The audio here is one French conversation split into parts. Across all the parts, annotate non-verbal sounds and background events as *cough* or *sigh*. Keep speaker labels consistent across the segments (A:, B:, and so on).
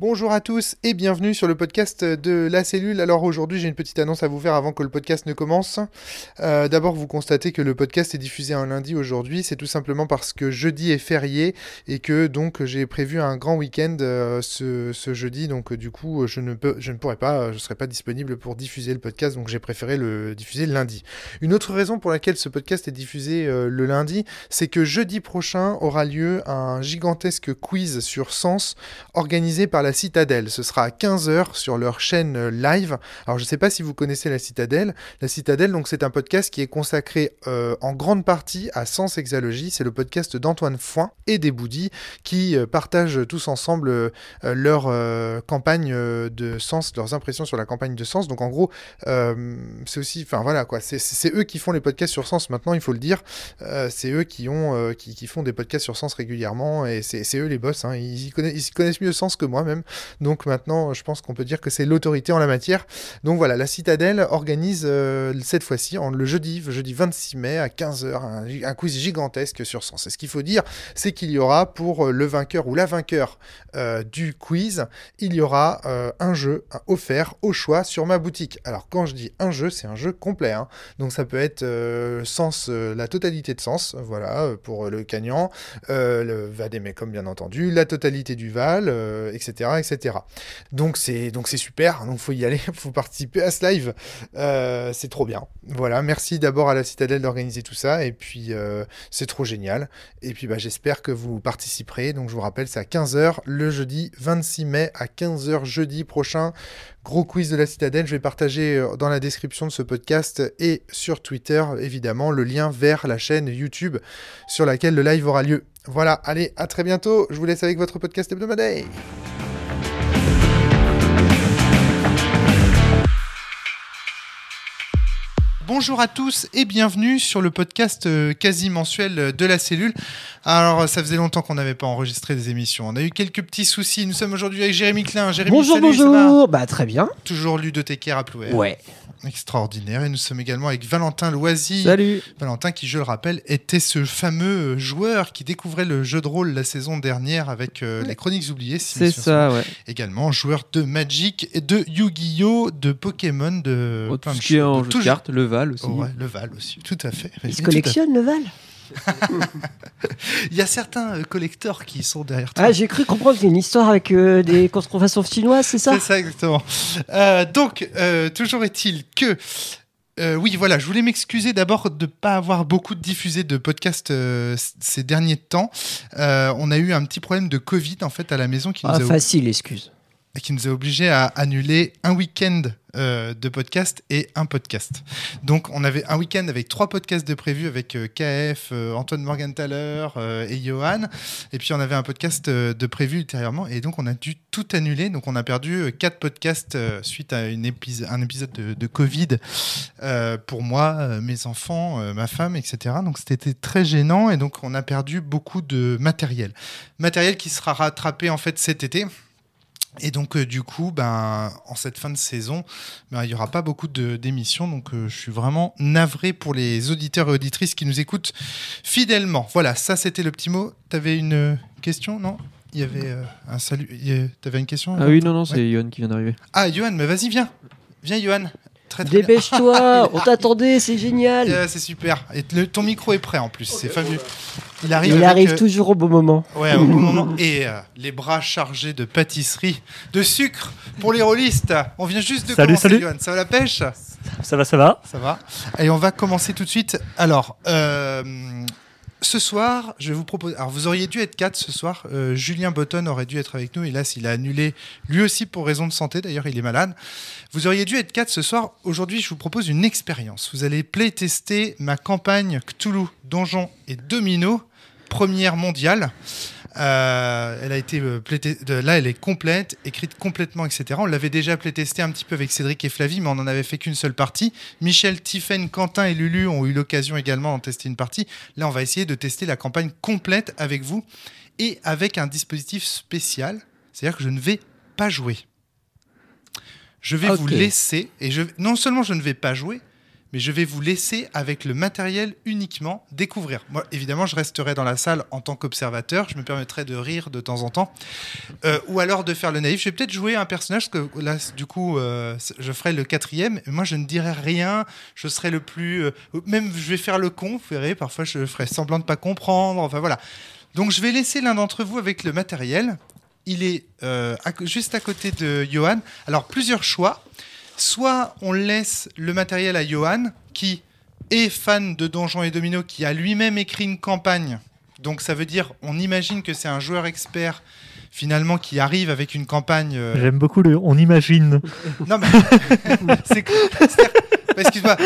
A: Bonjour à tous et bienvenue sur le podcast de la cellule. Alors aujourd'hui j'ai une petite annonce à vous faire avant que le podcast ne commence. Euh, D'abord vous constatez que le podcast est diffusé un lundi aujourd'hui. C'est tout simplement parce que jeudi est férié et que donc j'ai prévu un grand week-end euh, ce, jeudi. Donc du coup je ne, peux, je ne pourrai pas, je ne serai pas disponible pour diffuser le podcast. Donc j'ai préféré le diffuser lundi. Une autre raison pour laquelle ce podcast est diffusé euh, le lundi, c'est que jeudi prochain aura lieu un gigantesque quiz sur Sens organisé par la Citadelle. Ce sera à 15h sur leur chaîne euh, live. Alors je ne sais pas si vous connaissez la Citadelle. La Citadelle, donc c'est un podcast qui est consacré euh, en grande partie à Sens Exalogie. C'est le podcast d'Antoine Foin et des Boudis qui euh, partagent tous ensemble leur campagne de Sens, leurs impressions sur la campagne de Sens. Donc en gros, c'est aussi, enfin voilà quoi, c'est eux qui font les podcasts sur Sens maintenant, il faut le dire. c'est eux qui ont, qui, font des podcasts sur Sens régulièrement et c'est eux les boss. Hein. Ils, connaissent, ils connaissent mieux Sens que moi même. Donc maintenant, je pense qu'on peut dire que c'est l'autorité en la matière. Donc voilà, la Citadelle organise euh, cette fois-ci, le jeudi, jeudi 26 mai à 15h, un, un quiz gigantesque sur Sens. Et ce qu'il faut dire, c'est qu'il y aura pour euh, le vainqueur ou la vainqueur euh, du quiz, il y aura un jeu offert au choix sur ma boutique. Alors quand je dis un jeu, c'est un jeu complet. Hein. Donc ça peut être Sens, la totalité de Sens, voilà, pour le Cagnan, le Vadémécum bien entendu, la totalité du Val, etc., Donc c'est donc c'est super, donc faut y aller, *laughs* faut participer à ce live, euh, c'est trop bien. Voilà, merci d'abord à la Citadelle d'organiser tout ça, et puis euh, c'est trop génial. Et puis bah, j'espère que vous participerez. Donc je vous rappelle, c'est à 15h le jeudi 26 mai à 15h jeudi prochain. Gros quiz de la Citadelle. Je vais partager euh, dans la description de ce podcast et sur Twitter évidemment le lien vers la chaîne YouTube sur laquelle le live aura lieu. Voilà, allez, à très bientôt. Je vous laisse avec votre podcast hebdomadaire. Bonjour à tous et bienvenue sur le podcast euh, quasi mensuel de la cellule. Alors, ça faisait longtemps qu'on n'avait pas enregistré des émissions. On a eu quelques petits soucis. Nous sommes aujourd'hui avec Jérémy Klein. Jérémy,
B: bonjour,
A: salut,
B: bonjour. Bah, très bien.
A: Toujours ludothécaire à Plouer.
B: Ouais.
A: Extraordinaire. Et nous sommes également avec Valentin Loisy.
B: Salut.
A: Valentin, qui, je le rappelle, était ce fameux joueur qui découvrait le jeu de rôle la saison dernière avec euh, les Chroniques oubliées. Si
B: C'est ça, ouais.
A: Également joueur de Magic, et de Yu-Gi-Oh, de Pokémon, de
B: oh, tout ce qui est en jeu de cartes, le Val aussi.
A: Oh, ouais, le Val aussi, tout à fait.
C: Il se collectionne le Val *laughs*
A: Il y a certains euh, collecteurs qui sont derrière toi.
C: Ah, j'ai cru comprendre qu'il y a une histoire avec euh, des contrefaçons chinoises, c'est ça?
A: C'est ça, exactement. Euh, donc, euh, toujours est-il que. Oui, voilà, je voulais m'excuser d'abord de ne pas avoir beaucoup diffusé de podcasts ces derniers temps. on a eu un petit problème de Covid en fait à la maison qui nous
C: ah,
A: a
C: facile, excuse.
A: Qui nous a obligés à annuler un week-end euh, de podcast et un podcast. Donc on avait un week-end avec trois podcasts de prévu avec euh, KF, euh, Antoine Morgenthaler et Johan. Et puis on avait un podcast de prévu ultérieurement et donc on a dû tout annuler. Donc on a perdu quatre podcasts suite à une un épisode de, de Covid pour moi, mes enfants, ma femme, etc. Donc c'était très gênant et donc on a perdu beaucoup de matériel. Matériel qui sera rattrapé en fait cet été. Et donc, euh, du coup, ben, en cette fin de saison, ben, il n'y aura pas beaucoup d'émissions. Donc, euh, je suis vraiment navré pour les auditeurs et auditrices qui nous écoutent fidèlement. Voilà, ça, c'était le petit mot. Tu avais une question, non? Il y avait euh, un salut. Tu avais une question
B: Ah oui, non, non, c'est ouais. Johan qui vient d'arriver.
A: Ah, Johan, mais vas-y, viens. Viens, Johan.
C: Dépêche-toi, *laughs* on t'attendait, c'est génial.
A: Euh, c'est super. Et le, ton micro est prêt en plus, c'est fabuleux. Il arrive,
C: Il arrive euh... toujours au bon moment.
A: Ouais, au bon moment. *laughs* Et euh, les bras chargés de pâtisserie, de sucre pour les rôlistes. On vient juste de
D: salut,
A: commencer,
D: salut.
A: Johan. Ça va la pêche?
D: Ça va, ça va.
A: Ça va. Allez, on va commencer tout de suite. Alors, euh, ce soir, je vais vous proposer. Alors, vous auriez dû être quatre ce soir. Euh, Julien Botton aurait dû être avec nous. Hélas, il a annulé lui aussi pour raison de santé. D'ailleurs, il est malade. Vous auriez dû être quatre ce soir. Aujourd'hui, je vous propose une expérience. Vous allez playtester ma campagne Cthulhu, Donjon et Domino, première mondiale. Euh, elle a été euh, là, elle est complète, écrite complètement, etc. On l'avait déjà playtestée un petit peu avec Cédric et Flavie, mais on n'en avait fait qu'une seule partie. Michel, Tiffen, Quentin et Lulu ont eu l'occasion également d'en tester une partie. Là, on va essayer de tester la campagne complète avec vous et avec un dispositif spécial, c'est-à-dire que je ne vais pas jouer. Je vais vous laisser, et je, non seulement je ne vais pas jouer, mais je vais vous laisser avec le matériel uniquement découvrir. Moi, évidemment, je resterai dans la salle en tant qu'observateur. Je me permettrai de rire de temps en temps, euh, ou alors de faire le naïf. Je vais peut-être jouer un personnage parce que là, du coup, euh, je ferai le quatrième. moi, je ne dirai rien. Je serai le plus, euh, même je vais faire le con. Vous verrez, parfois, je ferai semblant de pas comprendre. Enfin voilà. Donc, je vais laisser l'un d'entre vous avec le matériel. Il est juste à côté de Johan. Alors, plusieurs choix soit on laisse le matériel à Johan, qui est fan de Donjons et Domino, qui a lui-même écrit une campagne. Donc ça veut dire, on imagine que c'est un joueur expert finalement qui arrive avec une campagne. Euh,
D: J'aime beaucoup le on imagine.
A: Non mais *laughs* c'est excuse-moi.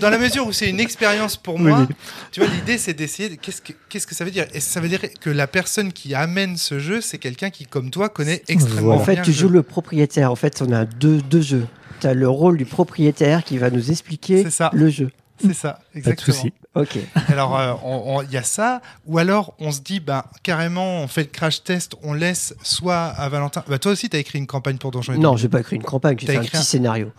A: Dans la mesure où c'est une expérience pour moi, tu vois, l'idée c'est d'essayer. Qu'est-ce que qu'est-ce que ça veut dire? Et ça veut dire que la personne qui amène ce jeu, c'est quelqu'un qui, comme toi, connaît extrêmement
C: bien. En fait, tu joues le propriétaire. En fait, on a deux, deux jeux tu as le rôle du propriétaire qui va nous expliquer le jeu.
A: C'est ça, exactement.
D: Pas
C: Ok.
A: Alors, il y a ça, ou alors on se dit, bah, carrément, on fait le crash test, on laisse soit à Valentin. Bah, toi aussi, tu as écrit une campagne pour Donjons et
C: Non, j'ai pas écrit une campagne, j'ai fait un petit scénario.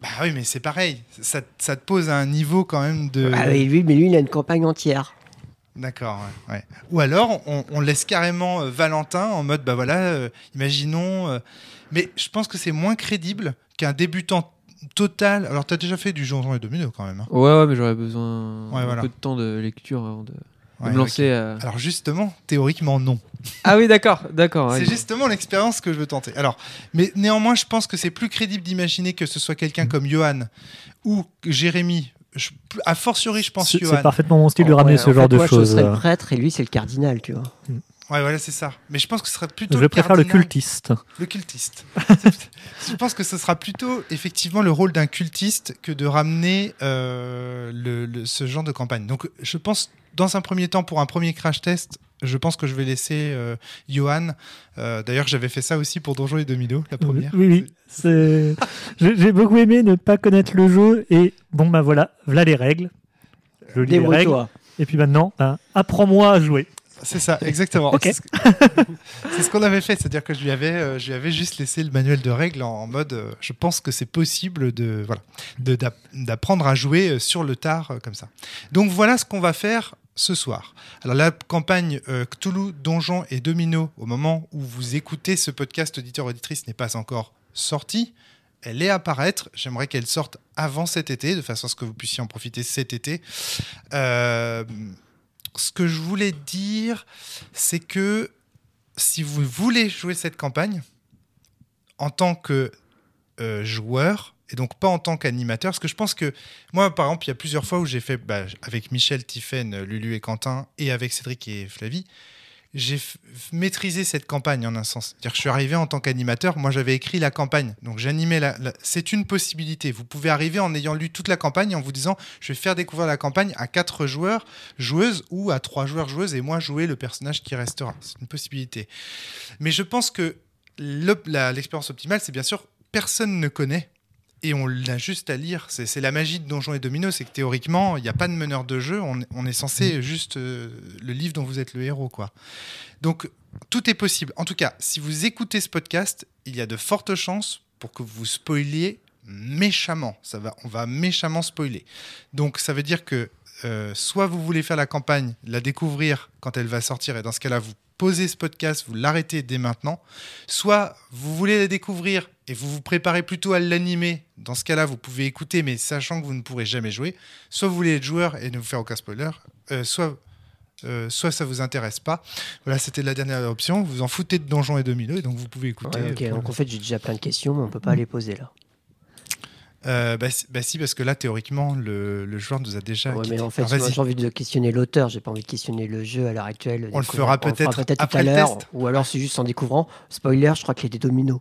A: Bah oui, mais c'est pareil. Ça, ça, te pose un niveau quand même de.
C: Ah oui, mais lui, il a une campagne entière.
A: D'accord, ouais, Ou alors, on, laisse carrément euh, Valentin en mode, bah voilà, euh, imaginons. Euh, mais je pense que c'est moins crédible qu'un débutant total. Alors, tu as déjà fait du Donjons et Domino quand même. Hein.
B: Ouais, ouais, mais j'aurais besoin un peu de temps de lecture avant de, me lancer.
A: Alors, justement, théoriquement, non.
B: Ah oui, d'accord, d'accord.
A: c'est justement l'expérience que je veux tenter. Alors, mais néanmoins, je pense que c'est plus crédible d'imaginer que ce soit quelqu'un mm. comme Johan ou Jérémy. Je, a fortiori, je pense
D: C'est parfaitement mon style de ramener ce genre de choses.
C: Je serais le prêtre et lui, c'est le cardinal, tu vois. Mm.
A: Ouais, voilà, c'est ça. Mais je pense que ce sera plutôt.
D: Je préfère le cultiste.
A: Le cultiste. *laughs* je pense que ce sera plutôt effectivement le rôle d'un cultiste que de ramener euh, le, ce genre de campagne. Donc, je pense, dans un premier temps, pour un premier crash test, je pense que je vais laisser euh, Johan. Euh, d'ailleurs, j'avais fait ça aussi pour Donjons et Domino, la première.
D: Oui, oui. *laughs* J'ai beaucoup aimé ne pas connaître le jeu et bon, ben voilà, voilà les règles. Je lis les règles. Et puis maintenant, ben, apprends-moi à jouer.
A: C'est ça, exactement. *laughs* C'est ce qu'on avait fait, c'est-à-dire que je lui avais, euh, je lui avais juste laissé le manuel de règles en, mode, euh, je pense que c'est possible de voilà, d'apprendre à jouer euh, sur le tard comme ça. Donc voilà ce qu'on va faire ce soir. Alors la campagne Cthulhu, Donjon et Domino, au moment où vous écoutez ce podcast auditeur-auditrice, n'est pas encore sortie. Elle est à paraître. J'aimerais qu'elle sorte avant cet été, de façon à ce que vous puissiez en profiter cet été. Euh, ce que je voulais dire, c'est que si vous voulez jouer cette campagne en tant que euh, joueur, et donc pas en tant qu'animateur, parce que je pense que moi, par exemple, il y a plusieurs fois où j'ai fait bah, avec Michel, Tiffen, Lulu et Quentin, et avec Cédric et Flavie, j'ai maîtrisé cette campagne en un sens. C'est-à-dire que je suis arrivé en tant qu'animateur, moi j'avais écrit la campagne, donc j'animais la, C'est une possibilité. Vous pouvez arriver en ayant lu toute la campagne en vous disant je vais faire découvrir la campagne à quatre joueurs, joueuses ou à trois joueurs, joueuses, et moi jouer le personnage qui restera. C'est une possibilité. Mais je pense que l'expérience optimale, c'est bien sûr personne ne connaît et on l'a juste à lire. C'est la magie de Donjons et Domino, c'est que théoriquement, il n'y a pas de meneur de jeu, on, est censé mm. juste euh, le livre dont vous êtes le héros. quoi. Donc, tout est possible. En tout cas, si vous écoutez ce podcast, il y a de fortes chances pour que vous spoiliez méchamment. Ça va, on va méchamment spoiler. Donc, ça veut dire que euh, soit vous voulez faire la campagne, la découvrir quand elle va sortir, et dans ce cas-là, vous posez ce podcast, vous l'arrêtez dès maintenant. Soit vous voulez la découvrir et vous vous préparez plutôt à l'animer. Dans ce cas-là, vous pouvez écouter, mais sachant que vous ne pourrez jamais jouer. Soit vous voulez être joueur et ne vous faire aucun spoiler, euh, soit, euh, soit ça vous intéresse pas. Voilà, c'était la dernière option. Vous en foutez de Donjons et Domino, et donc vous pouvez écouter.
C: ok, donc en fait, j'ai déjà plein de questions, mais on peut pas les poser là.
A: Euh, bah, bah, si, parce que là, théoriquement, le, joueur nous a déjà.
C: Ouais, mais en fait, j'ai envie de questionner l'auteur, j'ai pas envie de questionner le jeu à l'heure actuelle.
A: On le fera peut-être peut
C: tout à l'heure, ou alors c'est juste en découvrant. Spoiler, je crois qu'il y a des dominos.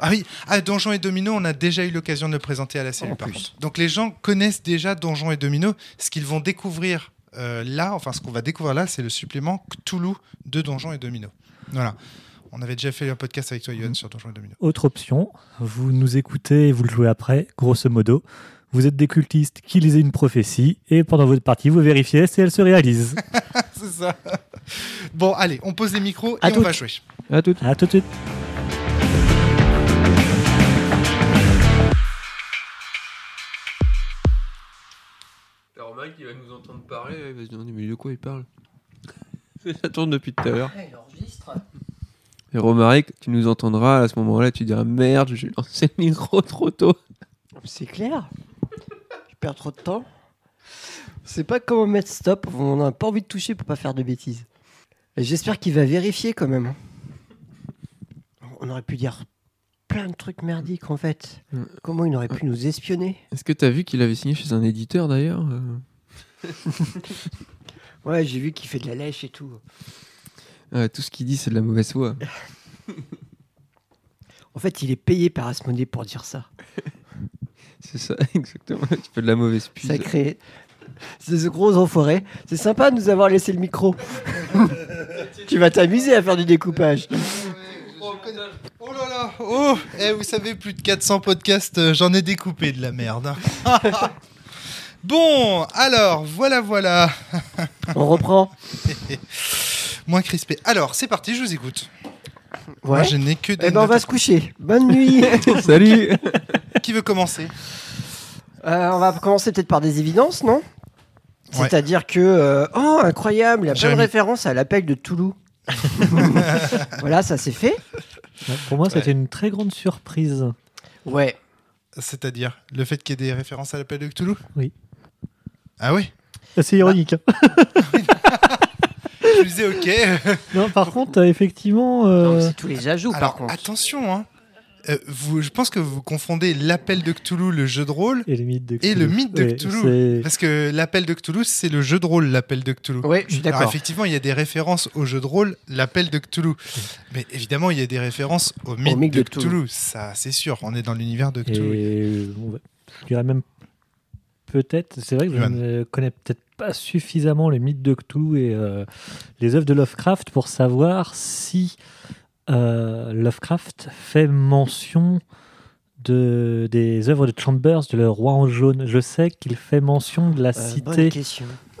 A: Ah oui, ah, Donjons et Dominos, on a déjà eu l'occasion de le présenter à la série. Donc les gens connaissent déjà Donjons et Dominos. Ce qu'ils vont découvrir euh, là, enfin ce qu'on va découvrir là, c'est le supplément Cthulhu de Donjons et Dominos. Voilà. On avait déjà fait un podcast avec toi, Yohan, sur Donjons et Domino.
D: Autre option, vous nous écoutez et vous le jouez après, grosso modo. Vous êtes des cultistes qui lisez une prophétie et pendant votre partie, vous vérifiez si elle se réalise. *laughs*
A: C'est ça. Bon, allez, on pose les micros et on va jouer.
D: À tout. À tout de suite.
B: Romaric qui va nous entendre parler, il va se demander mais de quoi il parle *laughs* Ça tourne depuis tout à l'heure. il enregistre. Et Romaric, tu nous entendras à ce moment-là, tu diras merde, j'ai *laughs* lancé le micro trop tôt.
C: C'est clair. Je perds trop de temps. C'est pas comment mettre stop. On n'a pas envie de toucher pour pas faire de bêtises. J'espère qu'il va vérifier quand même. On aurait pu dire plein de trucs merdiques en fait. Mm. Comment il aurait pu nous espionner?
B: Est-ce que tu as vu qu'il avait signé chez un éditeur d'ailleurs euh? *laughs*
C: Ouais, j'ai vu qu'il fait de la lèche et tout.
B: tout ce qu'il dit, c'est de la mauvaise foi.
C: en fait, il est payé par Asmodée pour dire ça. *laughs*
B: c'est ça, exactement. Tu fais de la mauvaise pub.
C: Sacré. C'est ce gros enfoiré. C'est sympa de nous avoir laissé le micro. *laughs* tu vas t'amuser à faire du découpage.
A: Oh là là, oh, eh, vous savez, plus de 400 podcasts, euh, j'en ai découpé de la merde. Bon, alors, voilà, voilà.
C: On reprend. *laughs*
A: Moins crispé. Alors, c'est parti, je vous écoute.
C: Ouais. Moi, je n'ai que des. Eh ben, on va se coucher. Bonne nuit. *laughs*
B: Salut.
A: Qui veut commencer?
C: Euh, On va commencer peut-être par des évidences, non? C'est-à-dire que, euh, oh, incroyable, il y a plein de références à l'appel de Toulouse. *laughs* voilà, ça c'est fait.
D: Pour moi, c'était une très grande surprise.
C: Ouais.
A: C'est-à-dire le fait qu'il y ait des références à l'appel de Cthulhu
D: Oui.
A: Ah oui
D: C'est ironique. Hein. *laughs*
A: Je disais ok.
D: non, par contre, euh, effectivement. Euh,
C: c'est tous les ajouts, par contre.
A: Attention, hein. Euh, vous, je pense que vous confondez l'appel de Cthulhu, le jeu de rôle,
D: et le mythe de
A: Cthulhu. Et le mythe de Cthulhu. Parce que l'appel de Cthulhu, c'est le jeu de rôle, l'appel de Cthulhu.
C: Oui, je suis d'accord.
A: Alors effectivement, il y a des références au jeu de rôle, l'appel de Cthulhu. Mais évidemment, il y a des références au mythe, de, Cthulhu. Ça, c'est sûr. On est dans l'univers de Cthulhu.
D: Et je dirais même peut-être, c'est vrai que je ne connais peut-être pas suffisamment le mythe de Cthulhu et euh, les œuvres de Lovecraft pour savoir si euh, Lovecraft fait mention de, des œuvres de Chambers, de Le Roi en jaune. Je sais qu'il fait mention de la euh, cité.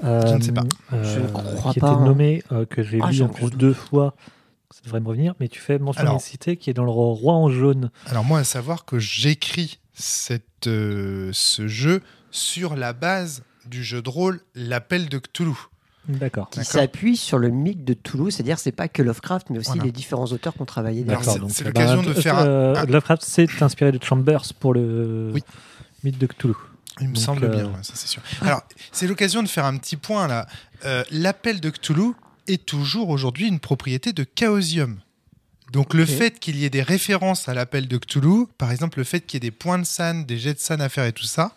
A: Euh, je ne sais pas.
C: je ne crois
D: qui
C: pas.
D: était nommée, que j'ai ah, lu en plus deux fois. Ça devrait me revenir, mais tu fais mention d'une cité qui est dans le Roi en jaune.
A: Alors, moi, à savoir que j'écris cette, ce jeu sur la base du jeu de rôle L'Appel de Cthulhu.
D: D'accord.
C: Qui s'appuie sur le mythe de Toulouse, c'est-à-dire c'est pas que Lovecraft, mais aussi les différents auteurs qui ont travaillé
A: dessus. C'est l'occasion de faire.
D: Euh, Lovecraft s'est inspiré de Chambers pour le mythe de Cthulhu.
A: Il me semble bien, euh, ça c'est sûr. Alors, c'est l'occasion de faire un petit point là. Euh, l'appel de Cthulhu est toujours aujourd'hui une propriété de Chaosium. Donc le fait qu'il y ait des références à l'appel de Cthulhu, par exemple le fait qu'il y ait des points de san, des jets de san à faire et tout ça,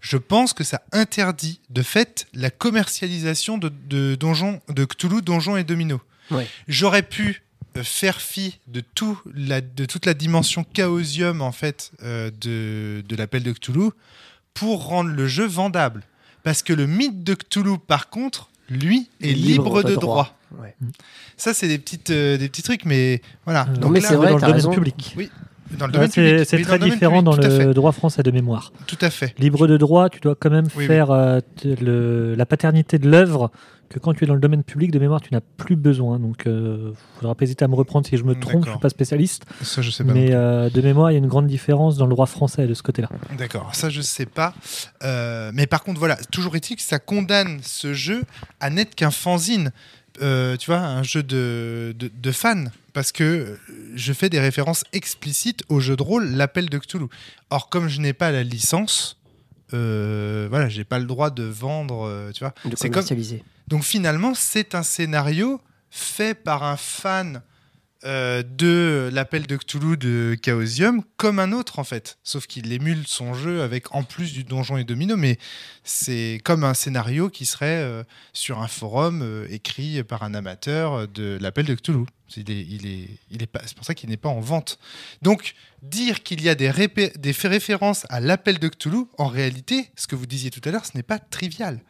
A: je pense que ça interdit de fait la commercialisation de, de, donjons, de Cthulhu, Donjons et Domino. J'aurais pu euh, faire fi de, tout la, de toute la dimension chaosium en fait euh, de, de l'appel de Cthulhu pour rendre le jeu vendable. Parce que le mythe de Cthulhu, par contre, lui, est libre, de droit. Ça, c'est des, petites, euh, des petits trucs, mais voilà.
C: Donc mais c'est vrai, dans le domaine
D: public.
A: Oui,
D: c'est très différent dans le droit français de mémoire.
A: Tout à fait.
D: Libre de droit, tu dois quand même faire euh, la paternité de l'œuvre que quand tu es dans le domaine public de mémoire, tu n'as plus besoin. Donc, il euh, faudra pas hésiter à me reprendre si je me trompe, je suis pas spécialiste.
A: Ça, je sais pas.
D: Mais euh, de mémoire, il y a une grande différence dans le droit français de ce côté-là.
A: D'accord, ça je sais pas. mais par contre, voilà, toujours est-il que ça condamne ce jeu à n'être qu'un fanzine. Tu vois, un jeu de, de, de fans parce que je fais des références explicites au jeu de rôle L'appel de Cthulhu. Or, comme je n'ai pas la licence, euh, voilà, j'ai pas le droit de vendre, euh, tu vois.
C: De commercialiser.
A: Donc finalement, c'est un scénario fait par un fan euh, de l'appel de Cthulhu de Chaosium comme un autre en fait. Sauf qu'il émule son jeu avec en plus du donjon et domino, mais c'est comme un scénario qui serait euh, sur un forum euh, écrit par un amateur de l'appel de Cthulhu. Il est, c'est pour ça qu'il n'est pas en vente. Donc, dire qu'il y a des, des références à l'appel de Cthulhu, en réalité, ce que vous disiez tout à l'heure, ce n'est pas trivial.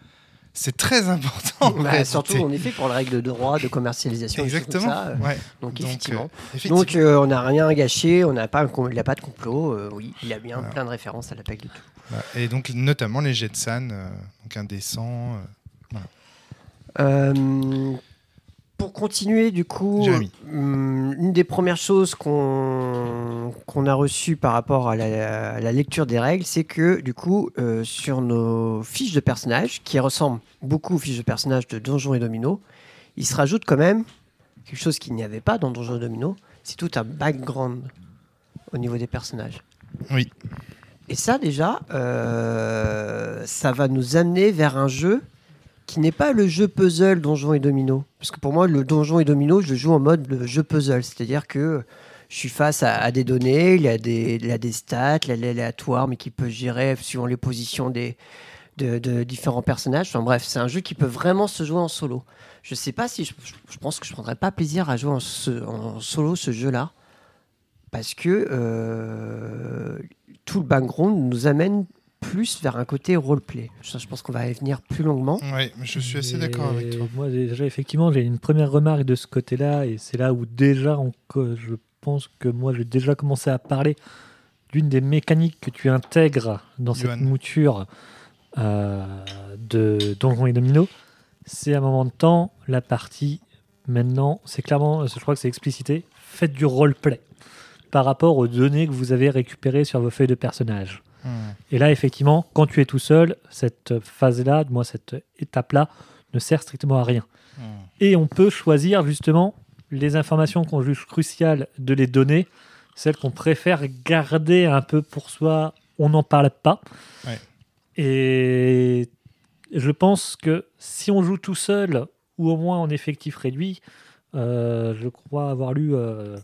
A: C'est très important.
C: Bah, surtout en effet pour les règles de droit, de commercialisation.
A: Exactement.
C: Ça. Donc, effectivement. Donc euh, on n'a rien gâché, on n'a pas, il n'a pas de complot. Euh, oui, il a bien plein de références à la PEC de tout.
A: Et donc notamment les jets de san, euh, donc indécents.
C: Pour continuer, du coup, hum, une des premières choses qu'on a reçues par rapport à la, à la lecture des règles, c'est que, du coup, euh, sur nos fiches de personnages, qui ressemblent beaucoup aux fiches de personnages de Donjons et Domino, il se rajoute quand même quelque chose qu'il n'y avait pas dans Donjons et Domino, c'est tout un background au niveau des personnages.
A: Oui.
C: Et ça, déjà, euh, ça va nous amener vers un jeu qui n'est pas le jeu puzzle Donjons et Domino. Parce que pour moi, le Donjons et Domino, je joue en mode jeu puzzle. C'est-à-dire que je suis face à, des données, il y, a des, il y a des stats, l'aléatoire, mais qui peut gérer suivant les positions des, de, différents personnages. Enfin bref, c'est un jeu qui peut vraiment se jouer en solo. Je sais pas si je, je pense que je prendrais pas plaisir à jouer en, ce- en solo ce jeu-là. Parce que euh, tout le background nous amène plus vers un côté roleplay. Ça, je pense qu'on va y venir plus longuement.
A: Ouais, je suis assez d'accord avec toi.
D: Moi, déjà, effectivement, j'ai une première remarque de ce côté-là, et c'est là où déjà, on je pense que moi, j'ai déjà commencé à parler d'une des mécaniques que tu intègres dans
A: Johan.
D: cette mouture euh, de Donjons et Domino. C'est à un moment de temps, la partie, maintenant, c'est clairement, je crois que c'est explicité, faites du roleplay par rapport aux données que vous avez récupérées sur vos feuilles de personnages. Et là, effectivement, quand tu es tout seul, cette phase-là, moi, cette étape-là, ne sert strictement à rien.
A: Hmm.
D: Et on peut choisir justement les informations qu'on juge cruciales de les donner, celles qu'on préfère garder un peu pour soi, on n'en parle pas.
A: Ouais.
D: Et je pense que si on joue tout seul, ou au moins en effectif réduit, euh, je crois avoir lu euh,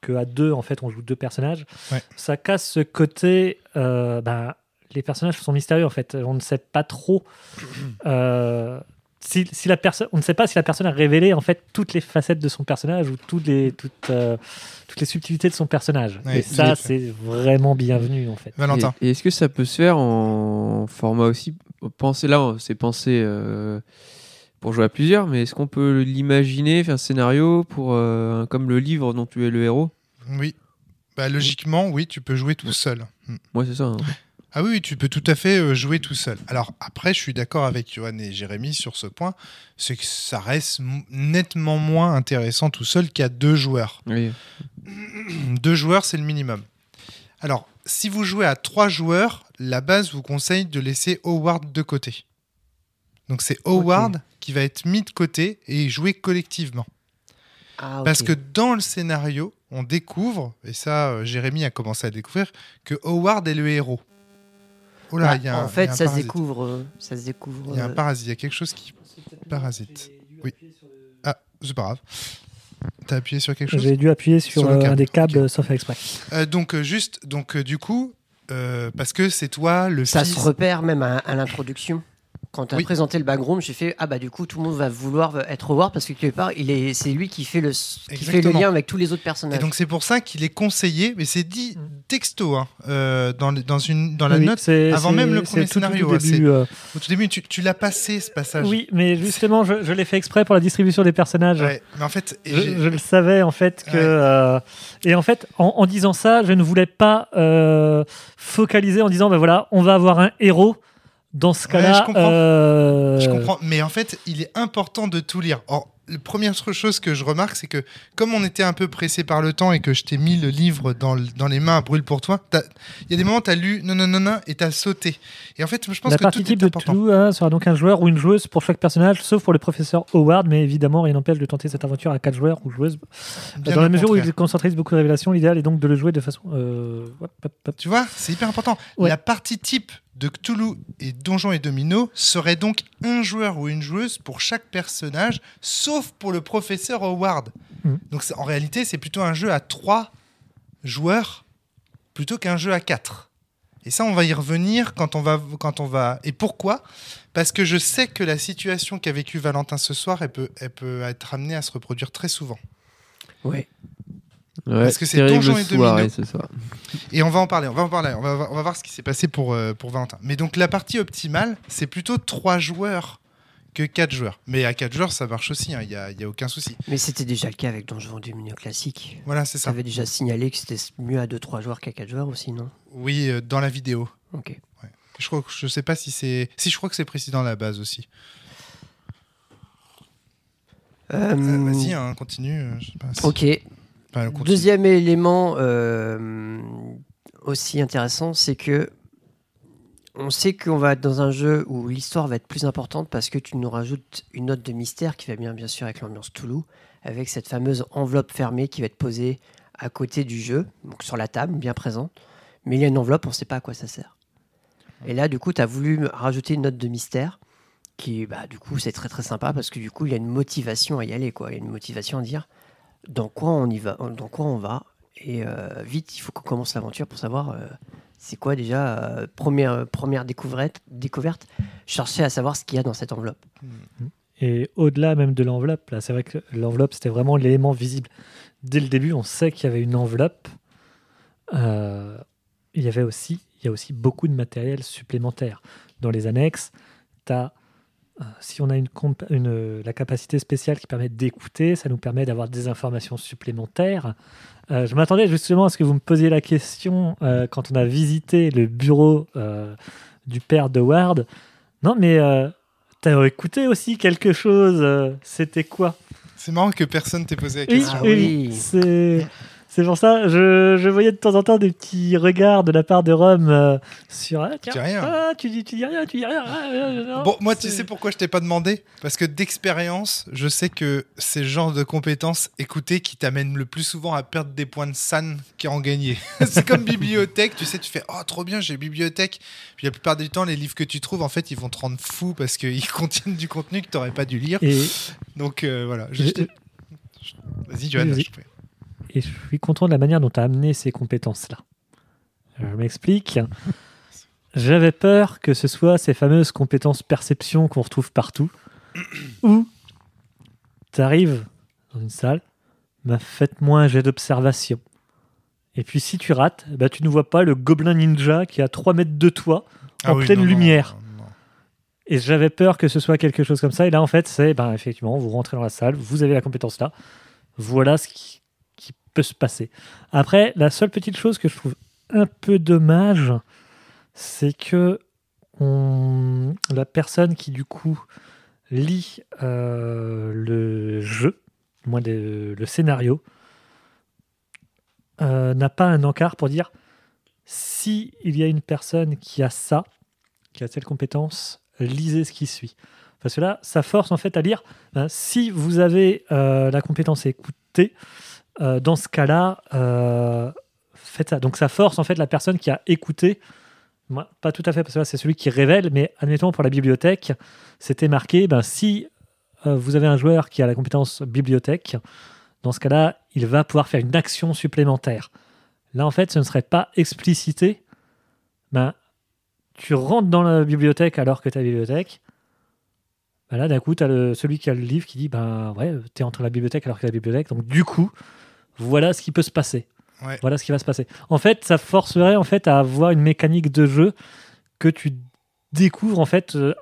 D: que à deux, en fait, on joue deux personnages,
A: Ouais.
D: ça casse ce côté. euh, ben, les personnages sont mystérieux en fait. On ne sait pas trop. euh, si, si la personne, on ne sait pas si la personne a révélé en fait toutes les facettes de son personnage ou toutes les toutes, euh, toutes les subtilités de son personnage.
A: Ouais,
D: et ça, c'est vraiment bienvenu en fait.
A: Valentin.
B: Et, et est-ce que ça peut se faire en format aussi Penser là, c'est pensé euh, pour jouer à plusieurs, mais est-ce qu'on peut l'imaginer, faire un scénario pour euh, comme le livre dont tu es le héros?
A: Oui. Bah, logiquement, oui, tu peux jouer tout seul. Hmm.
B: Moi, c'est ça. hein.
A: Ah oui, tu peux tout à fait euh, jouer tout seul. Alors après, je suis d'accord avec Johan et Jérémy sur ce point, c'est que ça reste nettement moins intéressant tout seul qu'à deux joueurs.
B: Oui. *clears throat*
A: Deux joueurs, c'est le minimum. Alors, si vous jouez à trois joueurs, la base vous conseille de laisser Howard de côté. Donc c'est Howard qui va être mis de côté et jouer collectivement.
C: Ah.
A: Parce que dans le scénario, on découvre, et ça, euh, Jérémy a commencé à découvrir, que Howard est le héros. Oh là,
C: Bah,
A: il y a un,
C: en
A: y
C: fait,
A: a un
C: ça se découvre. euh, Ça se découvre.
A: Il y a un
C: euh,
A: parasite, il y a quelque chose qui. Parasite. Oui. Ah, c'est pas grave. T'as appuyé sur quelque chose
D: J'ai dû appuyer sur,
A: Sur le
D: euh,
A: câble,
D: un des câbles
A: ok.
D: sans faire exprès.
A: Euh, Donc, juste, donc du coup, euh, parce que c'est toi le
C: Ça
A: fils.
C: se repère même à, à l'introduction. Quand tu as
A: Oui.
C: présenté le background, j'ai fait ah bah du coup tout le monde va vouloir être Howard parce que quelque part il est c'est lui qui fait le qui fait le lien avec tous les autres
A: Et
C: personnages.
A: donc, c'est pour ça qu'il est conseillé, mais c'est dit
D: Mm.
A: texto, hein, euh, dans, dans, une, dans la
D: Oui,
A: note, avant même le premier
D: tout, tout
A: scénario,
D: au
A: hein,
D: début, euh,
A: au tout début. Tu, tu l'as passé ce passage.
D: Oui, mais justement, je, je l'ai fait exprès pour la distribution des personnages.
A: Ouais, mais en fait, et
D: Je, le savais en fait que
A: Ouais.
D: euh, et en fait en, en disant ça je ne voulais pas euh, focaliser en disant ben voilà on va avoir un héros dans ce
A: Ouais,
D: cas-là
A: je comprends.
D: euh,
A: Je comprends, mais en fait, il est important de tout lire. Or, la première chose que je remarque, c'est que comme on était un peu pressé par le temps et que je t'ai mis le livre dans, le- dans les mains à brûle pour toi, il y a des moments où tu as lu non, non, non, non, et tu as sauté. Et en fait, je pense
D: la
A: que
D: partie
A: tout
D: type
A: est
D: de
A: important.
D: tout hein, sera donc un joueur ou une joueuse pour chaque personnage, sauf pour le professeur Howard, mais évidemment rien n'empêche de tenter cette aventure à quatre joueurs ou joueuses.
A: Bien
D: Dans la mesure où
A: contraire.
D: il concentrise beaucoup de révélations, l'idéal est donc de le jouer de façon. euh.
A: Tu vois, c'est hyper important.
D: Ouais.
A: La partie type de Cthulhu et Donjons et Domino serait donc un joueur ou une joueuse pour chaque personnage, sauf pour le professeur Howard.
D: Mhm.
A: Donc en réalité, c'est plutôt un jeu à trois joueurs plutôt qu'un jeu à quatre. Et ça, on va y revenir quand on va, quand on va. Et pourquoi? Parce que je sais que la situation qu'a vécue Valentin ce soir, elle peut, elle peut être amenée à se reproduire très souvent.
C: Ouais.
B: Ouais,
A: Parce que c'est Donjons et Domino.
B: ce soir.
A: Et on va en parler, on va en parler, on va, on va voir ce qui s'est passé pour, euh, pour Valentin. Mais donc la partie optimale, c'est plutôt 3 joueurs que 4 joueurs. Mais à 4 joueurs, ça marche aussi, il n'y a, y a aucun souci.
C: Mais c'était déjà le cas avec Donjons et Domino classique.
A: Voilà, c'est
C: Ça
A: ça.
C: avait déjà signalé que c'était mieux à 2-3 joueurs qu'à 4 joueurs aussi, non?
A: Oui, euh, dans la vidéo.
C: Ok.
A: Je crois que je sais pas si c'est. Si je crois que c'est précis dans la base aussi.
C: Euh,
A: Euh, Vas-y, hein, continue. je sais pas si-
C: Ok. Deuxième élément euh, aussi intéressant, c'est que on sait qu'on va être dans un jeu où l'histoire va être plus importante parce que tu nous rajoutes une note de mystère qui va bien bien sûr avec l'ambiance Toulouse, avec cette fameuse enveloppe fermée qui va être posée à côté du jeu, donc sur la table, bien présente. Mais il y a une enveloppe, on ne sait pas à quoi ça sert. Et là, du coup, tu as voulu rajouter une note de mystère qui, bah, du coup, c'est très très sympa parce que du coup, il y a une motivation à y aller, quoi. Il y a une motivation à dire dans quoi on y va, dans quoi on va, et euh, vite, il faut qu'on commence l'aventure pour savoir euh, c'est quoi déjà euh, première première découverte, découverte, chercher à savoir ce qu'il y a dans cette enveloppe.
D: Et au-delà même de l'enveloppe, là, c'est vrai que l'enveloppe, c'était vraiment l'élément visible. Dès le début, on sait qu'il y avait une enveloppe. Il y avait aussi, il y a aussi beaucoup de matériel supplémentaire. Dans les annexes, t'as, si on a une, la capacité spéciale qui permet d'écouter, ça nous permet d'avoir des informations supplémentaires. Euh, je m'attendais justement à ce que vous me posiez la question euh, quand on a visité le bureau euh, du père de Ward. Non, mais euh, T'as écouté aussi quelque chose euh, C'était quoi?
A: C'est marrant que personne t'ait posé la
D: Oui,
A: question.
C: Ah
D: oui,
C: oui.
D: c'est c'est pour ça. Je, je voyais de temps en temps des petits regards de la part de Rome euh, sur. Ah, tiens,
A: dis rien.
D: ah, tu dis, tu dis rien, tu dis rien. ah,
A: Bon, moi, tu sais pourquoi je t'ai pas demandé? Parce que d'expérience, je sais que c'est le genre de compétences écoutées qui t'amènent le plus souvent à perdre des points de SAN qu'à en gagner. *laughs* c'est comme bibliothèque, tu sais, tu fais Oh, trop bien, j'ai bibliothèque. Puis la plupart du temps, les livres que tu trouves, en fait, ils vont te rendre fou parce qu'ils *laughs* contiennent du contenu que t'aurais pas dû lire.
D: Et,
A: Donc euh, voilà. Je-
D: je-
A: Vas-y, Johan. Je.
D: Et je suis content de la manière dont tu as amené ces compétences-là. Je m'explique. J'avais peur que ce soit ces fameuses compétences perception qu'on retrouve partout, *clears throat* où tu arrives dans une salle, bah, faites-moi un jet d'observation. Et puis si tu rates, bah, tu ne vois pas le gobelin ninja qui est à 3 mètres de toi en
A: Ah oui,
D: pleine
A: non,
D: lumière.
A: non, non.
D: Et j'avais peur que ce soit quelque chose comme ça. Et là, en fait, c'est ben, effectivement, vous rentrez dans la salle, vous avez la compétence là. Voilà ce qui peut se passer. Après, la seule petite chose que je trouve un peu dommage, c'est que la personne qui, du coup, lit euh, le jeu, moins le, scénario, euh, n'a pas un encart pour dire si il y a une personne qui a ça, qui a telle compétence, lisez ce qui suit. Parce que là, ça force en fait à lire. hein, si vous avez euh, la compétence à écouter, euh, dans ce cas-là, euh, faites ça. Donc ça force en fait la personne qui a écouté. Pas tout à fait parce que c'est celui qui révèle, mais admettons pour la bibliothèque, c'était marqué. Ben, si euh, vous avez un joueur qui a la compétence bibliothèque, dans ce cas-là, il va pouvoir faire une action supplémentaire. Là, en fait, ce ne serait pas explicité. Ben, tu rentres dans la bibliothèque alors que la bibliothèque. Ben là, d'un coup, tu as celui qui a le livre qui dit Ben ouais, tu es entre la bibliothèque alors que la bibliothèque. Donc, du coup, voilà ce qui peut se passer.
A: Ouais.
D: Voilà ce qui va se passer. En fait, ça forcerait en fait à avoir une mécanique de jeu que tu découvres en fait, euh,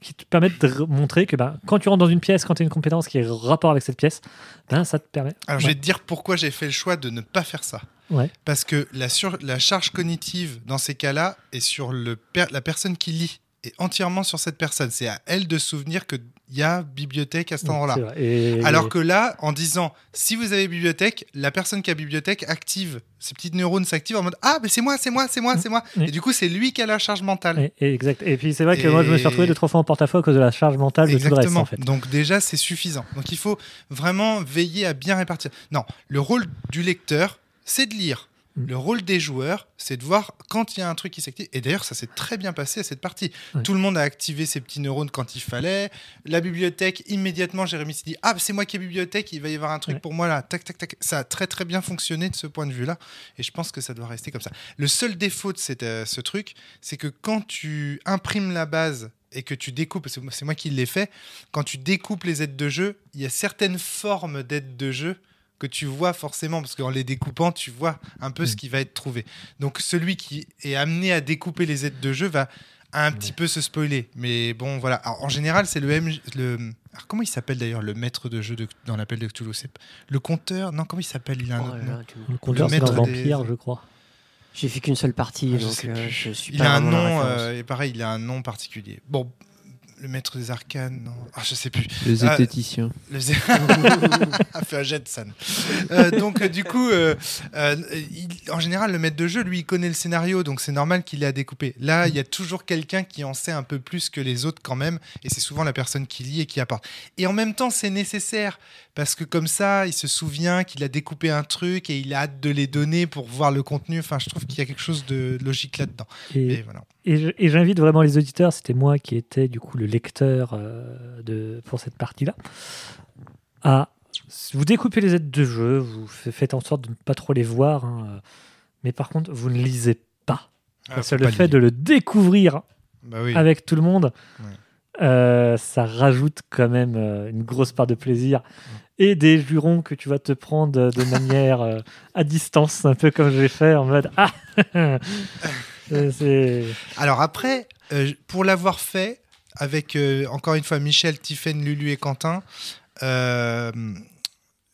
D: qui te permet de re- montrer que ben, quand tu rentres dans une pièce, quand tu as une compétence qui est rapport avec cette pièce, ben, ça te permet.
A: Alors, je vais te dire pourquoi j'ai fait le choix de ne pas faire ça.
D: Ouais.
A: Parce que la, sur- la charge cognitive dans ces cas-là est sur le per- la personne qui lit, est entièrement sur cette personne. C'est à elle de souvenir qu'il y a bibliothèque à cet endroit-là.
D: Et-
A: Alors que là, en disant si vous avez bibliothèque, la personne qui a bibliothèque active, ses petites neurones s'activent en mode ah, mais c'est moi, c'est moi, c'est moi, c'est moi.
D: Oui.
A: Et du coup, c'est lui qui a la charge mentale.
D: Et, et exact. Et puis c'est vrai que moi je me suis
A: Et-
D: retrouvé deux trois fois en porte-à-faux à cause de la charge mentale de tout le reste
A: Exactement.
D: en fait.
A: Donc déjà, c'est suffisant. Donc il faut vraiment veiller à bien répartir. Non, le rôle du lecteur, c'est de lire.
D: Mm.
A: Le rôle des joueurs, c'est de voir quand il y a un truc qui s'active. Et d'ailleurs, ça s'est très bien passé à cette partie. Tout le monde a activé ses petits neurones quand il fallait. La bibliothèque, immédiatement, Jérémy s'est dit Ah, c'est moi qui ai bibliothèque, il va y avoir un truc pour moi là. Tac, tac, tac. Ça a très, très bien fonctionné de ce point de vue-là. Et je pense que ça doit rester comme ça. Le seul défaut de cette, euh, ce truc, c'est que quand tu imprimes la base et que tu découpes, c'est moi qui l'ai fait, quand tu découpes les aides de jeu, il y a certaines formes d'aides de jeu que tu vois forcément, parce qu'en les découpant, tu vois un peu ce
D: Mm.
A: qui va être trouvé. Donc celui qui est amené à découper les aides de jeu va un petit peu se spoiler. Mais bon, voilà. Alors, en général, c'est le MJ... Le... Alors, comment il s'appelle d'ailleurs le maître de jeu de... dans l'appel de Cthulhu? C'est Le compteur Non, comment il s'appelle? Il a un
C: Oh
A: autre
C: là
A: nom.
C: là, tu-
D: Le compteur c'est
A: des-
D: Vampire, je crois.
C: J'ai fait qu'une seule partie,
A: Ah, je
C: donc
A: sais
C: euh,
A: plus.
C: je suis
A: il
C: pas
A: a un nom, euh, et pareil, il a un nom particulier. Bon, le maître des arcanes, non. Ah, je sais plus.
B: Le
A: Ah,
B: zététicien.
A: Le zé- *laughs* a fait un jet de. Euh, donc, euh, du coup, euh, il- en général, le maître de jeu, lui, il connaît le scénario, donc c'est normal qu'il ait à découper. Là, il y a toujours quelqu'un qui en sait un peu plus que les autres, quand même, et c'est souvent la personne qui lit et qui apporte. Et en même temps, c'est nécessaire, parce que comme ça, il se souvient qu'il a découpé un truc et il a hâte de les donner pour voir le contenu. Enfin, je trouve qu'il y a quelque chose de logique là-dedans.
D: Et,
A: voilà.
D: Et j'invite vraiment les auditeurs, c'était moi qui étais du coup le lecteur euh, de, pour cette partie-là, à vous découpez les aides de jeu, vous fa- faites en sorte de ne pas trop les voir, hein, euh, mais par contre, vous ne lisez pas.
A: Ah,
D: Parce
A: faut
D: que le fait de le découvrir
A: Bah oui.
D: avec tout le monde,
A: Ouais.
D: euh, ça rajoute quand même une grosse part de plaisir. Et des jurons que tu vas te prendre de manière euh, à distance, un peu comme j'ai fait, en mode Ah *laughs*
A: Alors après, euh, pour l'avoir fait avec euh, encore une fois Michel, Tiffen, Lulu et Quentin, euh,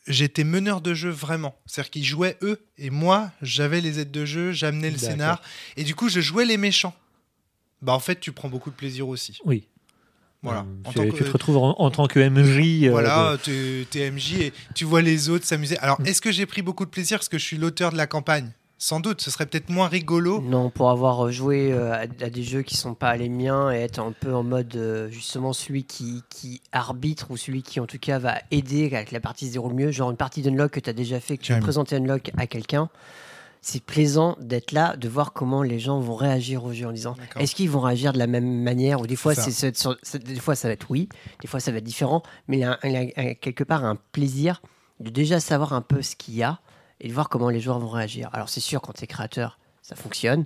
A: j'étais meneur de jeu vraiment. C'est-à-dire qu'ils jouaient eux et moi, j'avais les aides de jeu, j'amenais le scénar et du coup je jouais les méchants. Bah en fait, tu prends beaucoup de plaisir aussi.
D: Oui.
A: Voilà. En
D: tu,
A: tant
D: tu
A: que-
D: te retrouves en, en tant que MJ.
A: Voilà,
D: de-
A: t'es t'es MJ et tu vois les autres s'amuser. Alors,
D: Mm.
A: est-ce que j'ai pris beaucoup de plaisir? Parce que je suis l'auteur de la campagne Sans doute, ce serait peut-être moins rigolo.
C: Non, pour avoir euh, joué euh, à, des jeux qui sont pas les miens et être un peu en mode euh, justement celui qui, qui arbitre ou celui qui en tout cas va aider à que la partie se déroule mieux, genre une partie d'unlock que tu as déjà fait, que tu
A: Carrément.
C: présenter unlock à quelqu'un. C'est plaisant d'être là, de voir comment les gens vont réagir au jeu en disant est-ce qu'ils vont réagir de la même manière? Ou des fois
A: C'est
C: des fois ça va être oui, des fois ça va être différent, mais il y a, un- il y a quelque part un plaisir de déjà savoir un peu ce qu'il y a et de voir comment les joueurs vont réagir. Alors c'est sûr quand tu es créateur, ça fonctionne,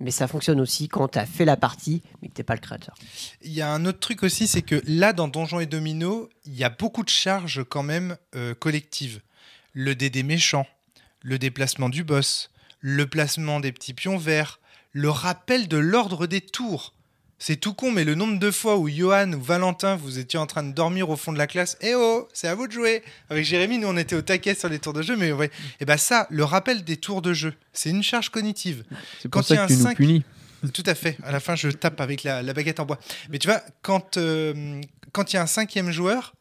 C: mais ça fonctionne aussi quand tu as fait la partie mais que tu pas le créateur.
A: Il y a un autre truc aussi, c'est que là, dans Donjons et Domino, il y a beaucoup de charges quand même euh, collectives. Le dé des méchants, le déplacement du boss, le placement des petits pions verts, le rappel de l'ordre des tours. C'est tout con, mais le nombre de fois où Johan ou Valentin, vous étiez en train de dormir au fond de la classe, eh oh, c'est à vous de jouer. Avec Jérémy, nous on était au taquet sur les tours de jeu, mais ouais. Et ben ça, le rappel des tours de jeu, c'est une charge cognitive.
B: C'est
A: Quand
B: pour ça
A: il y a
B: que tu
A: un
B: nous
A: cinq-
B: punis.
A: Tout à fait. À la fin, je tape avec la, la baguette en bois. Mais tu vois, quand euh, quand il y a un cinquième joueur,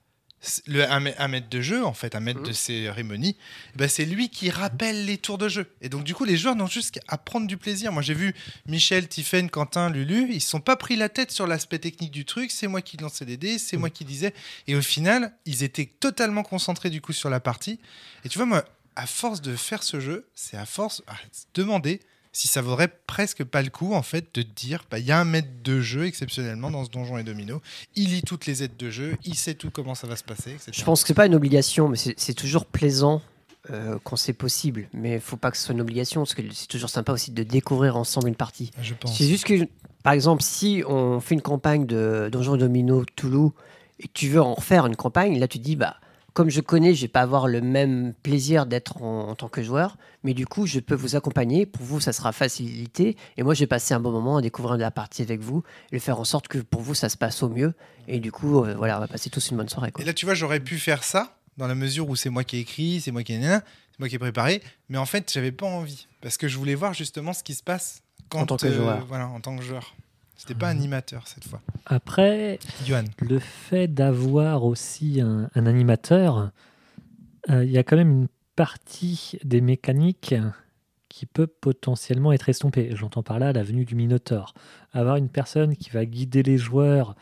A: le, un, un maître de jeu, en fait, un maître de cérémonie, eh ben, c'est lui qui rappelle les tours de jeu. Et donc, du coup, les joueurs n'ont juste qu'à prendre du plaisir. Moi, j'ai vu Michel, Tiffen, Quentin, Lulu, ils ne se sont pas pris la tête sur l'aspect technique du truc. C'est moi qui lançais les dés, c'est moi qui disais. Et au final, ils étaient totalement concentrés, du coup, sur la partie. Et tu vois, moi, à force de faire ce jeu, c'est à force à demander si ça vaudrait presque pas le coup en fait de dire bah il y a un maître de jeu exceptionnellement dans ce donjon et domino il lit toutes les aides de jeu il sait tout comment ça va se passer etc.
C: Je pense que c'est pas une obligation, mais c'est toujours plaisant euh, quand c'est possible. Mais il faut pas que ce soit une obligation, parce que c'est toujours sympa aussi de découvrir ensemble une partie.
A: je pense
C: C'est juste que, par exemple, si on fait une campagne de Donjons et Domino Toulouse et que tu veux en refaire une campagne, là tu te dis, bah, comme je connais, je vais pas avoir le même plaisir d'être en, en tant que joueur, mais du coup, je peux vous accompagner. Pour vous, ça sera facilité. Et moi, j'ai passé un bon moment à découvrir la partie avec vous et faire en sorte que pour vous, ça se passe au mieux. Et du coup, euh, voilà, on va passer tous une bonne soirée. Quoi.
A: et là tu vois j'aurais pu faire ça dans la mesure où c'est moi qui ai écrit c'est moi qui ai c'est moi qui ai préparé mais en fait j'avais pas envie parce que je voulais voir justement ce qui se passe quand,
C: En tant que joueur.
A: voilà en tant que joueur c'était pas animateur cette fois
D: Après, le fait d'avoir aussi un, un animateur, euh, il y a quand même une partie des mécaniques qui peut potentiellement être estompée. J'entends par là la venue du Minotaure. Avoir une personne qui va guider les joueurs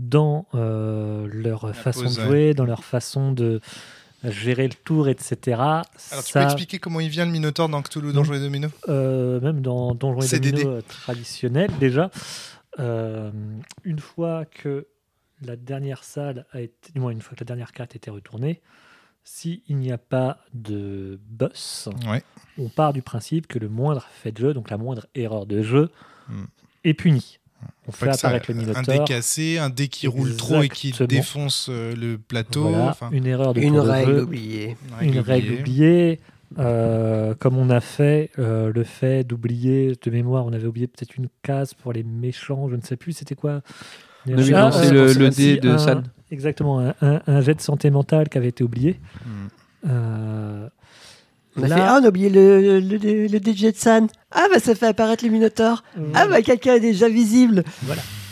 D: dans euh, leur façon de
A: ouais.
D: jouer, dans leur façon de gérer le tour, etc.
A: alors tu
D: ça,
A: peux expliquer comment il vient le Minotaure dans Cthulhu Donjons et Domino
D: euh, même dans Donjons et
A: CDD.
D: Domino euh, traditionnel déjà, euh, une fois que la dernière salle a été, du moins une fois que la dernière carte a été retournée, s'il n'y a pas de boss,
A: ouais
D: on part du principe que le moindre fait de jeu, donc la moindre erreur de jeu,
A: Hmm.
D: est punie. On
A: Faut
D: fait
A: ça-
D: apparaître le
A: un dé
D: Minotaure.
A: cassé un dé qui roule trop et qui défonce euh, le plateau
D: Voilà, une erreur de
C: Une
D: tour de
C: règle
D: jeu.
C: oubliée.
D: une règle oubliée. Euh, comme on a fait euh, le fait d'oublier de mémoire, on avait oublié peut-être une case pour les méchants, je ne sais plus, c'était quoi?
B: On avait
D: Ah,
B: lancé
D: euh,
B: le, le dé de
D: un-
B: San.
D: Exactement, un, un- un jet de santé mentale qui avait été oublié.
A: Hmm.
D: Euh,
C: On a
D: Là-
C: fait, ah, on a oublié le, le, le, le DJ de San. Ah, bah ça fait apparaître les Minotaures. Ah, bah quelqu'un est déjà visible.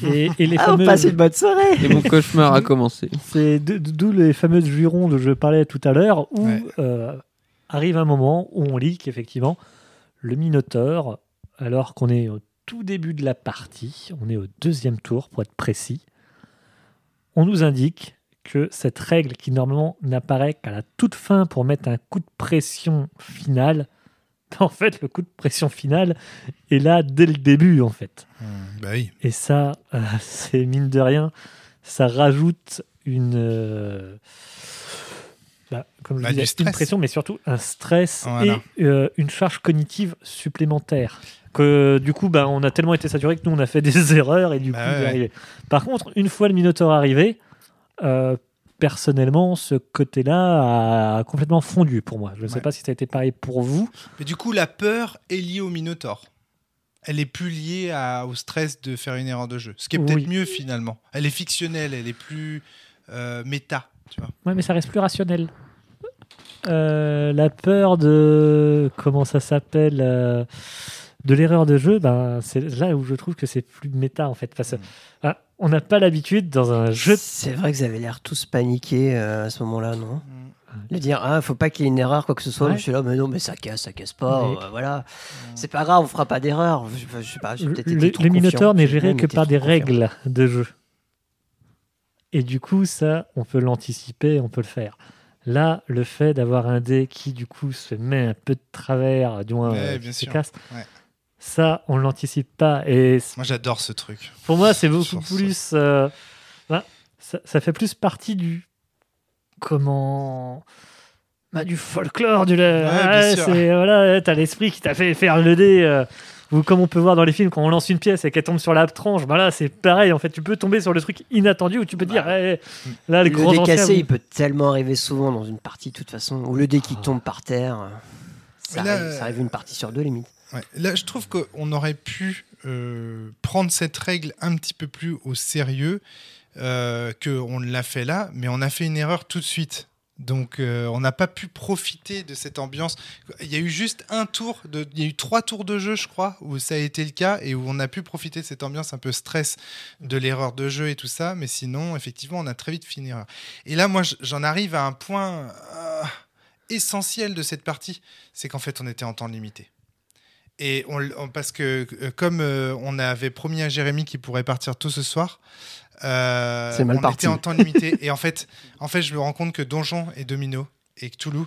D: Et, et les
C: Ah, on
D: fameux-
C: passe une bonne soirée
B: Et mon cauchemar a *laughs* commencé.
D: C'est d'où les fameuses jurons dont je parlais tout à l'heure, où
A: Ouais.
D: euh, arrive un moment où on lit qu'effectivement, le Minotaure, alors qu'on est au tout début de la partie, on est au deuxième tour pour être précis, on nous indique que cette règle qui normalement n'apparaît qu'à la toute fin pour mettre un coup de pression final, *laughs* en fait, le coup de pression final est là dès le début, en fait.
A: Bah oui.
D: Et ça, euh, *laughs* c'est mine de rien, ça rajoute une, euh, bah, comme je
A: Bah,
D: disais, une pression, mais surtout un stress
A: Voilà.
D: et euh, une charge cognitive supplémentaire. Que du coup, bah, on a tellement été saturé que nous, on a fait *laughs* des erreurs et du
A: Bah
D: coup,
A: ouais,
D: arrivé. Par contre, une fois le Minotaur arrivé, euh, personnellement, ce côté-là a complètement fondu pour moi. Je ne sais
A: Ouais.
D: pas si ça a été pareil pour vous.
A: Mais du coup, la peur est liée au Minotaur. Elle est plus liée à- au stress de faire une erreur de jeu. Ce qui est peut-être
D: Oui.
A: mieux finalement. Elle est fictionnelle, elle est plus euh, méta. Tu vois.
D: Ouais, mais ça reste plus rationnel. Euh, la peur de. Comment ça s'appelle euh, De l'erreur de jeu, ben, c'est là où je trouve que c'est plus méta en fait. Parce que, ah, on n'a pas l'habitude dans un jeu.
C: C'est vrai que vous avez l'air tous paniqués euh, à ce moment-là, non? De dire, ah, faut pas qu'il y ait une erreur, quoi que ce soit.
D: Ouais.
C: Je suis là, mais non, mais ça casse, ça casse pas. Euh, voilà. C'est pas grave, on fera pas d'erreur. Je, je sais pas, j'ai
D: Le,
C: trop
D: le Minotaur n'est géré que par des
C: confiant.
D: règles de jeu. Et du coup, ça, on peut l'anticiper, on peut le faire. Là, le fait d'avoir un dé qui, du coup, se met un peu de travers, du moins,
A: Ouais,
D: euh,
A: bien
D: qui se
A: sûr.
D: casse,
A: Ouais.
D: ça, on l'anticipe pas. Et
A: Moi, j'adore ce truc.
D: Pour moi, c'est beaucoup plus. euh, bah, ça, ça fait plus partie du. Comment. Bah, du folklore, du.
A: sûr.
D: c'est voilà, t'as l'esprit qui t'a fait faire le dé. euh, ou comme on peut voir dans les films, quand on lance une pièce et qu'elle tombe sur la tranche, bah là, c'est pareil. En fait, tu peux tomber sur le truc inattendu où tu peux dire, eh, là,
C: Le
D: grands
C: dé cassé,
D: vous-
C: il peut tellement arriver souvent dans une partie, de toute façon. Ou le dé qui tombe par terre. euh, Ça,
A: là,
C: arrive, ça arrive une partie sur deux, limite.
A: Ouais. Là, je trouve qu'on aurait pu euh, prendre cette règle un petit peu plus au sérieux euh, qu'on l'a fait là, mais on a fait une erreur tout de suite. Donc, euh, on n'a pas pu profiter de cette ambiance. Il y a eu juste un tour, il y a eu trois tours de jeu, je crois, où ça a été le cas et où on a pu profiter de cette ambiance un peu stress de l'erreur de jeu et tout ça. Mais sinon, effectivement, on a très vite fini. Et là, moi, j'en arrive à un point euh, essentiel de cette partie, c'est qu'en fait, on était en temps limité. Et parce que euh, comme on avait promis à Jérémy qu'il pourrait partir tôt ce soir, euh,
C: C'est mal
A: on
C: parti.
A: était en temps limité. et en fait, en fait, je me rends compte que Donjon et Domino et Cthulhu,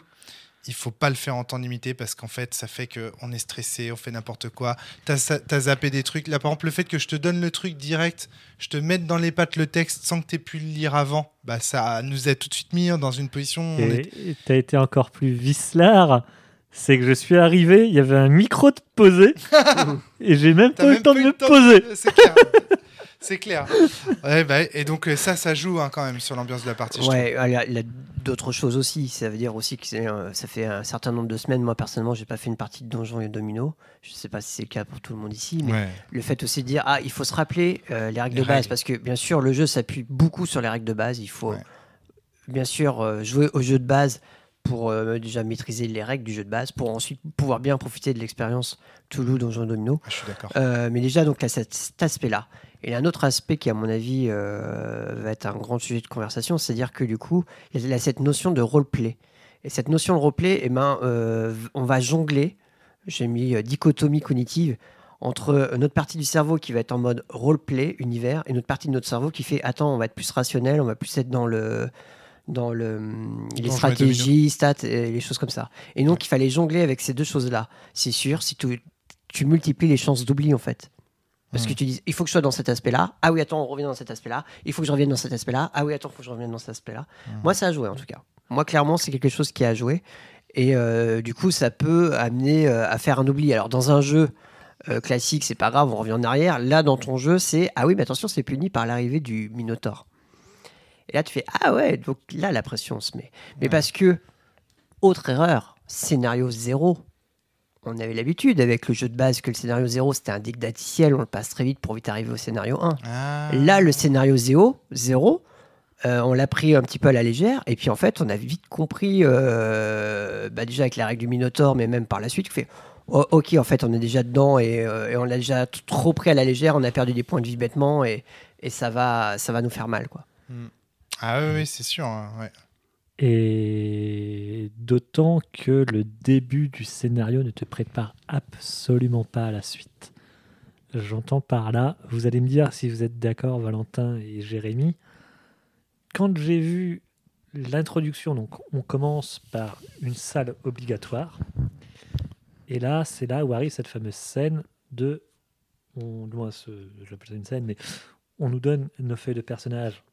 A: il faut pas le faire en temps limité parce qu'en fait, ça fait que on est stressé, on fait n'importe quoi. T'as t'as zappé des trucs. Là, par exemple, le fait que je te donne le truc direct, je te mette dans les pattes le texte sans que tu aies pu le lire avant, bah ça nous a tout de suite mis dans une position. on est-
D: Et t'as été encore plus vicelard. C'est que je suis arrivé, il y avait un micro de posé *laughs* et j'ai même pas eu le temps de me
A: le temps
D: poser. *laughs*
A: C'est clair. *laughs* Ouais, bah, et donc euh, ça, ça joue hein, quand même sur l'ambiance de la partie.
C: Ouais, ah, il y a, d'autres choses aussi. Ça veut dire aussi que euh, ça fait un certain nombre de semaines. Moi, personnellement, j'ai pas fait une partie de Donjons et Domino. Je sais pas si c'est le cas pour tout le monde ici, mais
A: Ouais.
C: le fait aussi de dire ah, il faut se rappeler euh, les règles
A: Les
C: de base
A: règles.
C: parce que bien sûr, le jeu s'appuie beaucoup sur les règles de base. Il faut
A: Ouais.
C: bien sûr euh, jouer au jeu de base pour euh, déjà maîtriser les règles du jeu de base, pour ensuite pouvoir bien profiter de l'expérience Toulouse Donjons et Domino.
A: Ah, Je suis d'accord.
C: Euh, mais déjà, donc, a cet, cet aspect-là. Et un autre aspect qui, à mon avis, euh, va être un grand sujet de conversation, c'est-à-dire que du coup, il y a cette notion de roleplay. Et cette notion de roleplay, eh ben, euh, on va jongler, j'ai mis euh, dichotomie cognitive, entre notre partie du cerveau qui va être en mode roleplay, univers, et notre partie de notre cerveau qui fait attends, on va être plus rationnel, on va plus être dans le dans le, les stratégies, stats, et les choses comme ça. Et donc, il fallait jongler avec ces deux choses-là. C'est sûr, si tu, tu multiplies les chances d'oubli, en fait. Parce que
A: Mm.
C: tu dis, il faut que je sois dans cet aspect-là. Ah oui, attends, on revient dans cet aspect-là. Il faut que je revienne dans cet aspect-là. Ah oui, attends, il faut que je revienne dans cet aspect-là. Moi, ça a joué, en tout cas. Moi, clairement, c'est quelque chose qui a joué. Et euh, du coup, ça peut amener euh, à faire un oubli. Alors, dans un jeu euh, classique, c'est pas grave, on revient en arrière. Là, dans ton jeu, c'est ah oui, mais attention, c'est puni par l'arrivée du Minotaur. Et là, tu fais ah ouais, donc là, la pression se met. Mais parce que, autre erreur, scénario zéro. On avait l'habitude avec le jeu de base que le scénario zéro, c'était un dictaticiel, on le passe très vite pour vite arriver au scénario 1.
A: Ah.
C: Là, le scénario zéro, zéro euh, on l'a pris un petit peu à la légère. Et puis, en fait, on a vite compris, euh, bah, déjà avec la règle du Minotaur, mais même par la suite, que fait, oh, ok, en fait, on est déjà dedans et, euh, et on l'a déjà trop pris à la légère, on a perdu des points de vie bêtement et, et ça, va, ça va nous faire mal. Quoi.
A: Ah oui, oui, c'est sûr. hein, ouais.
D: Et d'autant que le début du scénario ne te prépare absolument pas à la suite. J'entends par là, vous allez me dire si vous êtes d'accord, Valentin et Jérémy. Quand j'ai vu l'introduction, donc on commence par une salle obligatoire. Et là, c'est là où arrive cette fameuse scène de. On, loin ce, j'appelle ça une scène, mais on nous donne nos feuilles de personnages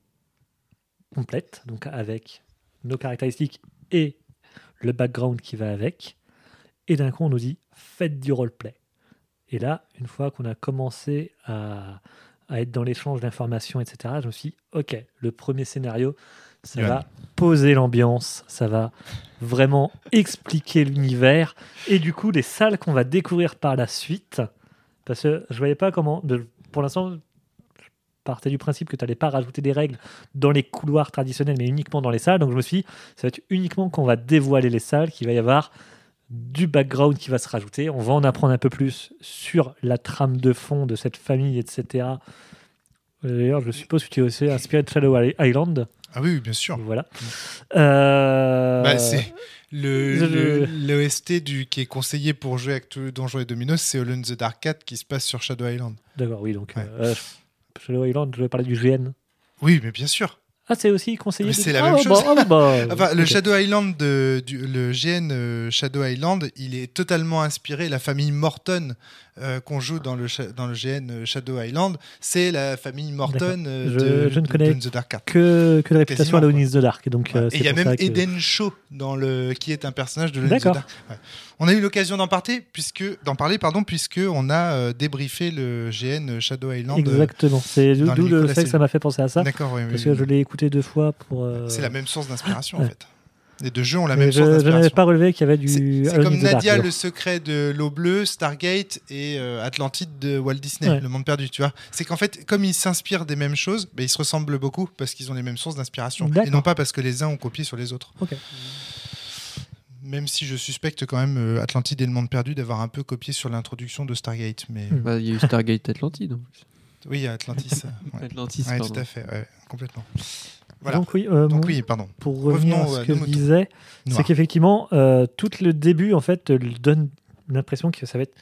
D: complètes, donc avec nos caractéristiques et le background qui va avec. Et d'un coup, on nous dit faites du roleplay. Et là, une fois qu'on a commencé à, à être dans l'échange d'informations, etc., je me suis dit ok, le premier scénario, ça va poser l'ambiance, ça va vraiment expliquer l'univers. Et du coup, les salles qu'on va découvrir par la suite, parce que je voyais pas comment, de- pour l'instant, partais du principe que tu n'allais pas rajouter des règles dans les couloirs traditionnels, mais uniquement dans les salles. Donc je me suis dit, ça va être uniquement qu'on va dévoiler les salles, qu'il va y avoir du background qui va se rajouter. On va en apprendre un peu plus sur la trame de fond de cette famille, etc. D'ailleurs, je suppose que tu es aussi inspiré de Shadow Island.
A: Ah oui, bien sûr.
D: Voilà. Euh,
A: Bah, c'est le, le- l'OST du qui est conseillé pour jouer avec Donjons et Dominos, c'est Alone in the Dark 4 qui se passe sur Shadow Island.
D: D'accord, oui. Donc,
A: Ouais.
D: euh, Shadow Island, je vais parler du GN.
A: Oui, mais bien sûr.
D: Ah, c'est aussi conseillé.
A: Mais c'est la
D: Ah,
A: même
D: bah,
A: chose.
D: ah, bah, *laughs*
A: le. Shadow Island, de, du, le GN euh, Shadow Island, il est totalement inspiré. La famille Morton euh, qu'on joue dans le, cha- dans le GN euh, Shadow Island, c'est la famille Morton euh,
D: Je-
A: de,
D: je ne connais
A: de The Dark 4.
D: que, que de réputation à Alone in the Dark. Donc,
A: Ouais. Et il y a même
D: que-
A: Eden Shaw dans le qui est un personnage de the. Dark. Ouais. On a eu l'occasion d'en parler puisque d'en parler pardon puisque on a débriefé le GN Shadow Island.
D: Exactement. C'est d'où le fait que ça m'a fait penser à ça.
A: D'accord, oui,
D: Parce
A: oui.
D: que je l'ai écouté deux fois pour.
A: C'est la même source d'inspiration en fait. Les deux jeux ont la même
D: je,
A: source
D: je n'avais
A: d'inspiration.
D: pas relevé qu'il y avait du.
A: C'est comme
D: Dark,
A: Nadia, le secret de l'eau bleue, Stargate et euh, Atlantide de Walt Disney,
D: Ouais.
A: le monde perdu, tu vois. C'est qu'en fait, comme ils s'inspirent des mêmes choses, ben, ils se ressemblent beaucoup parce qu'ils ont les mêmes sources d'inspiration. Et non pas parce que les uns ont copié sur les autres.
D: Ok.
A: Même si je suspecte quand même euh, Atlantide et le monde perdu d'avoir un peu copié sur l'introduction de Stargate. Mais
D: Hmm.
B: Bah, Il y a eu Stargate Atlantide. en plus.
A: oui, il y a Atlantis. *laughs* ouais.
B: Atlantis,
A: Ouais, tout à fait, ouais, complètement. Voilà.
D: Donc, oui, euh,
A: Donc oui, pardon.
D: pour revenir
A: Revenons
D: à
A: à
D: ce que je disais, c'est
A: Noir.
D: qu'effectivement, euh, tout le début, en fait, te donne l'impression que ça va être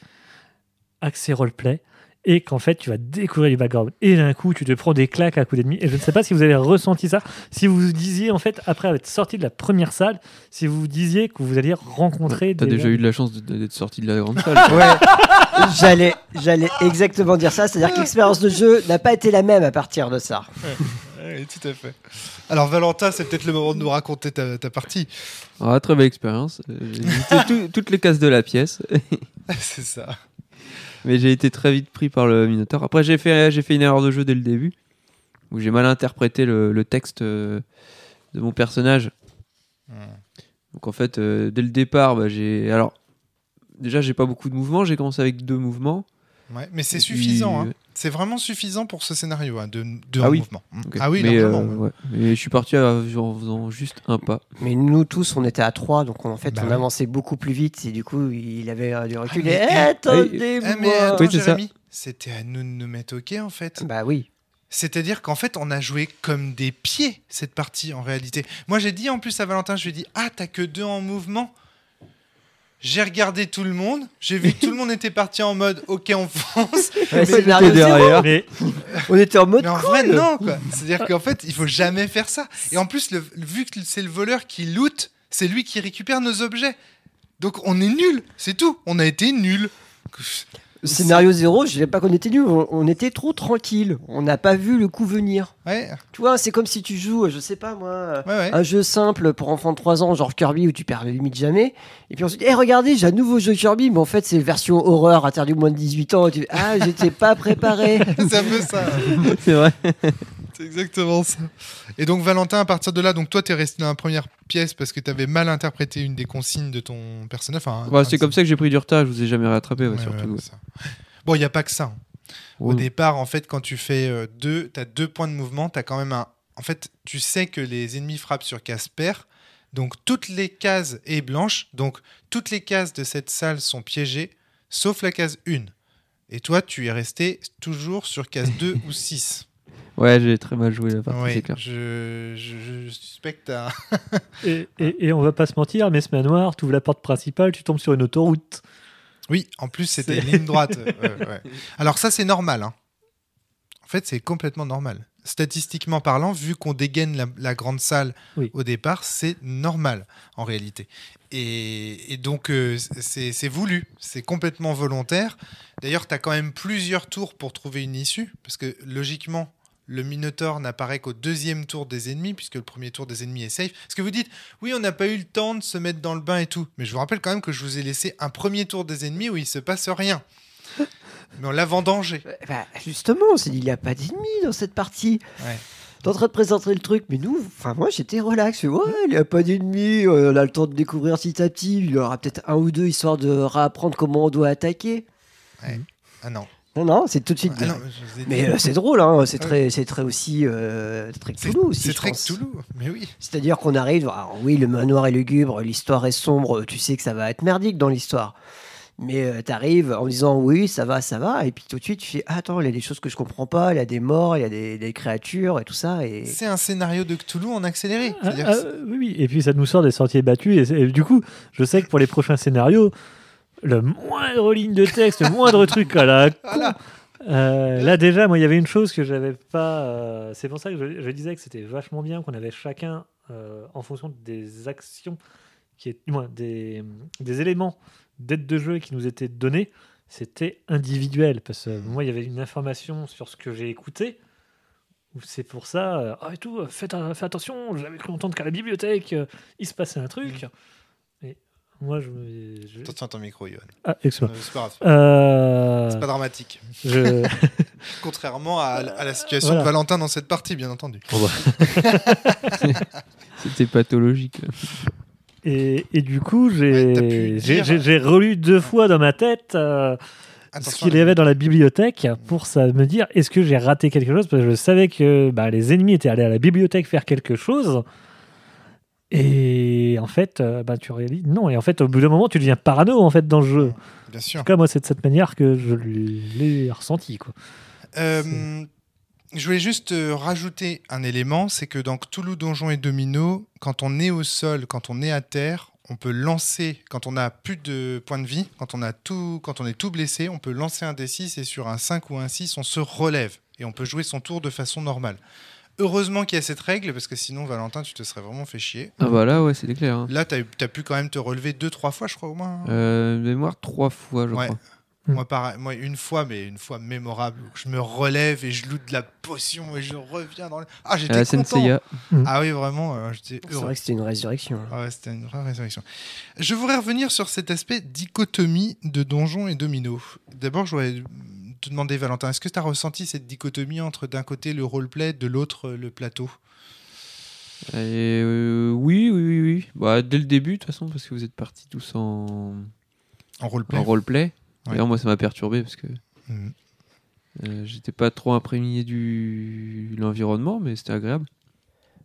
D: axé roleplay et qu'en fait, tu vas découvrir les backgrounds. Et d'un coup, tu te prends des claques à coups d'ennemis. Et je ne sais pas si vous avez ressenti ça. Si vous vous disiez, en fait, après être sorti de la première salle, si vous vous disiez que vous alliez rencontrer
B: T'as
D: des.
B: déjà eu de la chance d'être sorti de la grande salle. *laughs*
C: Ouais, j'allais, j'allais exactement dire ça. C'est-à-dire que l'expérience de jeu n'a pas été la même à partir de ça.
A: Oui, tout à fait. Alors Valentin, c'est peut-être le moment de nous raconter ta, ta partie.
B: Ah, très belle expérience. Euh, J'ai visité *laughs* tout- toutes les cases de la pièce. *laughs*
A: c'est ça.
B: Mais j'ai été très vite pris par le Minotaur. Après, j'ai fait, j'ai fait une erreur de jeu dès le début, où j'ai mal interprété le, le texte euh, de mon personnage. Donc en fait, euh, dès le départ, bah, j'ai. Alors, déjà, j'ai pas beaucoup de mouvements. J'ai commencé avec deux mouvements.
A: Ouais, mais c'est
B: puis,
A: suffisant. hein.
B: Euh,
A: C'est vraiment suffisant pour ce scénario, hein, de, de
B: Ah oui.
A: mouvement.
B: Ok.
A: Ah oui,
B: mais,
A: largement.
B: euh, ouais. Mais je suis parti à- en faisant juste un pas.
C: Mais nous tous, on était à 3, donc en fait,
A: Bah
C: on
A: ouais.
C: avançait beaucoup plus vite. Et du coup, il avait euh, du recul.
A: mais-
C: et
A: eh,
C: attendez-moi
A: Eh, mais attends,
B: Oui, c'est ça.
A: Jérémy, c'était à nous de nous mettre OK en fait.
C: Bah oui.
A: C'est-à-dire qu'en fait, on a joué comme des pieds cette partie en réalité. Moi, j'ai dit en plus à Valentin, je lui ai dit Ah, t'as que deux en mouvement? J'ai regardé tout le monde, j'ai vu que tout le monde était parti en mode OK, on fonce.
C: Ouais,
B: derrière.
D: Mais
C: On était en mode
A: Mais en
C: cool.
A: vrai, non, quoi. C'est-à-dire qu'en fait, il faut jamais faire ça. Et en plus, le- vu que c'est le voleur qui loot, c'est lui qui récupère nos objets. Donc on est nul, c'est tout. On a été nul.
C: Scénario 0, je dirais pas qu'on était nul, on, on était trop tranquille. On n'a pas vu le coup venir.
A: Ouais,
C: Tu vois, c'est comme si tu joues, je sais pas moi,
A: ouais, ouais.
C: un jeu simple pour enfants de 3 ans, genre Kirby, où tu perds limite jamais. Et puis ensuite, hé, regardez, j'ai un nouveau jeu Kirby, mais en fait, c'est version horreur, interdit aux moins de 18 ans. Et tu... Ah, j'étais pas *laughs* préparé.
A: c'est un peu ça.
B: C'est vrai. *laughs*
A: C'est exactement ça. Et donc Valentin, à partir de là, donc toi, t'es resté dans la première pièce parce que t'avais mal interprété une des consignes de ton personnage. Enfin,
B: Bah, c'est comme ça que j'ai pris du retard. Je vous ai jamais rattrapé, ouais, surtout.
A: ça. Bon, il n'y a pas que ça. hein. Au départ, en fait, quand tu fais euh, deux, tu as deux points de mouvement, tu as quand même un. En fait, tu sais que les ennemis frappent sur case paire. Donc, toutes les cases est blanche. Donc, toutes les cases de cette salle sont piégées. sauf la case 1. Et toi, tu es resté toujours sur case 2 *laughs* ou 6.
B: Ouais, j'ai très mal joué la partie, c'est clair.
A: je, je, je suspecte un... *laughs*
D: Et, et, et on va pas se mentir, mais ce manoir, tu ouvres la porte principale, tu tombes sur une autoroute.
A: Oui, en plus, c'était une ligne droite. Ouais, ouais. Alors ça, c'est normal. hein. En fait, c'est complètement normal. Statistiquement parlant, vu qu'on dégaine la, la grande salle
D: Oui.
A: au départ, c'est normal en réalité. Et, et donc, euh, c'est c'est voulu, c'est complètement volontaire. D'ailleurs, tu as quand même plusieurs tours pour trouver une issue, parce que logiquement, le Minotaur n'apparaît qu'au deuxième tour des ennemis, puisque le premier tour des ennemis est safe. Parce que vous dites, oui, on n'a pas eu le temps de se mettre dans le bain et tout. Mais je vous rappelle quand même que je vous ai laissé un premier tour des ennemis où il se passe rien. Mais on l'a vendangé.
C: Bah, *laughs* justement, il n'y a pas d'ennemis dans cette partie.
A: Ouais.
C: T'es en train de présenter le truc, mais nous, enfin moi j'étais relax. Ouais, il n'y a pas d'ennemis, on a le temps de découvrir petit à petit. Il y aura peut-être un ou deux histoire de réapprendre comment on doit attaquer.
A: Ah non.
C: Non, non, c'est tout de suite.
A: Ah non.
C: Mais euh, c'est drôle, hein, c'est
A: Ouais.
C: très, c'est très aussi euh, très
A: C'est-
C: Cthulhu aussi.
A: C'est très. Cthulhu, mais oui.
C: C'est-à-dire qu'on arrive, alors oui, le manoir est lugubre, l'histoire est sombre, tu sais que ça va être merdique dans l'histoire. Mais euh, t'arrives en disant oui, ça va, ça va, et puis tout de suite tu fais ah, attends, il y a des choses que je comprends pas, il y a des morts, il y a des, des créatures et tout ça. Et...
A: C'est un scénario de Cthulhu en accéléré.
D: Ah, ah, oui, oui, et puis ça nous sort des sentiers battus. Et du coup, je sais que pour les prochains scénarios, le moindre ligne de texte, le moindre truc à la con. Euh, là déjà, moi, il y avait une chose que j'avais pas. euh, c'est pour ça que je, je disais que c'était vachement bien qu'on avait chacun, euh, en fonction des actions, qui est, du moins des, des éléments d'aide de jeu qui nous étaient donnés, c'était individuel. Parce que moi, il y avait une information sur ce que j'ai écouté. où C'est pour ça, euh, ah et tout, faites, attention, j'avais cru entendre qu'à la bibliothèque, euh, il se passait un truc. Moi, je me. je-
A: Attention à ton micro, Yohan.
D: Ah, excuse-moi.
A: Euh, C'est pas grave.
D: Euh,
A: C'est pas dramatique.
D: je... *laughs*
A: Contrairement à, à la situation
D: Voilà.
A: de Valentin dans cette partie, bien entendu. *laughs*
B: C'était pathologique.
D: et, et du coup, j'ai j'ai-
A: dire-
D: j'ai- j'ai relu deux fois dans ma tête euh, ce qu'il y avait dans la bibliothèque pour ça, me dire est-ce que j'ai raté quelque chose? Parce que je savais que bah, les ennemis étaient allés à la bibliothèque faire quelque chose. Et en fait, euh, bah, tu réalises. Non, et en fait, au bout d'un moment, tu deviens parano en fait, dans le jeu.
A: Bien
D: En
A: sûr.
D: tout cas, moi, c'est de cette manière que je l'ai ressenti. Quoi.
A: Euh, je voulais juste euh, rajouter un élément, c'est que dans Cthulhu Donjon et Domino, quand on est au sol, quand on est à terre, on peut lancer, quand on a plus de points de vie, quand on, a tout, quand on est tout blessé, on peut lancer un D6 et sur un 5 ou un 6, on se relève et on peut jouer son tour de façon normale. Heureusement qu'il y a cette règle, parce que sinon, Valentin, tu te serais vraiment fait chier.
B: Ah bah là, ouais, c'était clair. hein.
A: Là, tu as, pu quand même te relever deux, trois fois, je crois, au moins. hein.
B: Euh, mémoire trois fois, je
A: Ouais.
B: crois.
D: Mm.
A: Moi, pareil, moi, une fois, mais une fois mémorable, où je me relève et je loot de la potion et je reviens dans le. Ah,
B: À
A: j'étais
B: la
A: content.
B: Senseiya.
A: Ah oui, vraiment, euh, j'étais
C: C'est
A: heureux.
C: vrai que c'était une résurrection.
A: Ah ouais, c'était une vraie résurrection. Je voudrais revenir sur cet aspect dichotomie de donjon et domino. D'abord, je voudrais te demander, Valentin, est-ce que tu as ressenti cette dichotomie entre d'un côté le roleplay, de l'autre le plateau?
B: Euh, oui, oui, oui, oui. Bah, dès le début, de toute façon, parce que vous êtes partis tous en,
A: En roleplay
B: en roleplay.
A: Ouais.
B: D'ailleurs, moi, ça m'a perturbé parce que
A: Mhm.
B: euh, j'étais pas trop imprégné du l'environnement, mais c'était agréable.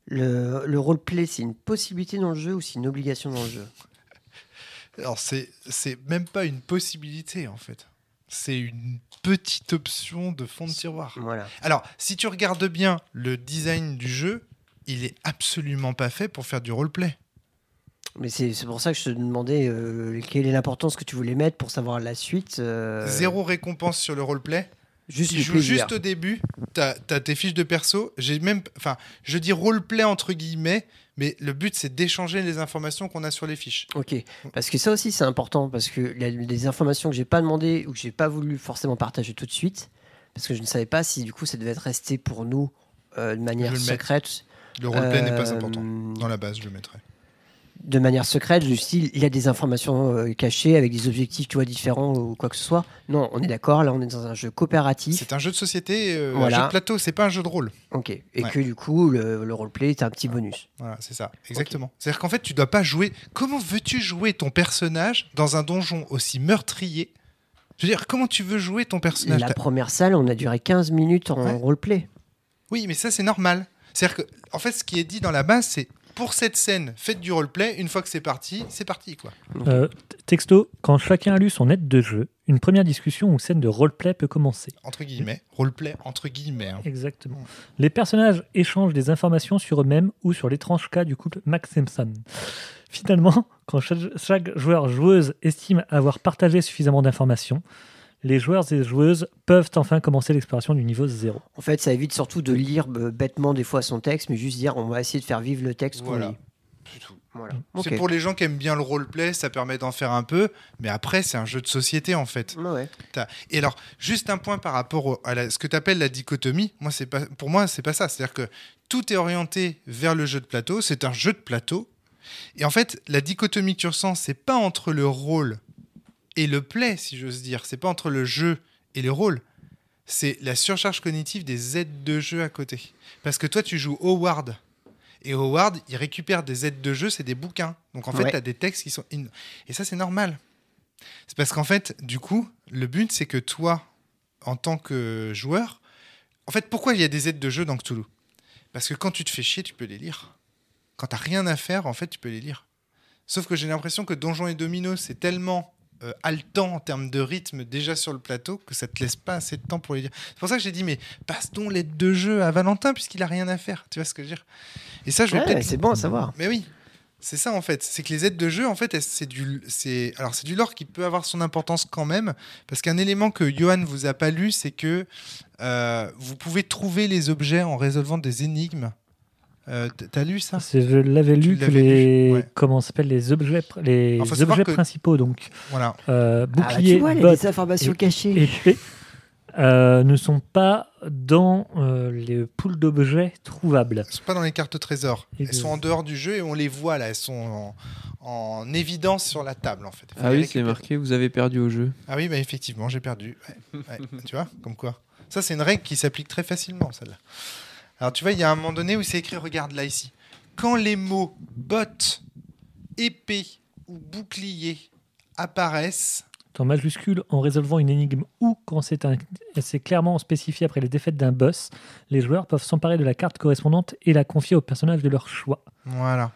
C: Le, le roleplay, c'est une possibilité dans le jeu ou c'est une obligation dans le jeu?
A: Alors, c'est, c'est même pas une possibilité, en fait. C'est une petite option de fond de tiroir.
C: Voilà.
A: Alors, si tu regardes bien le design du jeu, il est absolument pas fait pour faire du roleplay.
C: Mais c'est pour ça que je te demandais euh, quelle est l'importance que tu voulais mettre pour savoir la suite. euh,
A: Zéro récompense sur le roleplay.
C: Juste plaisir.
A: juste au début, t'as as tes fiches de perso. J'ai même, enfin, je dis roleplay entre guillemets, mais le but c'est d'échanger les informations qu'on a sur les fiches.
C: Ok, parce que ça aussi c'est important, parce que des informations que j'ai pas demandé ou que j'ai pas voulu forcément partager tout de suite, parce que je ne savais pas si du coup ça devait être resté pour nous euh, de manière secrète.
A: Le roleplay n'est pas
C: Euh,
A: important. Dans la base, je le mettrai.
C: De manière secrète, du style, il y a des informations euh, cachées avec des objectifs, tu vois, différents ou quoi que ce soit. Non, on est d'accord, là on est dans un jeu coopératif.
A: C'est un jeu de société, euh,
C: Voilà.
A: un jeu de plateau. C'est pas un jeu de rôle.
C: Ok, et
A: Ouais.
C: que du coup le, le roleplay est un petit bonus.
A: Voilà, c'est ça, exactement. C'est-à-dire qu'en fait, tu dois pas jouer. Comment veux-tu jouer ton personnage dans un donjon aussi meurtrier? Je veux dire, comment tu veux jouer ton personnage?
C: La première salle, on a duré 15 minutes en
A: Ouais.
C: roleplay.
A: Oui, mais ça, c'est normal. C'est-à-dire que, en fait, ce qui est dit dans la base, c'est pour cette scène, faites du roleplay. Une fois que c'est parti, c'est parti quoi.
D: Euh, texto, quand chacun a lu son aide de jeu, une première discussion ou scène de roleplay peut commencer.
A: Entre guillemets, roleplay entre guillemets. hein.
D: Exactement. Les personnages échangent des informations sur eux-mêmes ou sur l'étrange cas du couple Max Simpson. Finalement, quand chaque, chaque joueur joueuse estime avoir partagé suffisamment d'informations, les joueurs et joueuses peuvent enfin commencer l'exploration du niveau 0.
C: En fait, ça évite surtout de lire bêtement des fois son texte, mais juste dire on va essayer de faire vivre le texte qu'on
A: Voilà.
C: lit.
A: C'est tout.
C: Voilà.
A: C'est
C: Ok.
A: pour les gens qui aiment bien le roleplay, ça permet d'en faire un peu, mais après c'est un jeu de société en fait.
C: Ouais.
A: Et alors, juste un point par rapport au- à la- ce que tu appelles la dichotomie, moi, c'est pas, pour moi, c'est pas ça. C'est-à-dire que tout est orienté vers le jeu de plateau, c'est un jeu de plateau. Et en fait, la dichotomie que tu ressens, c'est pas entre le rôle et le play, si j'ose dire. C'est pas entre le jeu et le rôle. C'est la surcharge cognitive des aides de jeu à côté. Parce que toi, tu joues Howard. Et Howard, il récupère des aides de jeu, c'est des bouquins. Donc en fait,
C: Ouais.
A: tu as des textes qui sont. in- Et ça, c'est normal. C'est parce qu'en fait, du coup, le but, c'est que toi, en tant que joueur, en fait, pourquoi il y a des aides de jeu dans Cthulhu? Parce que quand tu te fais chier, tu peux les lire. Quand t'as rien à faire, en fait, tu peux les lire. Sauf que j'ai l'impression que Donjons et Domino, c'est tellement euh, haletant en termes de rythme déjà sur le plateau que ça te laisse pas assez de temps pour les lire. C'est pour ça que j'ai dit, mais passe donc l'aide de jeu à Valentin puisqu'il a rien à faire. Tu vois ce que je veux dire? Et ça, je vais
C: Ouais, c'est bon à savoir.
A: mais oui, c'est ça en fait. C'est que les aides de jeu, en fait, c'est du, c'est, alors c'est du lore qui peut avoir son importance quand même, parce qu'un élément que Johan vous a pas lu, c'est que euh, vous pouvez trouver les objets en résolvant des énigmes. Euh, T'as lu ça?
D: Je l'avais lu que les
A: lu, ouais.
D: comment s'appelle les objets les
A: Enfin,
D: objets
A: que-
D: principaux donc
A: Voilà.
D: euh,
C: Ah, bah, tu vois, des informations
D: et-
C: cachées.
D: épée euh, ne sont pas dans euh, les poules d'objets trouvables.
A: Elles sont pas dans les cartes trésor. Elles sont en dehors du jeu et on les voit là. Elles sont en, en évidence sur la table en fait. Faut
B: Ah
A: les
B: oui, c'est marqué, vous avez perdu au jeu.
A: Ah oui, bah effectivement, j'ai perdu. Ouais, ouais. tu vois, comme quoi. Ça, c'est une règle qui s'applique très facilement, celle-là. Alors, tu vois, il y a un moment donné où c'est écrit, regarde là, ici. Quand les mots botte, épée ou bouclier apparaissent,
D: En majuscule, en résolvant une énigme ou quand c'est un- c'est clairement spécifié après les défaites d'un boss, les joueurs peuvent s'emparer de la carte correspondante et la confier au personnage de leur choix.
A: voilà.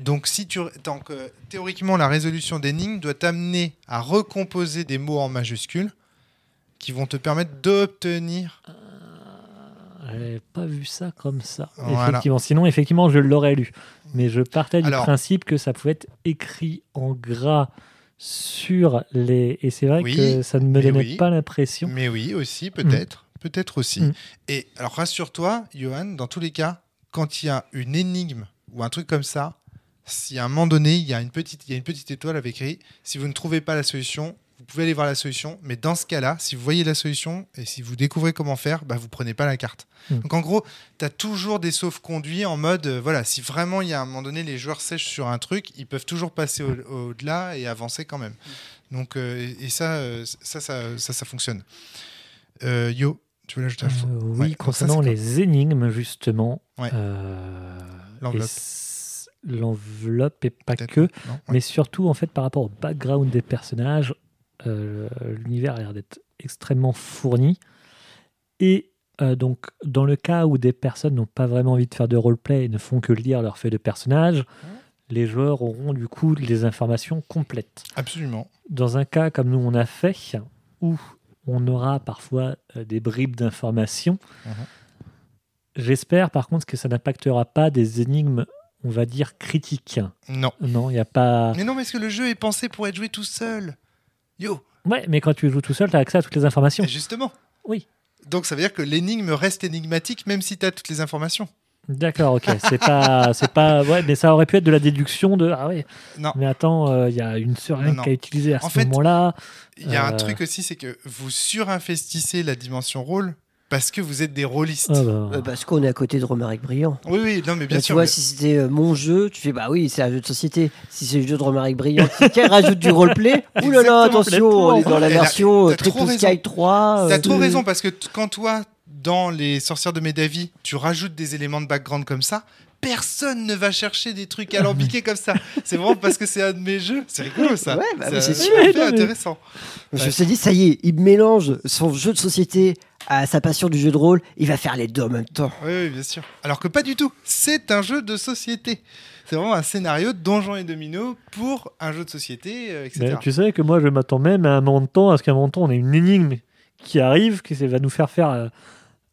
A: Donc, si tu, donc, euh, théoriquement, la résolution d'énigmes doit t'amener à recomposer des mots en majuscules qui vont te permettre d'obtenir.
D: J'avais pas vu ça comme ça.
A: Voilà.
D: Effectivement. Sinon, effectivement, je l'aurais lu. Mais je partais du
A: Alors-
D: principe que ça pouvait être écrit en gras sur les. Et c'est vrai
A: Oui,
D: que ça ne me donnait
A: oui.
D: pas l'impression.
A: Mais oui, aussi, peut-être. Peut-être aussi.
D: Mm.
A: Et alors, rassure-toi, Johan, dans tous les cas, quand il y a une énigme ou un truc comme ça, si à un moment donné, il y a une petite, il y a une petite étoile avec écrit, si vous ne trouvez pas la solution, pouvez aller voir la solution. Mais dans ce cas-là, si vous voyez la solution et si vous découvrez comment faire, bah, vous prenez pas la carte.
D: Mm.
A: Donc en gros, tu as toujours des sauf-conduits en mode, euh, voilà, si vraiment il y a un moment donné, les joueurs sèchent sur un truc, ils peuvent toujours passer au- au-delà et avancer quand même. Donc, euh, et et ça, euh, ça, ça, ça, ça fonctionne. Yo, tu veux l'ajouter
D: oui,
A: Ouais, donc ça,
D: concernant les énigmes, justement.
A: Ouais. L'enveloppe.
D: L'enveloppe et pas que.
A: non Ouais.
D: Mais surtout, en fait, par rapport au background des personnages, l'univers a l'air d'être extrêmement fourni. Et euh, donc, dans le cas où des personnes n'ont pas vraiment envie de faire de roleplay et ne font que lire leur fait de personnage, les joueurs auront du coup les informations complètes.
A: Absolument.
D: Dans un cas comme nous on a fait, où on aura parfois euh, des bribes d'informations,
A: Mhm.
D: j'espère par contre que ça n'impactera pas des énigmes, on va dire, critiques.
A: Non.
D: Non, il n'y a pas...
A: Mais non, parce que le jeu est pensé pour être joué tout seul. Yo,
D: Ouais, mais quand tu joues tout seul, tu as accès à toutes les informations.
A: et justement.
D: Oui.
A: Donc ça veut dire que l'énigme reste énigmatique même si tu as toutes les informations.
D: D'accord, ok. C'est pas, *laughs* c'est pas, ouais, mais ça aurait pu être de la déduction de, ah ouais.
A: Non.
D: Mais attends, euh, il y a une seringue qui a utilisé à
A: En
D: ce
A: fait,
D: moment-là.
A: Il y a un
D: Euh.
A: truc aussi, c'est que vous surinvestissez la dimension rôle parce que vous êtes des rôlistes.
D: Ah bah,
C: Euh, parce qu'on est à côté de Romaric Brillant.
A: Oui, oui, non, mais bien
C: Là,
A: sûr.
C: tu vois,
A: mais-
C: si c'était euh, mon jeu, tu fais bah oui, c'est un jeu de société. Si c'est le jeu de Romaric Brillant qui, *laughs* rajoute du roleplay, oulala, attention, on est dans la version
A: t'as trop
C: Triple
A: raison.
C: Sky 3.
A: T'as trop
C: euh,
A: raison parce que quand toi, dans les sorcières de Médavie, tu rajoutes des éléments de background comme ça, personne ne va chercher des trucs alambiqués comme ça. C'est vraiment parce que c'est un de mes jeux. C'est rigolo ça.
C: Ouais, bah c'est
A: super intéressant.
C: Je me suis dit, ça y est, il mélange son jeu de société à sa passion du jeu de rôle, il va faire les deux en même temps.
A: Oui, oui, bien sûr. Alors que pas du tout. C'est un jeu de société. C'est vraiment un scénario de donjons et dominos pour un jeu de société, euh, etc.
D: Mais tu sais que moi, je m'attends même à un moment de temps à ce qu'à un moment de temps, on ait une énigme qui arrive, qui va nous faire faire euh,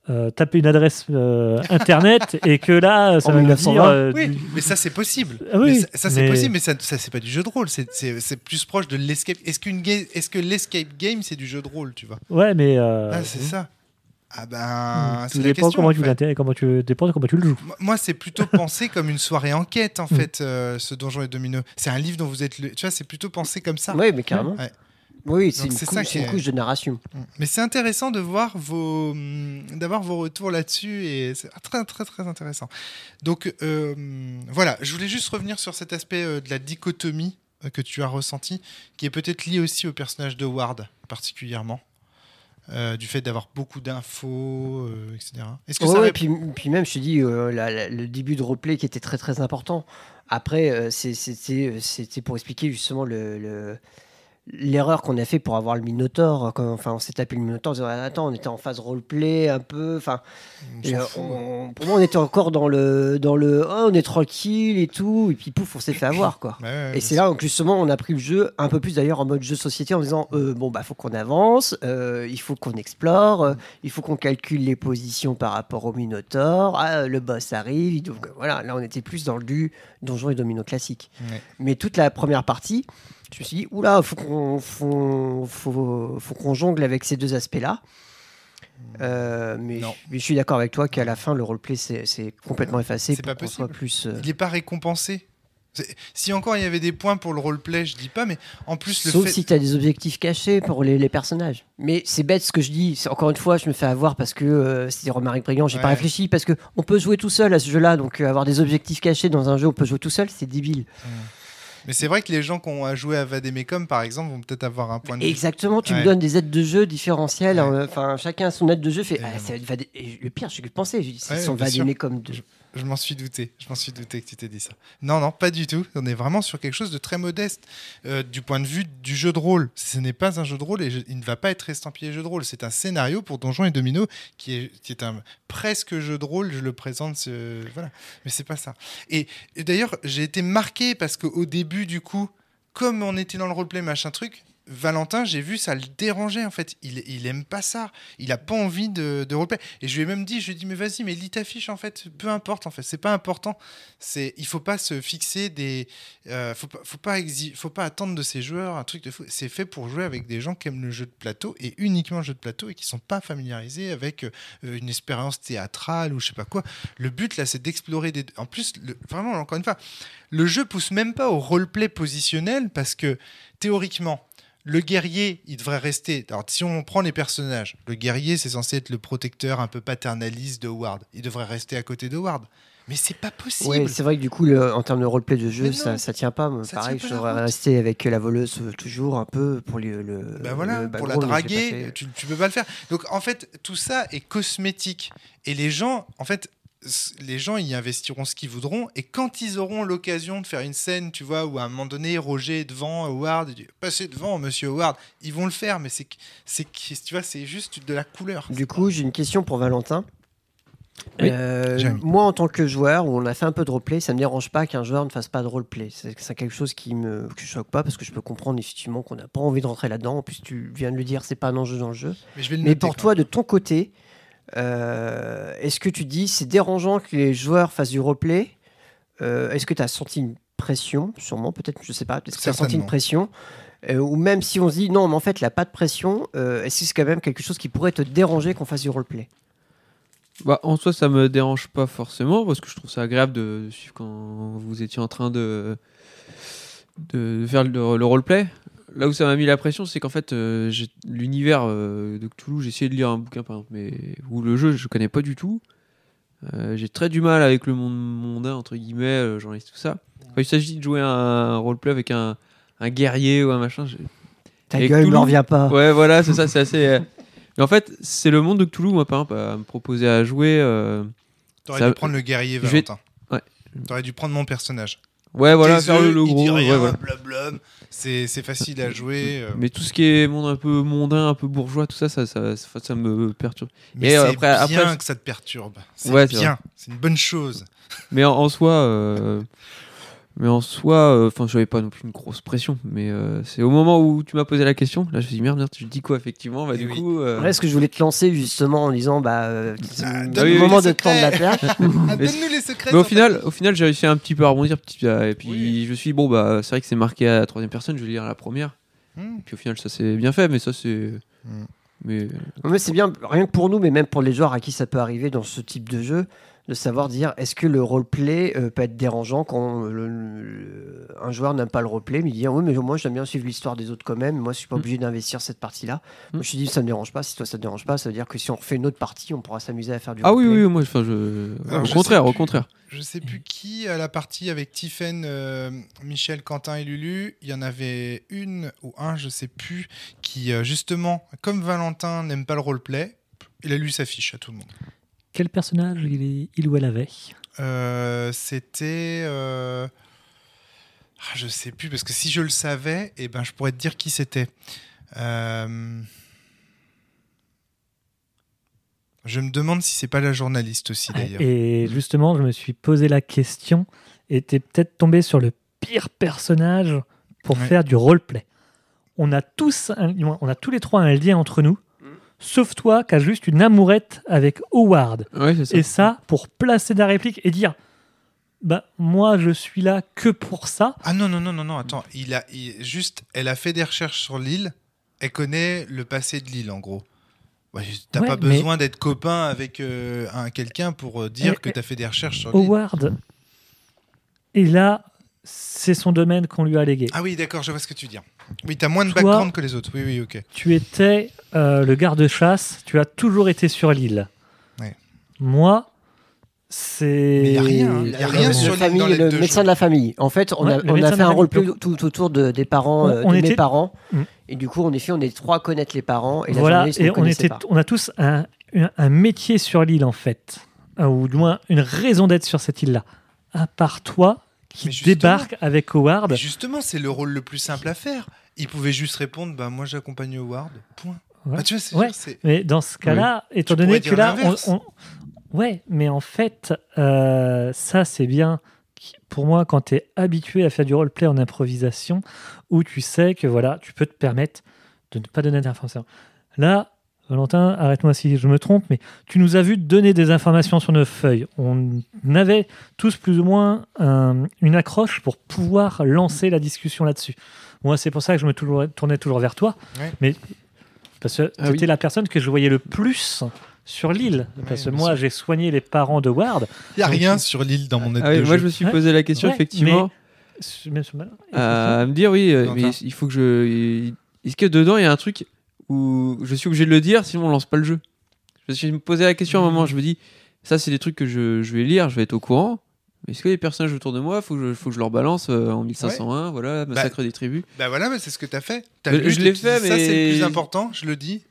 D: euh, taper une adresse euh, internet *laughs* et que là, ça
C: En
D: va nous
C: 1920.
D: dire. euh,
A: Oui,
D: du-
A: mais ça c'est possible.
D: Ah oui,
A: Mais ça, ça, c'est
D: mais-
A: possible, mais ça, ça c'est pas du jeu de rôle. C'est- C'est c'est plus proche de l'escape. Est-ce qu'une ga- est-ce que l'escape game c'est du jeu de rôle, tu vois?
D: Ouais, mais. euh,
A: Ah, c'est ça. Ah ben,
D: Tout
A: c'est
D: dépend
A: question.
D: comment
A: en
D: tu
A: fait.
D: comment tu dépend de comment tu le joues.
A: Moi- c'est plutôt pensé comme une soirée enquête, en
D: Mm.
A: fait, euh, ce Donjon et Domino. C'est un livre dont vous êtes le... Tu vois, c'est plutôt pensé comme ça.
C: Oui, mais carrément.
A: Ouais.
C: Oui, c'est une, couche- une couche de narration.
A: Mm. Mais c'est intéressant de voir vos, hum, d'avoir vos retours là-dessus et c'est très très très intéressant. Donc euh, voilà, je voulais juste revenir sur cet aspect euh, de la dichotomie euh, que tu as ressenti, qui est peut-être lié aussi au personnage de Ward particulièrement, euh, du fait d'avoir beaucoup d'infos, euh, etc. Est-ce que
C: Ouais,
A: ça
C: ouais, puis, puis même, je te dis, euh, la- la- le début de roleplay qui était très très important. Après, c'était c'était pour expliquer justement le. le- L'erreur qu'on a fait pour avoir le Minotaur, quand, enfin on s'est tapé le Minotaur, en disant, attends, on était en phase roleplay un peu, enfin
A: On
C: Et, euh, on- pour moi, on était encore dans le, dans le oh, on est tranquille et tout, et puis pouf, on s'est fait avoir quoi.
A: Ouais, ouais,
C: Et c'est là où justement on a pris le jeu un peu plus d'ailleurs en mode jeu société en disant euh, bon bah faut qu'on avance, euh, il faut qu'on explore, euh, il faut qu'on calcule les positions par rapport au Minotaur, ah, le boss arrive, donc voilà là on était plus dans le du donjon et domino classique.
A: Ouais.
C: Mais toute la première partie, je me suis dit oula faut qu'on faut, faut, faut qu'on jongle avec ces deux aspects là. Euh, mais, je suis d'accord avec toi qu'à la fin le roleplay c'est c'est complètement effacé
A: C'est pas possible.
C: plus. euh,
A: Il n'est pas récompensé. C'est- Si encore il y avait des points pour le roleplay, je dis pas, mais en plus le
C: Sauf
A: fait...
C: si tu as des objectifs cachés pour les, les personnages. Mais c'est bête ce que je dis. C'est- Encore une fois, je me fais avoir parce que euh, c'était Romaric Brillant. J'ai pas
A: Ouais.
C: réfléchi parce que on peut jouer tout seul à ce jeu-là. Donc euh, avoir des objectifs cachés dans un jeu, on peut jouer tout seul, c'est débile.
A: Mais c'est vrai que les gens qui ont à jouer à Vademecum, par exemple, vont peut-être avoir un point de vue.
C: Exactement. Tu
A: Ouais.
C: me donnes des aides de jeu différentielles.
A: Ouais.
C: hein, Enfin, chacun a son aide de jeu. Fait. Ah, et le pire, je que pensais. C'est
A: Ouais,
C: son comme de.
A: Je m'en suis douté. Je m'en suis douté que tu t'es dit ça. Non, non, pas du tout. On est vraiment sur quelque chose de très modeste euh, du point de vue du jeu de rôle. Ce n'est pas un jeu de rôle et il ne va pas être estampillé jeu de rôle. C'est un scénario pour Donjons et Domino qui est, qui est un presque jeu de rôle. Je le présente, ce- voilà. Mais c'est pas ça. Et, et d'ailleurs, j'ai été marqué parce qu'au début, du coup, comme on était dans le roleplay, machin truc. Valentin, j'ai vu, ça le dérangeait en fait. Il, il aime pas ça. Il a pas envie de, roleplay. Et je lui ai même dit, je lui ai dit, mais vas-y, mais lis ta fiche en fait. Peu importe en fait. C'est pas important. C'est, il faut pas se fixer des, euh, faut pas, faut pas attendre de ces joueurs un truc de fou. C'est fait pour jouer avec des gens qui aiment le jeu de plateau et uniquement le jeu de plateau et qui sont pas familiarisés avec euh, une expérience théâtrale ou je sais pas quoi. Le but là, c'est d'explorer des. En plus, vraiment, encore une fois, le jeu pousse même pas au roleplay positionnel parce que théoriquement, le guerrier, il devrait rester. Alors, si on prend les personnages, le guerrier, c'est censé être le protecteur un peu paternaliste de Howard. Il devrait rester à côté de Howard. Mais c'est pas possible.
C: Ouais, c'est vrai que du coup, le- en termes de roleplay de jeu, ça, ça tient pas.
A: Ça
C: Pareil,
A: tient
C: je
A: pas la
C: devrais rester avec la voleuse euh, toujours un peu pour le. le
A: Bah voilà,
C: le
A: pour la
C: je
A: draguer, tu, tu peux pas le faire. Donc en fait, tout ça est cosmétique. Et les gens, en fait, les gens y investiront ce qu'ils voudront. Et quand ils auront l'occasion de faire une scène, tu vois, où à un moment donné, Roger est devant Howard, il dit passez devant, monsieur Howard, ils vont le faire. Mais c'est, c'est, tu vois, c'est juste de la couleur.
C: Du coup, j'ai une question pour Valentin.
D: Oui.
C: Euh, moi, en tant que joueur, où on a fait un peu de roleplay, ça me dérange pas qu'un joueur ne fasse pas de roleplay. C'est c'est quelque chose qui me que je choque pas parce que je peux comprendre effectivement qu'on n'a pas envie de rentrer là-dedans. En plus, tu viens de le dire, c'est pas un enjeu dans le jeu.
A: Mais je vais le
C: Mais
A: noter,
C: pour toi, de ton côté, euh, est-ce que tu dis c'est dérangeant que les joueurs fassent du roleplay Euh, Est-ce que tu as senti une pression? Sûrement, peut-être, je sais pas. Est-ce que tu as senti une pression? Euh, Ou même si on se dit non, mais en fait, il n'y a pas de pression, euh, est-ce que c'est quand même quelque chose qui pourrait te déranger qu'on fasse du roleplay
B: Bah, en soi, ça me dérange pas forcément parce que je trouve ça agréable de suivre quand vous étiez en train de, de faire le, le roleplay. Là où ça m'a mis la pression, c'est qu'en fait, euh, j'ai- l'univers euh, de Cthulhu, j'ai essayé de lire un bouquin par exemple, mais où le jeu, je connais pas du tout. Euh, j'ai très du mal avec le monde mondain, entre guillemets, euh, journaliste, tout ça. Quand il s'agit de jouer un roleplay avec un, un guerrier ou un machin,
C: Ta
B: Et
C: gueule ne revient pas.
B: Ouais, voilà, c'est ça, c'est assez. Mais en fait, c'est le monde de Cthulhu, moi, par exemple, à me proposer à jouer. euh,
A: T'aurais
B: ça-
A: dû prendre le guerrier,
B: je vais-
A: Valentin.
B: Ouais.
A: T'aurais dû prendre mon personnage.
B: Ouais, voilà, faire le,
A: il
B: gros.
A: dit rien,
B: ouais, voilà.
A: blablabla. C'est c'est facile à jouer. euh,
B: Mais tout ce qui est monde un peu mondain, un peu bourgeois, tout ça, ça, ça, ça, ça me perturbe.
A: Mais
B: Et,
A: c'est
B: euh, après-
A: bien
B: après-
A: que ça te perturbe. C'est
B: Ouais, c'est
A: bien. C'est une bonne chose.
B: Mais en, en soi, euh, mais en soi, enfin, j'avais pas non plus une grosse pression. Mais euh, c'est au moment où tu m'as posé la question, là, je me suis dit merde, merde, tu dis quoi effectivement? Bah
A: Eh
B: du
A: oui.
B: coup, euh,
C: Ouais, ce que je voulais te lancer justement en disant, bah, euh, c'est
A: Ah,
C: le
A: donne-nous
C: moment de te tendre la perche. *laughs*
A: Ah,
B: Mais-
A: Donne-nous les secrets.
B: mais au final, au final, j'ai réussi un petit peu à rebondir, petit, euh, et puis
A: Oui.
B: je me suis dit bon bah, c'est vrai que c'est marqué à la troisième personne, je vais lire à la première.
A: Hmm.
B: Et puis au final, ça c'est bien fait, mais ça c'est,
A: Hmm.
B: mais
C: Mais c'est bien, rien que pour nous, mais même pour les joueurs à qui ça peut arriver dans ce type de jeu, de savoir dire est-ce que le roleplay euh, peut être dérangeant quand le- le- un joueur n'aime pas le roleplay, mais il dit oui, mais moi j'aime bien suivre l'histoire des autres quand même, moi je suis pas
B: Mm.
C: obligé d'investir cette partie-là.
B: Mm.
C: Moi je me suis dit ça me dérange pas, si toi ça te dérange pas, ça veut dire que si on refait une autre partie, on pourra s'amuser à faire du
B: ah oui
C: roleplay.
B: oui, moi, enfin je,
A: Alors,
B: au
A: je
B: contraire, au
A: plus.
B: contraire.
A: Je sais plus qui à la partie avec Tiffen, euh, Michel, Quentin et Lulu. Il y en avait une ou un, je sais plus, qui euh, justement, comme Valentin n'aime pas le roleplay, il a lu sa fiche à tout le monde.
D: Quel personnage il, est- il ou elle avait
A: Euh, C'était. euh, ah, je sais plus, parce que si je le savais, eh ben, je pourrais te dire qui c'était. Euh, Je me demande si c'est pas la journaliste aussi d'ailleurs.
D: Et justement, je me suis posé la question et t'es peut-être tombé sur le pire personnage pour
A: Ouais.
D: faire du roleplay. On a tous, un- on a tous les trois un lien entre nous, sauf toi qui as juste une amourette avec Howard.
B: Ouais, c'est ça.
D: Et ça, pour placer la réplique et dire, bah moi je suis là que pour ça.
A: Ah non, non, non, non, non, attends. Il a, il- juste, elle a fait des recherches sur l'île. Elle connaît le passé de l'île, en gros. Ouais, T'as
D: Ouais,
A: pas
D: mais-
A: besoin d'être copain avec euh, un quelqu'un pour euh, dire
D: Eh,
A: que
D: eh,
A: t'as fait des recherches sur l'île.
D: Howard, et là, c'est son domaine qu'on lui a légué.
A: Ah oui, d'accord, je vois ce que tu dis. Oui, t'as moins de
D: Toi-
A: background que les autres. Oui, oui, ok.
D: Tu étais euh, le garde-chasse, tu as toujours été sur l'île.
A: Ouais.
D: Moi, c'est.
A: Mais y a rien, hein. Y a rien
C: le,
A: sur l'île
C: famille,
A: dans les
C: le
A: deux
C: médecin de la famille. En fait, on
D: Ouais,
C: a,
D: le
C: on fait un
D: Donc-
C: tout autour de, des parents,
D: On-
C: euh,
D: on
C: de mes
D: était-
C: parents.
D: Mm.
C: Et du coup, en effet, on est trois à connaître les parents. Et
D: voilà, et on,
C: connaissait
D: était,
C: pas.
D: on a tous un, un- un métier sur l'île, en fait. Euh, Ou du moins, une raison d'être sur cette île-là. À part toi, qui débarque avec Howard.
A: Mais justement, c'est le rôle le plus simple à faire. Il pouvait juste répondre bah, Moi, j'accompagne Howard. Point.
D: Ouais.
A: Bah, tu vois,
D: Ouais.
A: genre,
D: Mais dans ce cas-là, étant
A: Tu
D: donné que là, on,
A: l'inverse.
D: on- ouais, mais en fait, euh, ça c'est bien pour moi quand tu es habitué à faire du roleplay en improvisation, où tu sais que voilà, tu peux te permettre de ne pas donner d'informations. Là, Valentin, arrête-moi si je me trompe, mais tu nous as vu donner des informations sur nos feuilles. On avait tous plus ou moins un- une accroche pour pouvoir lancer la discussion là-dessus. Moi, c'est pour ça que je me tournais toujours vers toi.
A: Ouais.
D: Mais parce que
B: Ah
D: c'était
B: oui.
D: la personne que je voyais le plus sur l'île. Parce que moi, j'ai soigné les parents de Ward.
A: Il n'y a rien sur l'île dans mon aide
B: Ah oui,
A: de
B: moi je me suis
D: Ouais.
B: posé la question
D: Ouais,
B: effectivement. À me dire oui, euh, mais il faut que je. Est-ce que dedans il y a un truc où je suis obligé de le dire, sinon on lance pas le jeu Je me suis posé la question à un moment, je me dis, ça c'est des trucs que je, je vais lire, je vais être au courant. Mais est-ce que les personnages autour de moi, faut que je, faut que je leur balance euh, en 1501, voilà, massacre des tribus
A: Bah voilà, mais c'est ce que t'as fait.
B: Je-
A: lu,
B: je
A: tu
B: l'ai fait,
A: Ça, c'est le
B: mais-
A: plus important, je le dis.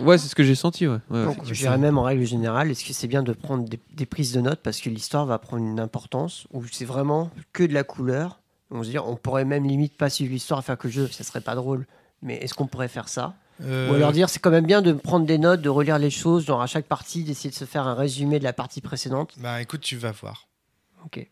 B: Ouais, c'est ce que j'ai senti, ouais. ouais.
C: Donc, je dirais même en règle générale, est-ce que c'est bien de prendre des, des prises de notes parce que l'histoire va prendre une importance ou c'est vraiment que de la couleur? On se dit, on pourrait même limite pas suivre l'histoire à faire que le jeu, ça serait pas drôle. Mais est-ce qu'on pourrait faire ça?
A: Euh,
C: Ou alors dire, c'est quand même bien de prendre des notes, de relire les choses, genre à chaque partie, d'essayer de se faire un résumé de la partie précédente.
A: Bah écoute, tu vas voir.
C: Ok.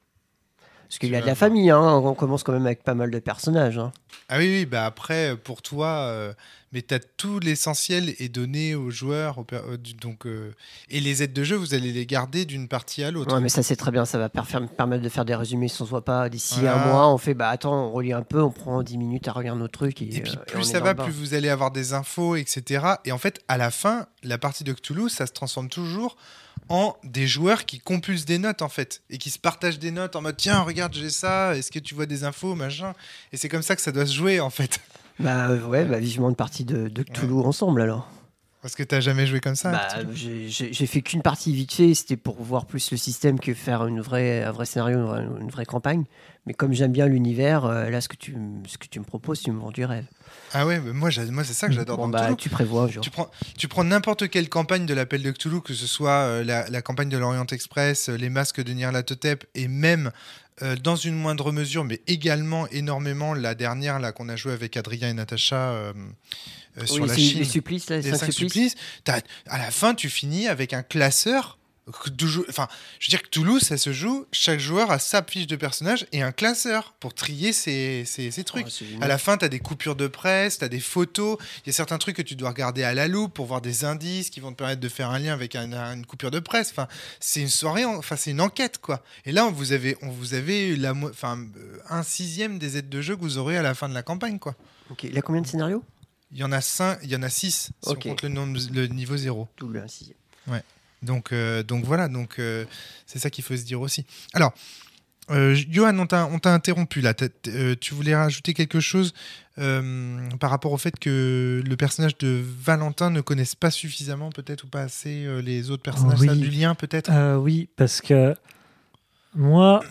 C: Parce qu'il
A: Tu
C: y a de la famille, hein. on commence quand même avec pas mal de personnages. hein.
A: Ah oui, oui, bah après, pour toi, euh, mais t'as tout l'essentiel est donné aux joueurs, aux euh, du- donc, euh, et les aides de jeu, vous allez les garder d'une partie à l'autre.
C: Ouais, mais ça c'est très bien, ça va permettre de faire des résumés si on se voit pas d'ici
A: Voilà.
C: un mois. On fait, bah attends, on relit un peu, on prend 10 minutes à regarder nos trucs. Et,
A: Et puis
C: et
A: plus ça va, plus vous allez avoir des infos, etc. Et en fait, à la fin, la partie de Cthulhu, ça se transforme toujours en des joueurs qui compulsent des notes en fait et qui se partagent des notes en mode tiens regarde j'ai ça est-ce que tu vois des infos machin et c'est comme ça que ça doit se jouer en fait
C: Bah euh, ouais, bah, vivement une partie de, de Cthulhu ensemble alors.
A: parce que t'as jamais joué comme ça
C: Bah, j'ai fait qu'une partie vite fait, c'était pour voir plus le système que faire une vraie, un vrai scénario, une vraie, une vraie campagne. Mais comme j'aime bien l'univers, euh, là ce que, tu, ce que tu me proposes, tu me vends du rêve.
A: Ah ouais, moi, c'est ça que j'adore
C: Bon,
A: dans
C: bah,
A: Cthulhu.
C: tu prévois.
A: Tu prends, tu prends n'importe quelle campagne de l'appel de Cthulhu, que ce soit euh, la, la campagne de l'Orient Express, euh, les masques de Nyarlathotep, et même euh, dans une moindre mesure, mais également énormément la dernière là qu'on a joué avec Adrien et Natacha sur
C: Oui,
A: la Chine.
C: les supplices, là, les cinq supplices.
A: supplices. À la fin, tu finis avec un classeur. Enfin, je veux dire que Toulouse, ça se joue. Chaque joueur a sa fiche de personnage et un classeur pour trier ses, ses- ses trucs.
C: Oh.
A: À la fin, tu as des coupures de presse, tu as des photos. Il y a certains trucs que tu dois regarder à la loupe pour voir des indices qui vont te permettre de faire un lien avec un- une coupure de presse. Enfin, c'est une soirée, en- enfin, c'est une enquête, quoi. Et là, on vous avez, on vous avez la, enfin, euh, un sixième des aides de jeu que vous aurez à la fin de la campagne, quoi.
C: Ok, Il a combien de scénarios?
A: Il y en a cinq, il y en a six si
C: Ok.
A: on compte le, nombre- le niveau zéro.
C: Double, un sixième.
A: Donc, euh, donc voilà, donc euh, c'est ça qu'il faut se dire aussi. Alors, euh, Johan, on t'a interrompu là. Tu voulais rajouter quelque chose par rapport au fait que le personnage de Valentin ne connaisse pas suffisamment, peut-être ou pas assez les autres personnages
D: Oui.
A: ça, du lien, peut-être?
D: Oui, parce que moi,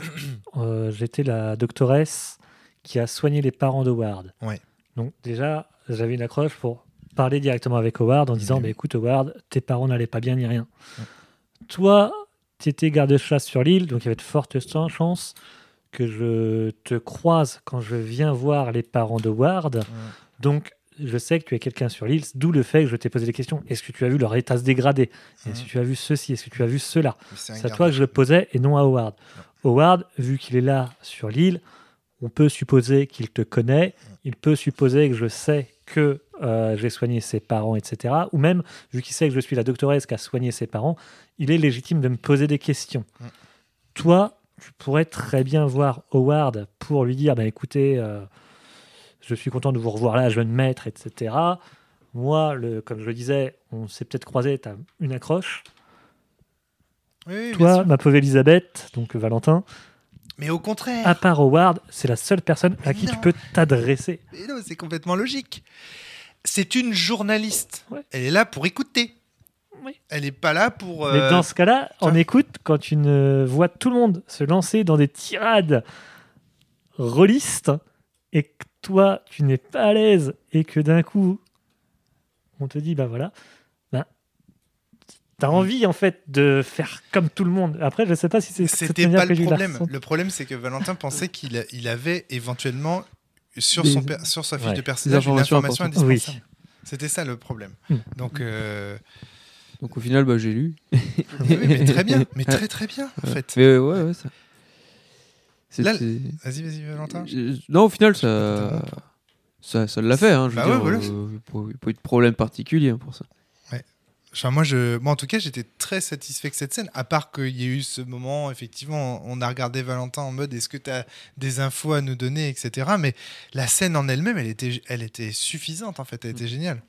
D: *coughs* j'étais la doctoresse qui a soigné les parents d'Howard.
A: Ouais.
D: Donc déjà, j'avais une accroche pour parler directement avec Howard en disant, bah, écoute Howard, tes parents n'allaient pas bien ni rien. Toi, tu étais garde-chasse sur l'île, donc il y avait de fortes chances que je te croise quand je viens voir les parents d'Howard. Donc, je sais que tu es quelqu'un sur l'île, d'où le fait que je t'ai posé des questions. Est-ce que tu as vu leur état se dégrader? Est-ce que tu as vu ceci? Est-ce que tu as vu cela?
A: C'est
D: à toi que je le posais et non à Howard. Howard, vu qu'il est là sur l'île, on peut supposer qu'il te connaît, il peut supposer que je sais que euh, j'ai soigné ses parents, etc. Ou même, vu qu'il sait que je suis la doctoresse qui a soigné ses parents, il est légitime de me poser des questions.
A: Mm.
D: Toi, tu pourrais très bien voir Howard pour lui dire, bah, écoutez, euh, je suis content de vous revoir là, jeune maître, etc. Moi, le, comme je le disais, on s'est peut-être croisé, tu as une accroche.
A: Oui,
D: Toi, ma pauvre Elisabeth, donc Valentin,
A: Mais au contraire,
D: à part Howard, c'est la seule personne à qui tu peux t'adresser.
A: Mais non, c'est complètement logique. C'est une journaliste.
D: Ouais.
A: Elle est là pour écouter.
D: Oui.
A: Elle n'est pas là pour.
D: Mais
A: euh,
D: dans ce cas-là, on écoute quand tu ne vois tout le monde se lancer dans des tirades rôlistes et que toi, tu n'es pas à l'aise et que d'un coup, on te dit, bah voilà, bah, t'as envie en fait de faire comme tout le monde. Après, je sais pas si c'est
A: C'était pas le problème. Le problème, c'est que Valentin pensait qu'il il avait éventuellement sur,
B: Des-
A: son sur sa fiche
D: Ouais.
A: de personnage une information indispensable.
D: Oui.
A: C'était ça le problème.
D: Hmm.
A: Donc, euh,
B: Donc au final, bah, j'ai lu.
A: oui, mais très bien, *laughs* mais très très bien en fait.
B: Mais ouais, ouais, ça.
A: Vas-y, vas-y, Valentin.
B: Euh, Non, au final, ça, ça, ça l'a fait. Hein, je veux
A: Bah ouais,
B: dire,
A: voilà.
B: euh, pas, pas eu de problème particulier hein, pour ça.
A: Enfin, moi, je, moi, en tout cas, j'étais très satisfait que cette scène, à part qu'il y ait eu ce moment, effectivement, on a regardé Valentin en mode est-ce que tu as des infos à nous donner, etc. Mais la scène en elle-même, elle était, elle était suffisante, en fait, elle était géniale.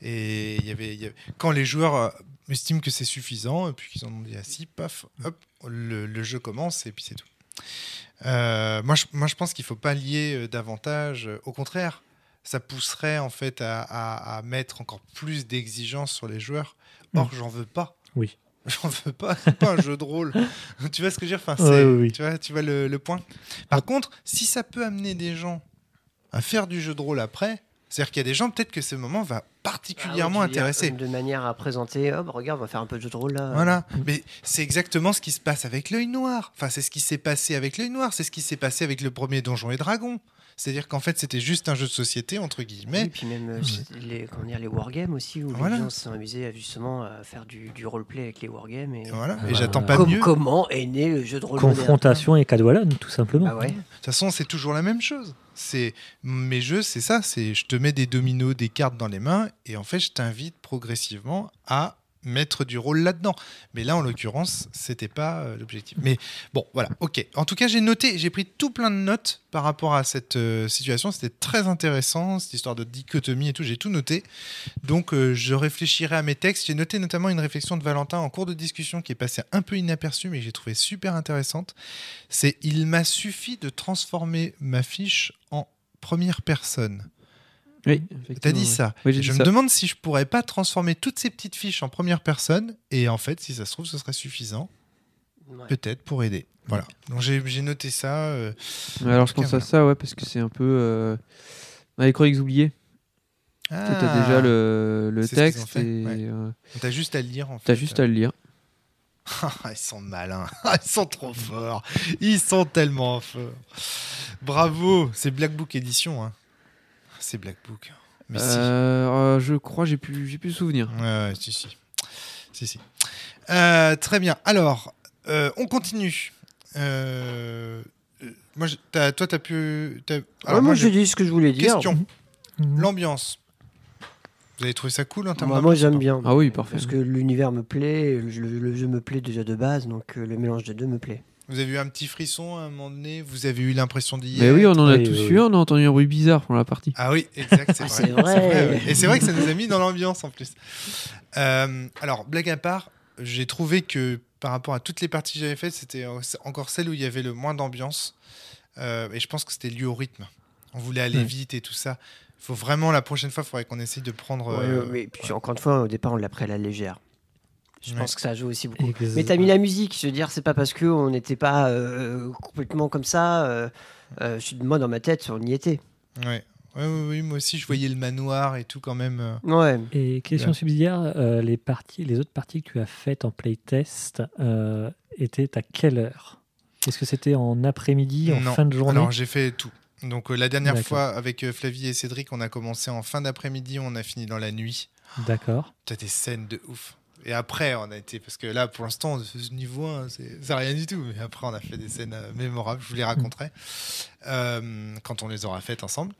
A: Et il y avait, il y avait- quand les joueurs euh, estiment que c'est suffisant, et puis qu'ils en ont dit assis, paf, hop, le, le jeu commence, et puis c'est tout. Euh, moi, je, moi, je pense qu'il ne faut pas lier euh, davantage. Au contraire, ça pousserait en fait à, à- à mettre encore plus d'exigences sur les joueurs. Or, j'en veux pas.
D: Oui. *laughs*
A: J'en veux pas. C'est pas un jeu de rôle. *laughs* tu vois ce que je veux dire? Enfin,
D: Ouais, oui, oui.
A: Tu vois, tu vois le, le point. Par contre, si ça peut amener des gens à faire du jeu de rôle après, c'est-à-dire qu'il y a des gens, peut-être que ce moment va particulièrement
C: Ah
A: intéresser.
C: De manière à présenter, hop, regarde, on va faire un peu de jeu de rôle là.
A: Voilà, mais c'est exactement ce qui se passe avec l'œil noir. Enfin, c'est ce qui s'est passé avec l'œil noir, c'est ce qui s'est passé avec le premier Donjon et Dragon. C'est-à-dire qu'en fait, c'était juste un jeu de société, entre guillemets.
C: Oui, puis même euh, les, comment dire, les wargames aussi, où
A: Voilà.
C: les gens se sont amusés à, justement à faire du, du roleplay avec les wargames. Et...
A: Et voilà, et j'attends pas
C: Comme-
A: mieux. De
C: comment est né le jeu de rôle moderne
D: Confrontation et Cadwallon, tout simplement.
C: Ah ouais
A: toute façon, c'est toujours la même chose. C'est mes jeux, c'est ça. C'est je te mets des dominos, des cartes dans les mains, et en fait, je t'invite progressivement à mettre du rôle là-dedans. Mais là, en l'occurrence, c'était pas euh, l'objectif. Mais bon, voilà, ok. En tout cas, j'ai noté, j'ai pris tout plein de notes par rapport à cette euh, situation. C'était très intéressant, cette histoire de dichotomie et tout. J'ai tout noté. Donc, euh, je réfléchirai à mes textes. J'ai noté notamment une réflexion de Valentin en cours de discussion qui est passée un peu inaperçue, mais que j'ai trouvé super intéressante. C'est il m'a suffi de transformer ma fiche en première personne.
B: Oui,
A: T'as dit ça.
B: Oui,
A: je
B: dit
A: me
B: ça.
A: demande si je pourrais pas transformer toutes ces petites fiches en première personne et en fait, si ça se trouve, ce serait suffisant,
C: Ouais.
A: peut-être pour aider. Voilà. Donc j'ai noté ça. euh,
B: alors je pense à ça, ouais, parce que c'est un peu. Euh... Dans les chroniques oubliées,
A: Ah,
B: Tu as déjà le, texte
A: ouais.
B: euh,
A: T'as juste à le lire en fait.
B: t'as juste à le lire.
A: Ah, *laughs* ils sont malins, *laughs* ils sont trop forts, ils sont tellement forts. Bravo, c'est Black Book édition. Hein. C'est Black Book. Mais si.
B: Euh, euh, je crois, j'ai plus, j'ai plus souvenir.
A: Ouais, ouais, si, si. si, si. Euh, très bien. Alors, euh, on continue. Moi, je- t'as- toi, t'as pu. t'as-
C: Ouais,
A: Alors,
C: moi,
A: j'ai-
C: dit ce que je voulais dire.
A: Question.
D: Mhm.
A: L'ambiance. Vous avez trouvé ça cool en termes
C: Moi, moi,
A: d'ambiance
C: j'aime bien.
B: Ah oui, parfait.
C: Parce que l'univers me plaît, le, le- le jeu me plaît déjà de base, donc euh, le mélange des deux me plaît.
A: Vous avez eu un petit frisson à un moment donné Vous avez eu l'impression d'y
B: Mais
A: être
B: oui, on en a
D: Oui,
B: tous
D: oui,
B: eu, on a entendu un bruit bizarre pendant la partie.
A: Ah oui, exact, c'est
C: Ah,
A: vrai.
C: c'est vrai.
A: ouais. Et c'est vrai que ça nous a mis dans l'ambiance en plus. Euh, alors, blague à part, j'ai trouvé que par rapport à toutes les parties que j'avais faites, c'était encore celle où il y avait le moins d'ambiance. Euh, et je pense que c'était lié au rythme. On voulait aller
D: Ouais.
A: vite et tout ça. faut vraiment, la prochaine fois, il faudrait qu'on essaye de prendre.
C: Ouais,
A: euh,
C: ouais, mais puis, encore une fois, au départ, on l'a pris à la légère. Je
A: Ouais.
C: pense que ça joue aussi beaucoup. Mais t'as mis la musique, je veux dire, c'est pas parce qu'on n'était pas euh, complètement comme ça. euh, euh, moi, dans ma tête, on y était.
A: Ouais. Ouais, ouais, oui, moi aussi, je voyais le manoir et tout quand même. euh.
C: Ouais.
D: Et question
A: Ouais.
D: subsidiaire, euh, les, parties, les autres parties que tu as faites en playtest euh, étaient à quelle heure? Est-ce que c'était en après-midi, en
A: Non.
D: fin de journée?
A: Alors, j'ai fait tout. Donc, euh, la dernière fois, avec euh, Flavie et Cédric, on a commencé en fin d'après-midi, on a fini dans la nuit.
D: D'accord.
A: T'as des scènes de ouf. Et après, on a été. Parce que là, pour l'instant, ce niveau 1, c'est rien du tout. Mais après, on a fait des scènes euh, mémorables. Je vous les raconterai euh, quand on les aura faites ensemble.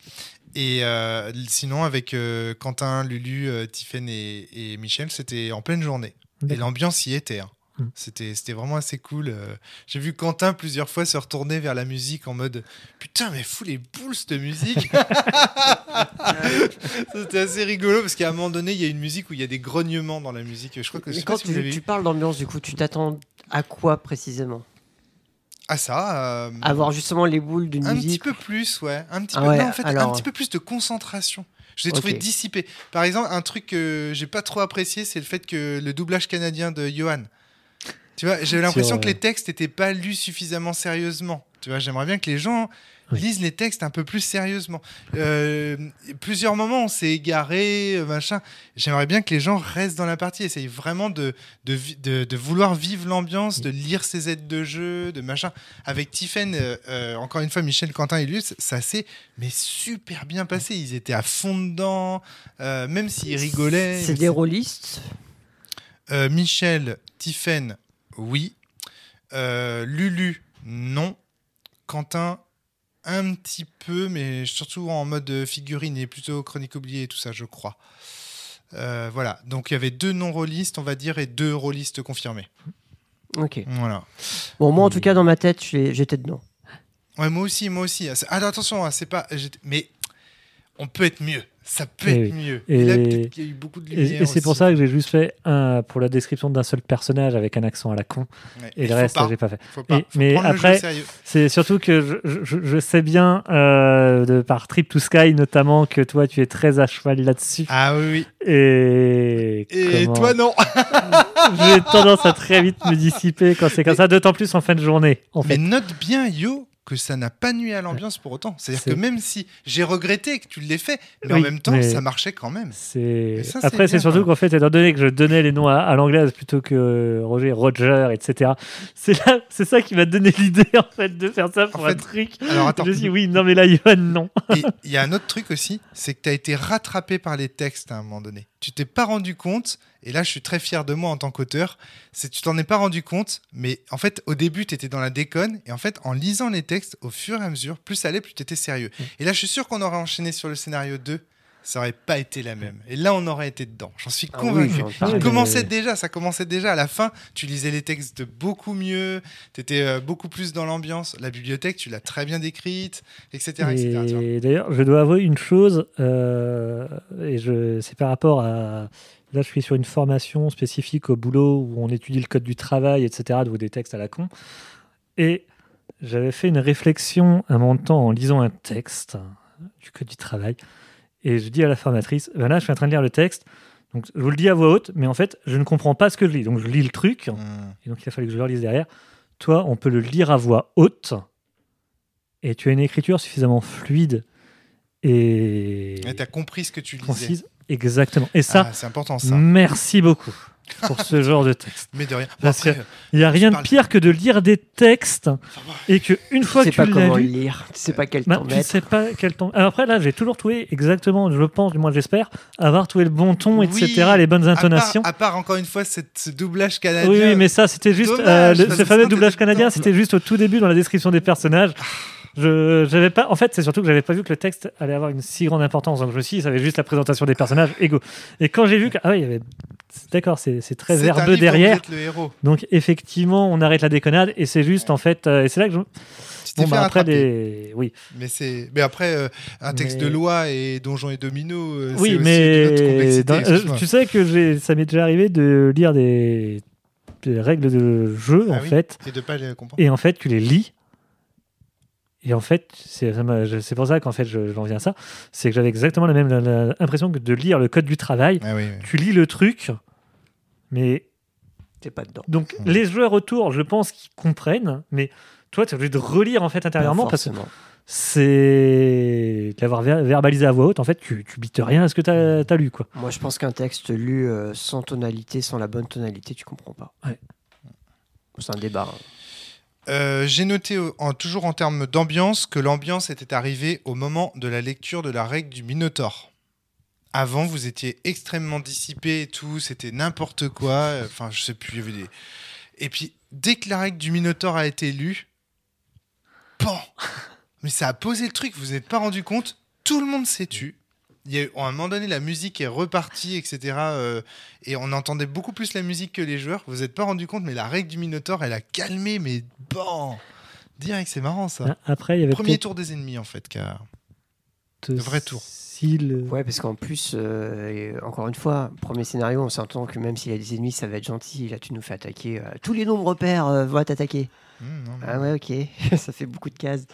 A: Et euh, sinon, avec Quentin, Lulu, Tiffen et, et Michel, c'était en pleine journée. Et l'ambiance y était. hein.
D: Mm.
A: C'était c'était vraiment assez cool. euh. J'ai vu Quentin plusieurs fois se retourner vers la musique en mode Putain, mais fous les boules cette musique *laughs* C'était assez rigolo parce qu'à un moment donné, il y a une musique où il y a des grognements dans la musique. Je crois que
C: Mais quand tu, parles d'ambiance, du coup, tu t'attends à quoi précisément?
A: Ah, ça euh,
C: Avoir justement les boules de
A: Un petit
C: musique
A: peu plus, ouais. Un petit
C: Ah
A: peu,
C: ouais,
A: non, en fait, un
C: alors-
A: petit peu plus de concentration. Je l'ai trouvé dissipé. Par exemple, un truc que j'ai pas trop apprécié, c'est le fait que le doublage canadien de Johan. Tu vois, j'ai l'impression que
D: euh,
A: les textes n'étaient pas lus suffisamment sérieusement. Tu vois, j'aimerais bien que les gens
D: Oui.
A: lisent les textes un peu plus sérieusement. Euh, plusieurs moments, on s'est égaré, euh, machin. J'aimerais bien que les gens restent dans la partie, essayent vraiment de, de, vi- de, de vouloir vivre l'ambiance, de lire ses aides de jeu, de machin. Avec Tiffen, euh, encore une fois, Michel, Quentin et Luce, ça s'est mais super bien passé. Ils étaient à fond dedans, euh, même s'ils rigolaient.
C: C'est des rôlistes?
A: Michel, Tiffen, oui. Euh, Lulu, non. Quentin, un petit peu, mais surtout en mode figurine et plutôt chronique oubliée et tout ça, je crois. Euh, voilà, donc il y avait deux non-rôlistes, on va dire, et deux rôlistes confirmés.
C: Ok.
A: Voilà.
C: Bon, moi, en tout cas, dans ma tête, j'étais dedans.
A: Ouais, moi aussi, moi aussi. Ah, Alors attention, hein, c'est pas. Mais on peut être mieux. Ça peut être
D: oui.
A: mieux.
D: Et-
A: Et, là, peut-être qu'il y a eu beaucoup de lumière.
D: et c'est pour ça que j'ai juste fait un pour la description d'un seul personnage avec un accent à la con.
A: Ouais.
D: Et
A: Il
D: le reste, j'ai pas fait.
A: faut pas.
D: Et-
A: Faut
D: mais après-. C'est surtout que je, je- je sais bien, euh, de, par Trip to Sky notamment, que toi tu es très à cheval là-dessus.
A: Ah oui, oui.
D: Et,
A: Et
D: comment-
A: toi, non. *laughs*
D: j'ai tendance à très vite me dissiper quand c'est comme ça, d'autant plus en fin de journée. En
A: Mais
D: fait.
A: note bien, Yo, que ça n'a pas nuit à l'ambiance pour autant. C'est-à-dire
D: C'est-
A: que même si j'ai regretté que tu l'aies fait, mais en même temps, ça marchait quand même.
D: C'est...
A: Ça,
D: Après, c'est surtout qu'en fait, étant donné que je donnais les noms à, à l'anglaise plutôt que Roger, Roger, etc., c'est, là, c'est ça qui m'a donné l'idée en fait de faire ça pour
A: En
D: un
A: fait,
D: truc.
A: Alors attends,
D: Je me suis dit, oui, non, mais là, Johan, non.
A: Il y a un autre truc aussi, c'est que tu as été rattrapé par les textes à un moment donné. Tu t'es pas rendu compte, et là je suis très fier de moi en tant qu'auteur, c'est tu t'en es pas rendu compte, mais en fait au début tu étais dans la déconne, et en fait en lisant les textes, au fur et à mesure, plus ça allait, plus tu étais sérieux. Et là je suis sûr qu'on aurait enchaîné sur le scénario 2, ça aurait pas été la même. Et là on aurait été dedans, j'en suis
C: Ah oui,
A: convaincu.
C: parle.
D: mais-
A: commençait déjà, ça commençait déjà. À la fin, tu lisais les textes beaucoup mieux, tu étais beaucoup plus dans l'ambiance. La bibliothèque, tu l'as très bien décrite, etc.
D: Et d'ailleurs, je dois avouer une chose, euh, et je, c'est par rapport à. Là, je suis sur une formation spécifique au boulot où on étudie le code du travail, etc., donc des textes à la con. Et j'avais fait une réflexion à mon temps en lisant un texte du code du travail. Et je dis à la formatrice ben là, je suis en train de lire le texte. Donc, je vous le dis à voix haute, mais en fait, je ne comprends pas ce que je lis. Donc, je lis le truc.
A: Hmm.
D: Et donc, il a fallu que je le relise derrière. Toi, on peut le lire à voix haute. Et tu as une écriture suffisamment fluide et,
A: Et t'as compris ce que tu lisais.
D: concise. Exactement. Et ça,
A: Ah, c'est important ça.
D: merci beaucoup pour ce genre de texte.
A: Mais de rien.
D: Parce que-
A: après,
D: Il n'y a rien de pire que de lire des textes et que une fois
C: tu
D: que
C: sais
D: tu
C: pas
D: l'as
C: comment
D: lu,
C: le lire, tu sais pas quel
D: bah,
C: temps
D: tu
C: mettre.
D: sais pas quel ton. Alors après là, j'ai toujours trouvé exactement, je pense, du moins j'espère, avoir trouvé le bon ton,
A: Oui,
D: etc., les bonnes
A: à part-
D: intonations.
A: À part, encore une fois cette, ce doublage canadien.
D: Oui, mais ça, c'était juste.
A: Dommage,
D: euh, ce
A: que
D: fameux doublage canadien, c'était juste au tout début dans la description des personnages. Je, j'avais pas. En fait, c'est surtout que j'avais pas vu que le texte allait avoir une si grande importance. Donc je me suis dit, ça avait juste la présentation des personnages égaux. Et quand j'ai vu que. Ah oui, il y avait. D'accord, c'est, c'est très
A: C'est
D: verbeux derrière.
A: Le héros.
D: Donc effectivement, on arrête la déconnade et c'est juste en fait. euh, et c'est là que je. Bon, bah, après, des. Oui.
A: Mais c'est. Mais après, euh, un texte
D: Mais-
A: de loi et donjons et dominos. euh,
D: Oui,
A: aussi
D: mais
A: autre complexité,
D: dans- euh, tu sais que j'ai, ça m'est déjà arrivé de lire des, des règles de jeu
A: Ah
D: en
A: oui
D: fait,
A: Et de pas les comprendre.
D: et en fait tu les lis. Et en fait, c'est, je- pour ça qu'en fait je- j'en viens à ça, c'est que j'avais exactement la même la- la- impression que de lire le code du travail.
A: Ah oui, oui.
D: Tu lis le truc, mais
C: T'es pas dedans.
D: donc
A: Ouais.
D: les joueurs autour, je pense qu'ils comprennent, mais toi tu es obligé de relire en fait intérieurement
C: Pas
D: parce que c'est l'avoir ver- verbalisé à voix haute. En fait, tu, tu bites rien à ce que tu as, lu quoi.
C: Moi, je pense qu'un texte lu euh, sans tonalité, sans la bonne tonalité, tu comprends pas.
D: Ouais.
C: C'est un débat. hein.
A: Euh, J'ai noté, euh, en, toujours en termes d'ambiance, que l'ambiance était arrivée au moment de la lecture de la règle du Minotaure. Avant, vous étiez extrêmement dissipé et tout, c'était n'importe quoi. euh, Enfin, je sais plus, des. Et puis, dès que la règle du Minotaure a été lue, pan Mais ça a posé le truc, vous vous êtes pas rendu compte Tout le monde s'est tu. Il y a eu- à un moment donné, la musique est repartie, etc. euh, et on entendait beaucoup plus la musique que les joueurs. Vous vous êtes pas rendu compte, mais la règle du Minotaure, elle a calmé, mais bon Direct, c'est marrant ça.
D: Après, il y avait
A: Premier tour des ennemis, en fait. Car...
D: le
A: vrai tour.
C: Ouais, parce qu'en plus, euh, et encore une fois, premier scénario, on s'entend que même s'il y a des ennemis, ça va être gentil. Là, tu nous fais attaquer. euh, tous les nombres pairs euh, vont t'attaquer.
A: Non, non.
C: Ah ouais, ok. *laughs* ça fait beaucoup de cases.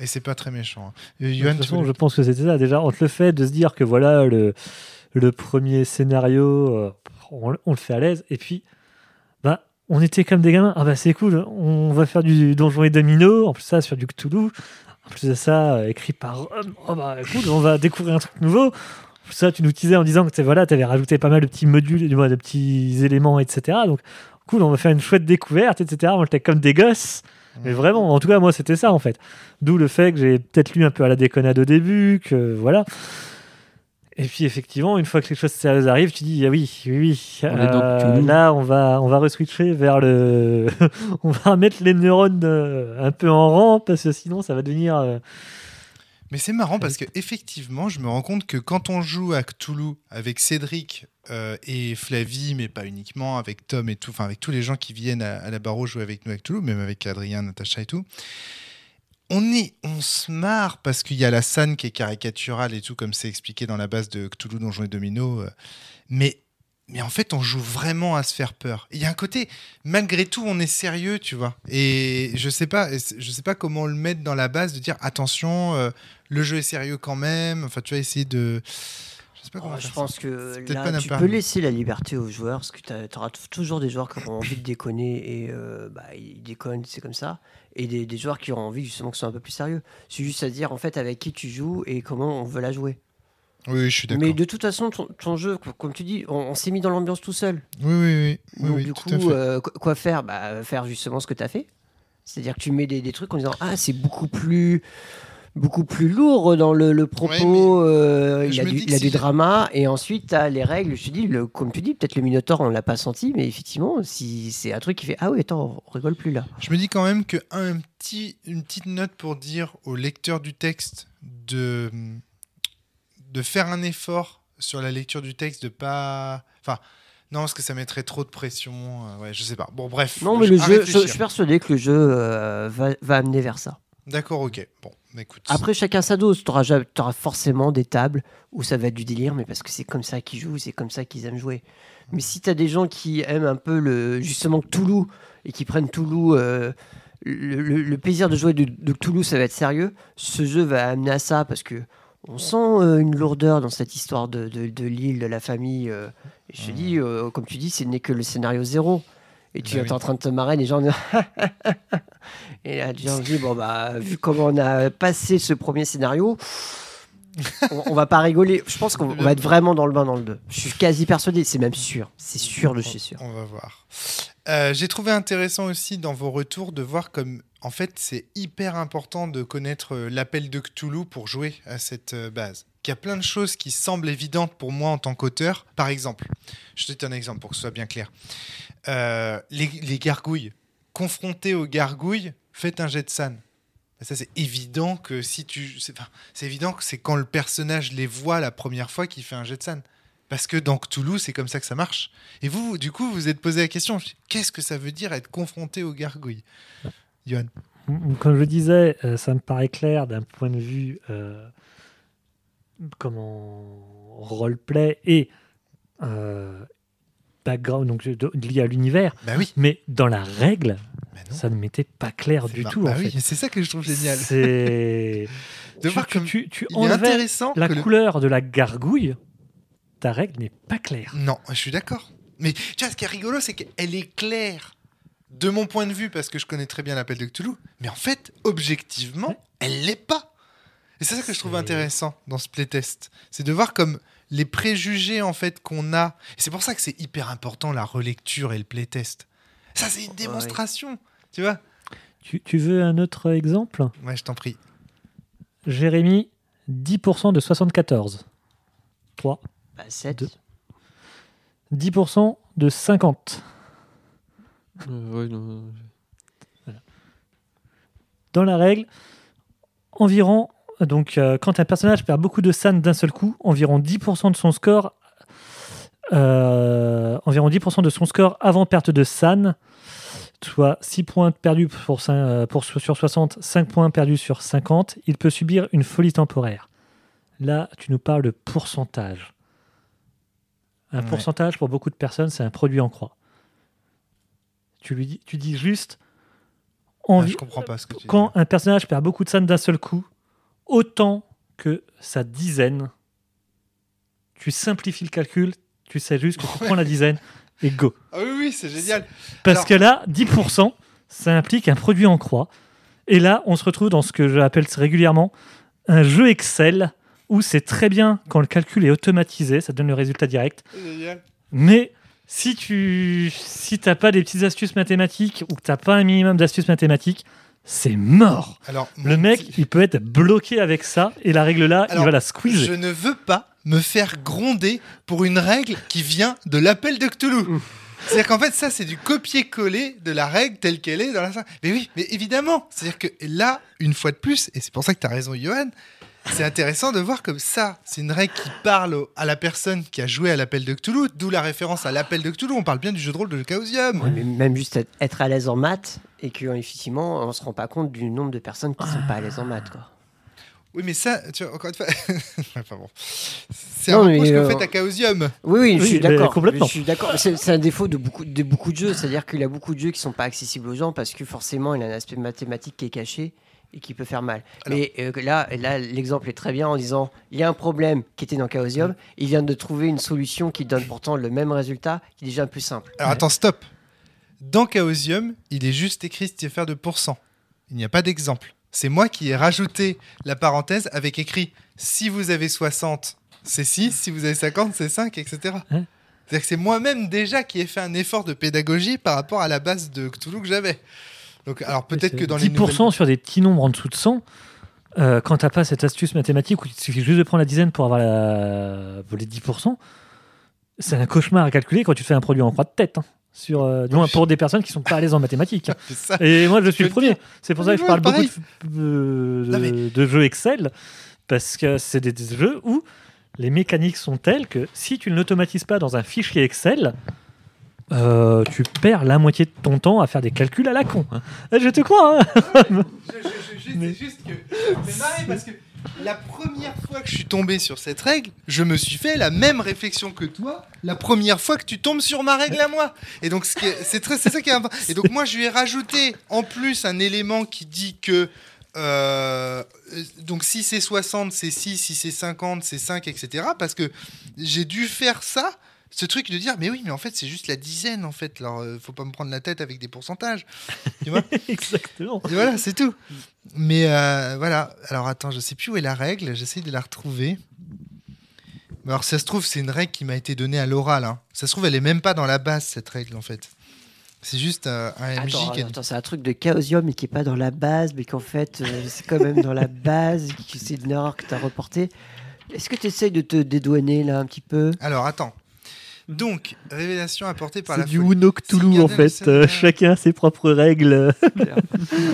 A: Et c'est pas très méchant. Euh,
D: De toute façon,
A: voulais-
D: je pense que c'était ça. Déjà, entre le fait de se dire que voilà, le, le premier scénario, euh, on, on le fait à l'aise, et puis, bah, on était comme des gamins. Ah bah c'est cool, on va faire du Donjon et Domino, en plus ça sur du Cthulhu, en plus de ça, euh, écrit par Rome. Oh bah cool, on va découvrir un truc nouveau. En plus ça, tu nous disais en disant que voilà, tu avais rajouté pas mal de petits modules, de petits éléments, etc. Donc, cool, on va faire une chouette découverte, etc. On était comme des gosses. Mais vraiment, en tout cas, moi, c'était ça, en fait. D'où le fait que j'ai peut-être lu un peu à la déconnade au début, que voilà. Et puis, effectivement, une fois que les choses sérieuses arrivent, tu dis, ah oui, oui, oui. Euh, là, on va, on va reswitcher vers le. *laughs* on va mettre les neurones euh, un peu en rang, parce que sinon, ça va devenir. euh,
A: Mais c'est marrant parce que effectivement, je me rends compte que quand on joue à Cthulhu avec Cédric euh, et Flavie, mais pas uniquement avec Tom et tout, enfin avec tous les gens qui viennent à, à la barreau jouer avec nous à Cthulhu, même avec Adrien, Natacha et tout, on est, on se marre parce qu'il y a la scène qui est caricaturale et tout, comme c'est expliqué dans la base de Cthulhu, Donjons et Domino, euh, mais mais en fait, on joue vraiment à se faire peur. Il y a un côté, malgré tout, on est sérieux, tu vois. Et je sais pas, je sais pas comment le mettre dans la base de dire attention, euh, le jeu est sérieux quand même. Enfin, tu vas essayer de. Je sais pas comment
C: Oh, je pense
A: ça.
C: que là, tu peux laisser la liberté aux joueurs, parce que tu auras toujours des joueurs qui auront envie de déconner et euh, bah, ils déconnent, c'est comme ça, et des, des joueurs qui auront envie justement que ce soit un peu plus sérieux. C'est juste à dire en fait avec qui tu joues et comment on veut la jouer.
A: Oui, je suis d'accord.
C: Mais de toute façon, ton, ton jeu, co- comme tu dis, on, on s'est mis dans l'ambiance tout seul.
A: Oui, oui, oui.
C: Donc
A: oui,
C: du coup, euh, qu- quoi faire? Bah, Faire justement ce que tu as fait. C'est-à-dire que tu mets des, des trucs en disant Ah, c'est beaucoup plus beaucoup plus lourd dans le, le propos, euh, il,
A: je
C: a du,
A: dis que
C: il a
A: si
C: du
A: j'ai-
C: drama, et ensuite tu as les règles. Je te dis, le, comme tu dis, peut-être le Minotaure, on l'a pas senti, mais effectivement, si c'est un truc qui fait Ah oui, attends, on rigole plus là.
A: Je me dis quand même que un petit, une petite note pour dire au lecteur du texte de, de faire un effort sur la lecture du texte, de pas. Enfin, non, parce que ça mettrait trop de pression. euh, ouais, je sais pas. Bon, bref.
C: Non, mais
A: je-
C: le
A: à
C: jeu, je, suis persuadé que le jeu euh, va, va amener vers ça.
A: D'accord, ok. Bon, bah, écoute.
C: Après, chacun sa dose. Tu auras, forcément des tables où ça va être du délire, mais parce que c'est comme ça qu'ils jouent, c'est comme ça qu'ils aiment jouer. Mais si tu as des gens qui aiment un peu le, justement Toulouse et qui prennent Toulouse, euh, le, le- le plaisir de jouer de, de Toulouse, ça va être sérieux. Ce jeu va amener à ça parce que on sent euh, une lourdeur dans cette histoire de, de, de l'île, de la famille. euh. et je te dis, euh, comme tu dis, ce n'est que le scénario zéro. Et tu
A: Bah
C: es
A: oui.
C: en train de te marrer, les gens. *laughs* Et là, tu dis, bon, bah, vu comment on a passé ce premier scénario, on, on va pas rigoler. Je pense qu'on on va être vraiment dans le bain dans le 2. Je suis quasi persuadé, c'est même sûr. C'est sûr de chez sûr.
A: On va voir. Euh, J'ai trouvé intéressant aussi dans vos retours de voir comme, en fait, c'est hyper important de connaître euh, l'appel de Cthulhu pour jouer à cette euh, base. Qu'il y a plein de choses qui semblent évidentes pour moi en tant qu'auteur. Par exemple, je te donne un exemple pour que ce soit bien clair. Les, les gargouilles. Confrontés aux gargouilles, faites un jet de san. Ça, c'est évident que si tu. C'est évident que c'est quand le personnage les voit la première fois qu'il fait un jet de san. Parce que dans Cthulhu, c'est comme ça que ça marche. Et vous, du coup, vous vous êtes posé la question qu'est-ce que ça veut dire être confronté aux gargouilles? Johan
D: Comme je disais, euh, ça me paraît clair d'un point de vue euh, comment roleplay et euh, background donc lié à l'univers,
A: Bah oui.
D: mais dans la règle,
A: Bah
D: ça ne m'était pas clair du
A: mar-
D: tout.
A: bah
D: en
A: oui, c'est ça que je trouve génial.
D: C'est *laughs*
A: De
D: tu,
A: voir comme
D: tu- tu enlevais la
A: que le-
D: couleur de la gargouille, ta règle n'est pas claire.
A: Non, je suis d'accord. Mais tu vois, ce qui est rigolo, c'est qu'elle est claire de mon point de vue, parce que je connais très bien l'appel de Cthulhu. Mais en fait, objectivement,
D: Ouais.
A: elle l'est pas. Et c'est ça que je trouve intéressant dans ce playtest. C'est de voir comme les préjugés en fait qu'on a. C'est pour ça que c'est hyper important la relecture et le playtest. Ça, c'est une démonstration. Tu vois
D: Tu, tu veux un autre exemple?
A: Ouais, je t'en prie.
D: Jérémy, 10% de 74. 3.
C: Bah, 7.
D: Deux. 10% de 50.
B: Euh, ouais, non,
D: Dans la règle, environ, donc euh, quand un personnage perd beaucoup de san d'un seul coup, environ 10% de son score, euh, environ 10% de son score avant perte de san, soit 6 points perdus pour, cin- euh, pour- sur 60, 5 points perdus sur 50, il peut subir une folie temporaire. Là, tu nous parles de pourcentage. Un
A: Ouais.
D: pourcentage, pour beaucoup de personnes, c'est un produit en croix. Tu, lui dis, tu dis juste...
A: Ah,
D: envi-
A: je comprends pas ce que tu dis.
D: quand un personnage perd beaucoup de san d'un seul coup, autant que sa dizaine, tu simplifies le calcul, tu sais juste que tu prends la dizaine et go.
A: Ah oui, oui, c'est génial.
D: Parce
A: Alors-
D: que là, 10%, ça implique un produit en croix. Et là, on se retrouve dans ce que j'appelle régulièrement un jeu Excel où c'est très bien quand le calcul est automatisé, ça donne le résultat direct. Mais si tu si t'as pas des petites astuces mathématiques ou que t'as pas un minimum d'astuces mathématiques, c'est mort.
A: Alors,
D: Le mec,
A: petit-
D: il peut être bloqué avec ça et la règle là,
A: Alors,
D: il va la
A: Je
D: squeezer.
A: ne veux pas me faire gronder pour une règle qui vient de l'appel de Cthulhu. C'est-à-dire qu'en fait, ça, c'est du copier-coller de la règle telle qu'elle est dans la Mais oui, mais évidemment. C'est-à-dire que là, une fois de plus, et c'est pour ça que tu as raison, Johan, c'est intéressant de voir comme ça. C'est une règle qui parle au- à la personne qui a joué à l'appel de Cthulhu, d'où la référence à l'appel de Cthulhu. On parle bien du jeu de rôle de Chaosium.
C: Ouais, mais même juste être, à l'aise en maths et qu'effectivement, on se rend pas compte du nombre de personnes qui sont pas à l'aise en maths. Quoi.
A: Oui, mais ça, tu vois, encore une fois. *laughs* enfin bon. C'est un reproche que
C: euh,
A: vous faites à Chaosium.
C: Oui, oui, je
D: Oui,
C: suis d'accord.
D: complètement.
C: Je suis d'accord. C'est c'est un défaut de beaucoup, de beaucoup de jeux. C'est-à-dire qu'il y a beaucoup de jeux qui sont pas accessibles aux gens parce que forcément, il y a un aspect mathématique qui est caché et qui peut faire mal.
A: Alors-
C: Mais euh, là, là l'exemple est très bien en disant il y a un problème qui était dans Chaosium. Il vient de trouver une solution qui donne pourtant le même résultat, qui est déjà plus simple.
A: Alors attends, stop. Dans Chaosium, il est juste écrit affaire de pourcent. Il n'y a pas d'exemple. C'est moi qui ai rajouté la parenthèse avec écrit si vous avez 60, c'est 6, si vous avez 50, c'est 5, etc.
D: Hein
A: C'est-à-dire que c'est moi-même déjà qui ai fait un effort de pédagogie par rapport à la base de Cthulhu que j'avais. Donc, alors peut-être que dans les
D: 10%
A: nouvelles...
D: sur des petits nombres en dessous de 100, euh, quand t'as pas cette astuce mathématique où il suffit juste de prendre la dizaine pour avoir la... les 10%, c'est un cauchemar à calculer quand tu fais un produit en croix de tête. hein, sur, euh, pour des personnes qui sont pas à l'aise en mathématiques. *laughs*
A: ça.
D: Et moi, je suis le premier. C'est pour ça que je parle beaucoup
A: pareil.
D: de, de-
A: Non, mais-
D: de jeux Excel, parce que c'est des, des jeux où les mécaniques sont telles que si tu ne l'automatises pas dans un fichier Excel, euh, tu perds la moitié de ton temps à faire des calculs à la con. hein. Je te crois. hein.
A: Je- je- je-
D: Mais-
A: C'est juste que marrer parce que la première fois que je suis tombé sur cette règle, je me suis fait la même réflexion que toi la première fois que tu tombes sur ma règle à moi. Et donc c'est très- c'est ça qui est important. Et donc moi je lui ai rajouté en plus un élément qui dit que euh, donc si c'est 60 c'est 6, si c'est 50 c'est 5, etc. Parce que j'ai dû faire ça ce truc de dire, mais oui, mais en fait, c'est juste la dizaine, en fait. Alors, euh, faut pas me prendre la tête avec des pourcentages. *laughs* Tu vois
D: Exactement.
A: Et voilà, c'est tout. Mais euh, voilà. Alors, attends, je sais plus où est la règle. J'essaie de la retrouver. Mais Alors, ça se trouve, c'est une règle qui m'a été donnée à l'oral. hein. Ça se trouve, elle est même pas dans la base, cette règle, en fait. C'est juste euh, un MJ
C: Attends,
A: qui a-
C: attends, c'est un truc de chaosium mais qui est pas dans la base, mais qu'en fait euh, *laughs* c'est quand même dans la base, que c'est une erreur que tu as reportée. Est-ce que tu essayes de te dédouaner là un petit peu?
A: Alors, attends. Donc, révélation apportée par la
D: C'est du
A: folie.
D: Uno Cthulhu en fait. Euh, chacun a ses propres règles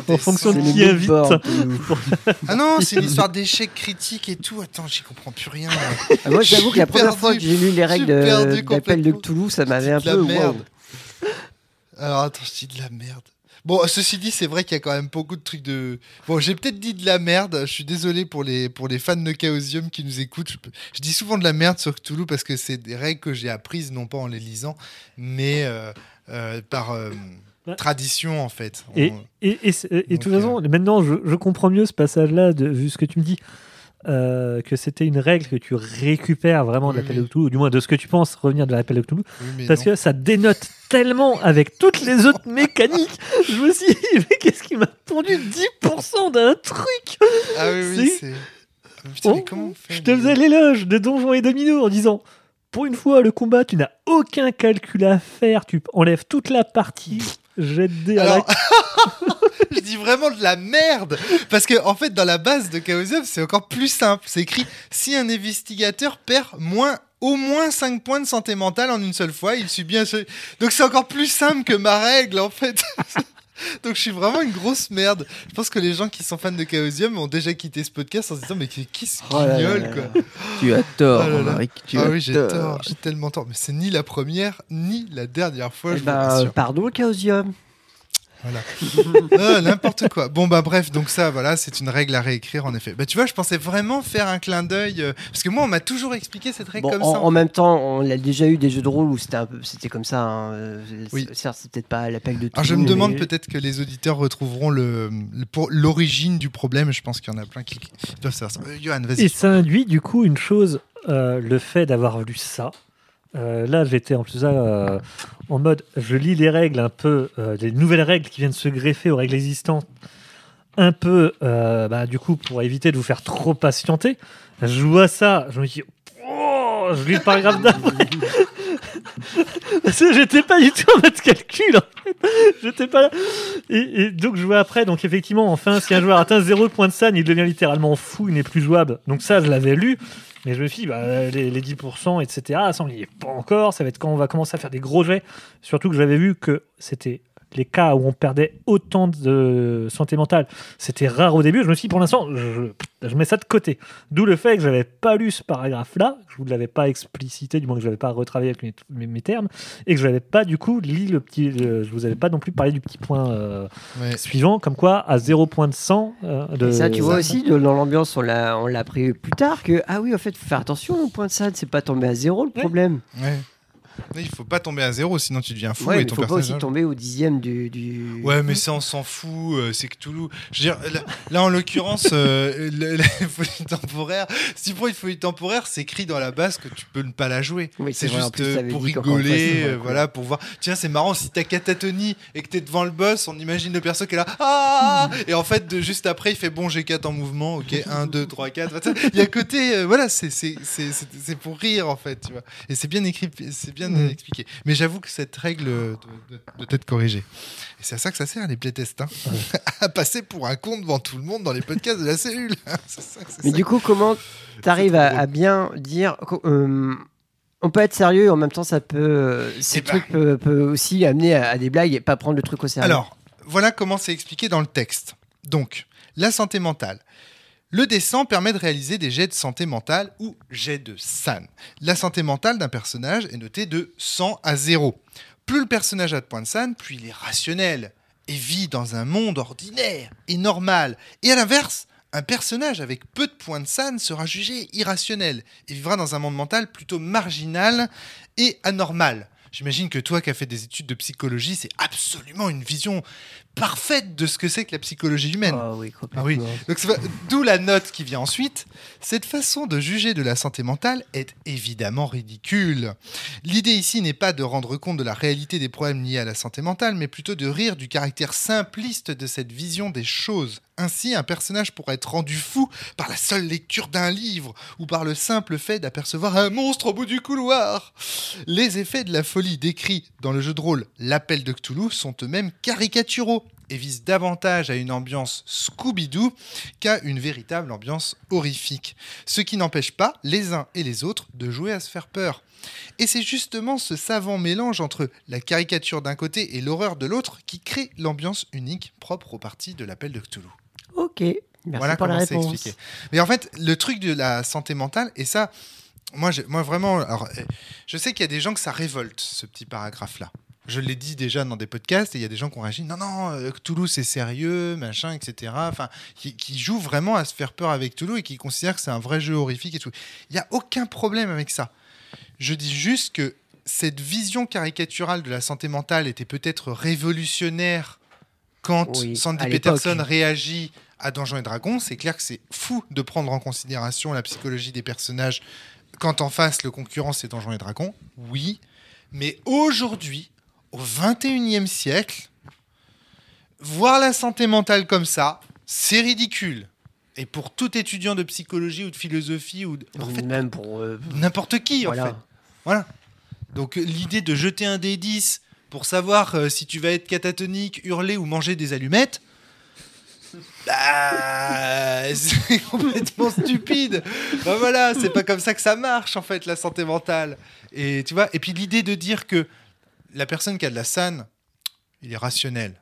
D: en
A: Des
D: fonction de qui invite. *laughs*
A: Ah non, c'est une *laughs* histoire d'échec critique et tout. Attends, j'y comprends plus rien. là.
C: Ah, moi j'avoue que la première fois que
A: perdu.
C: j'ai lu les règles
A: perdu
C: d'appel de. Cthulhu, ça m'avait un peu.
A: la merde.
C: wow.
A: Alors attends, je dis de la merde. Bon, ceci dit, c'est vrai qu'il y a quand même beaucoup de trucs de. Bon, j'ai peut-être dit de la merde. Je suis désolé pour les, pour les fans de Chaosium qui nous écoutent. Je, dis souvent de la merde sur Cthulhu parce que c'est des règles que j'ai apprises, non pas en les lisant, mais euh, euh, par euh, tradition en fait.
D: Et,
A: On-
D: et, et, c'est- et de toute façon, maintenant, je, je comprends mieux ce passage-là, vu ce que tu me dis, euh, que c'était une règle que tu récupères vraiment de
A: Oui,
D: l'appel de Cthulhu, ou du moins de ce que tu penses revenir de l'appel de Cthulhu,
A: oui,
D: parce
A: non.
D: que ça dénote tellement avec toutes les autres *laughs* mécaniques. Je me suis dit, mais qu'est-ce qui m'a pondu 10% d'un truc?
A: Ah oui, oui, c'est. Ah, Putain, mais
D: Oh,
A: comment on fait
D: Je te faisais l'éloge de Donjons et Domino en disant pour une fois, le combat, tu n'as aucun calcul à faire, tu enlèves toute la partie, jette des
A: Alors, *laughs* *laughs* je dis vraiment de la merde parce que en fait dans la base de Chaosium c'est encore plus simple. C'est écrit si un investigateur perd moins au moins 5 points de santé mentale en une seule fois, il subit un seul. Donc c'est encore plus simple que ma règle en fait. *laughs* Donc je suis vraiment une grosse merde. Je pense que les gens qui sont fans de Chaosium ont déjà quitté ce podcast en se disant mais qui, qui se
C: Oh
A: guignole
C: là
A: quoi.
B: Tu as tort,
A: Oh
B: tu
A: Ah
B: as
A: oui j'ai
B: tort.
A: tort, j'ai tellement tort. Mais c'est ni la première ni la dernière fois.
C: Eh
A: je vous rassure.
C: pardon, chaosium.
A: Ah, *laughs* N'importe quoi. Bon, bah bref, donc ça, voilà, c'est une règle à réécrire en effet. Bah tu vois, je pensais vraiment faire un clin d'œil. euh, parce que moi, on m'a toujours expliqué cette règle
C: Bon,
A: comme
C: en,
A: ça.
C: en même temps, on a déjà eu des jeux de rôle où c'était un peu, c'était comme ça. hein, euh,
A: Oui.
C: Certes, c'est peut-être pas l'appel de tout.
A: Alors je me
C: mais-
A: demande peut-être que les auditeurs retrouveront le, le- pour l'origine du problème. Je pense qu'il y en a plein qui, qui doivent savoir ça. Euh, Johan, vas-y.
D: Et ça induit du coup une chose, euh, le fait d'avoir lu ça. Euh, là, j'étais en plus euh, en mode, je lis les règles un peu, euh, les nouvelles règles qui viennent se greffer aux règles existantes, un peu, bah, du coup, pour éviter de vous faire trop patienter. Je vois ça, je me dis, oh, je lis le paragraphe d'après. *laughs* J'étais pas du tout en mode calcul, en fait. J'étais pas là. Et, donc, je vois après, donc effectivement, enfin, si un joueur atteint 0 point de san, il devient littéralement fou, il n'est plus jouable. Donc, ça, je l'avais lu. Mais je me suis dit, bah, les, les 10%, etc., ça, on n'y est pas encore. Ça va être quand on va commencer à faire des gros jets. Surtout que j'avais vu que c'était les cas où on perdait autant de santé mentale. C'était rare au début. Je me suis dit, pour l'instant, je, je mets ça de côté. D'où le fait que j'avais pas lu ce paragraphe-là, que je vous l'avais pas explicité, du moins que je n'avais pas retravaillé avec mes, mes- mes termes, et que je n'avais pas du coup lu le petit. le- je vous avais pas non plus parlé du petit point euh,
A: Ouais.
D: suivant, comme quoi à 0 point de 100. euh, de,
C: Et ça, tu vois aussi, de- dans l'ambiance, on l'a, on l'a appris plus tard que, ah oui, en fait, faut faire attention au point de SAD, c'est pas tomber à zéro le problème.
A: Ouais. Il faut pas tomber à zéro, sinon tu deviens fou
C: Ouais,
A: et ton
C: faut pas aussi tomber au dixième du. du...
A: Ouais, mais ça, on s'en fout. euh, c'est que Toulouse. Je veux dire, là, là, en l'occurrence, euh, *laughs* la folie temporaire, si tu prends une folie temporaire, c'est écrit dans la base que tu peux ne pas la jouer.
C: Oui,
A: c'est juste
C: plus,
A: euh, pour rigoler, euh, voilà, pour voir. Tiens, c'est marrant, si t'as catatonie et que t'es devant le boss, on imagine le perso qui est là, ah Et en fait, de, juste après, il fait bon, j'ai 4 en mouvement, ok, 1, 2, 3, 4. Il y a côté, euh, voilà, c'est pour rire, en fait, tu vois. Et c'est bien écrit, c'est bien
D: Mm.
A: expliqué. Mais j'avoue que cette règle euh, doit, doit- doit être corrigée. Et c'est à ça que ça sert, les playtests. Hein. *laughs* à passer pour un con devant tout le monde dans les podcasts de la cellule. *laughs* ça,
C: Mais
A: ça.
C: du coup, comment t'arrives
A: trop
C: à, bien dire. euh, on peut être sérieux et en même temps, ça peut. euh, Ces
A: Eh ben.
C: trucs peuvent peut aussi amener à, à des blagues et pas prendre le truc au sérieux.
A: Alors, voilà comment c'est expliqué dans le texte. Donc, la santé mentale. Le dessin permet de réaliser des jets de santé mentale ou jets de SAN. La santé mentale d'un personnage est notée de 100 à 0. Plus le personnage a de points de SAN, plus il est rationnel et vit dans un monde ordinaire et normal. Et à l'inverse, un personnage avec peu de points de SAN sera jugé irrationnel et vivra dans un monde mental plutôt marginal et anormal. j'imagine que toi qui as fait des études de psychologie, c'est absolument une vision parfaite de ce que c'est que la psychologie humaine.
C: Ah oui,
A: Ah oui. Donc, d'où la note qui vient ensuite. Cette façon de juger de la santé mentale est évidemment ridicule. L'idée ici n'est pas de rendre compte de la réalité des problèmes liés à la santé mentale, mais plutôt de rire du caractère simpliste de cette vision des choses. Ainsi, un personnage pourrait être rendu fou par la seule lecture d'un livre ou par le simple fait d'apercevoir un monstre au bout du couloir. Les effets de la folie décrits dans le jeu de rôle L'appel de Cthulhu sont eux-mêmes caricaturaux et visent davantage à une ambiance Scooby-Doo qu'à une véritable ambiance horrifique. Ce qui n'empêche pas les uns et les autres de jouer à se faire peur. Et c'est justement ce savant mélange entre la caricature d'un côté et l'horreur de l'autre qui crée l'ambiance unique propre aux parties de l'appel de Cthulhu.
C: Ok, merci
A: voilà
C: pour la
A: comment
C: réponse.
A: expliqué. Mais en fait, le truc de la santé mentale, et ça, moi, moi vraiment, alors, je sais qu'il y a des gens que ça révolte, ce petit paragraphe-là. Je l'ai dit déjà dans des podcasts, et il y a des gens qui ont réagi, non, non, euh, Cthulhu c'est sérieux, machin, etc. Enfin, qui, qui jouent vraiment à se faire peur avec Cthulhu et qui considèrent que c'est un vrai jeu horrifique et tout. Il n'y a aucun problème avec ça. Je dis juste que cette vision caricaturale de la santé mentale était peut-être révolutionnaire quand
C: Oui,
A: Sandy. Peterson réagit à Donjons et Dragons. C'est clair que c'est fou de prendre en considération la psychologie des personnages quand en face le concurrent c'est Donjons et Dragons. Oui, mais aujourd'hui, au 21e siècle, voir la santé mentale comme ça, c'est ridicule. Et pour tout étudiant de psychologie ou de philosophie ou de- en fait,
C: Même pour. euh,
A: n'importe qui en
C: voilà.
A: fait. Voilà. Donc euh, l'idée de jeter un dé 10 pour savoir euh, si tu vas être catatonique, hurler ou manger des allumettes, *laughs* bah, *laughs* c'est complètement stupide. Bah voilà, c'est pas comme ça que ça marche en fait la santé mentale. Et tu vois, et puis l'idée de dire que la personne qui a de la SAN, il est rationnel.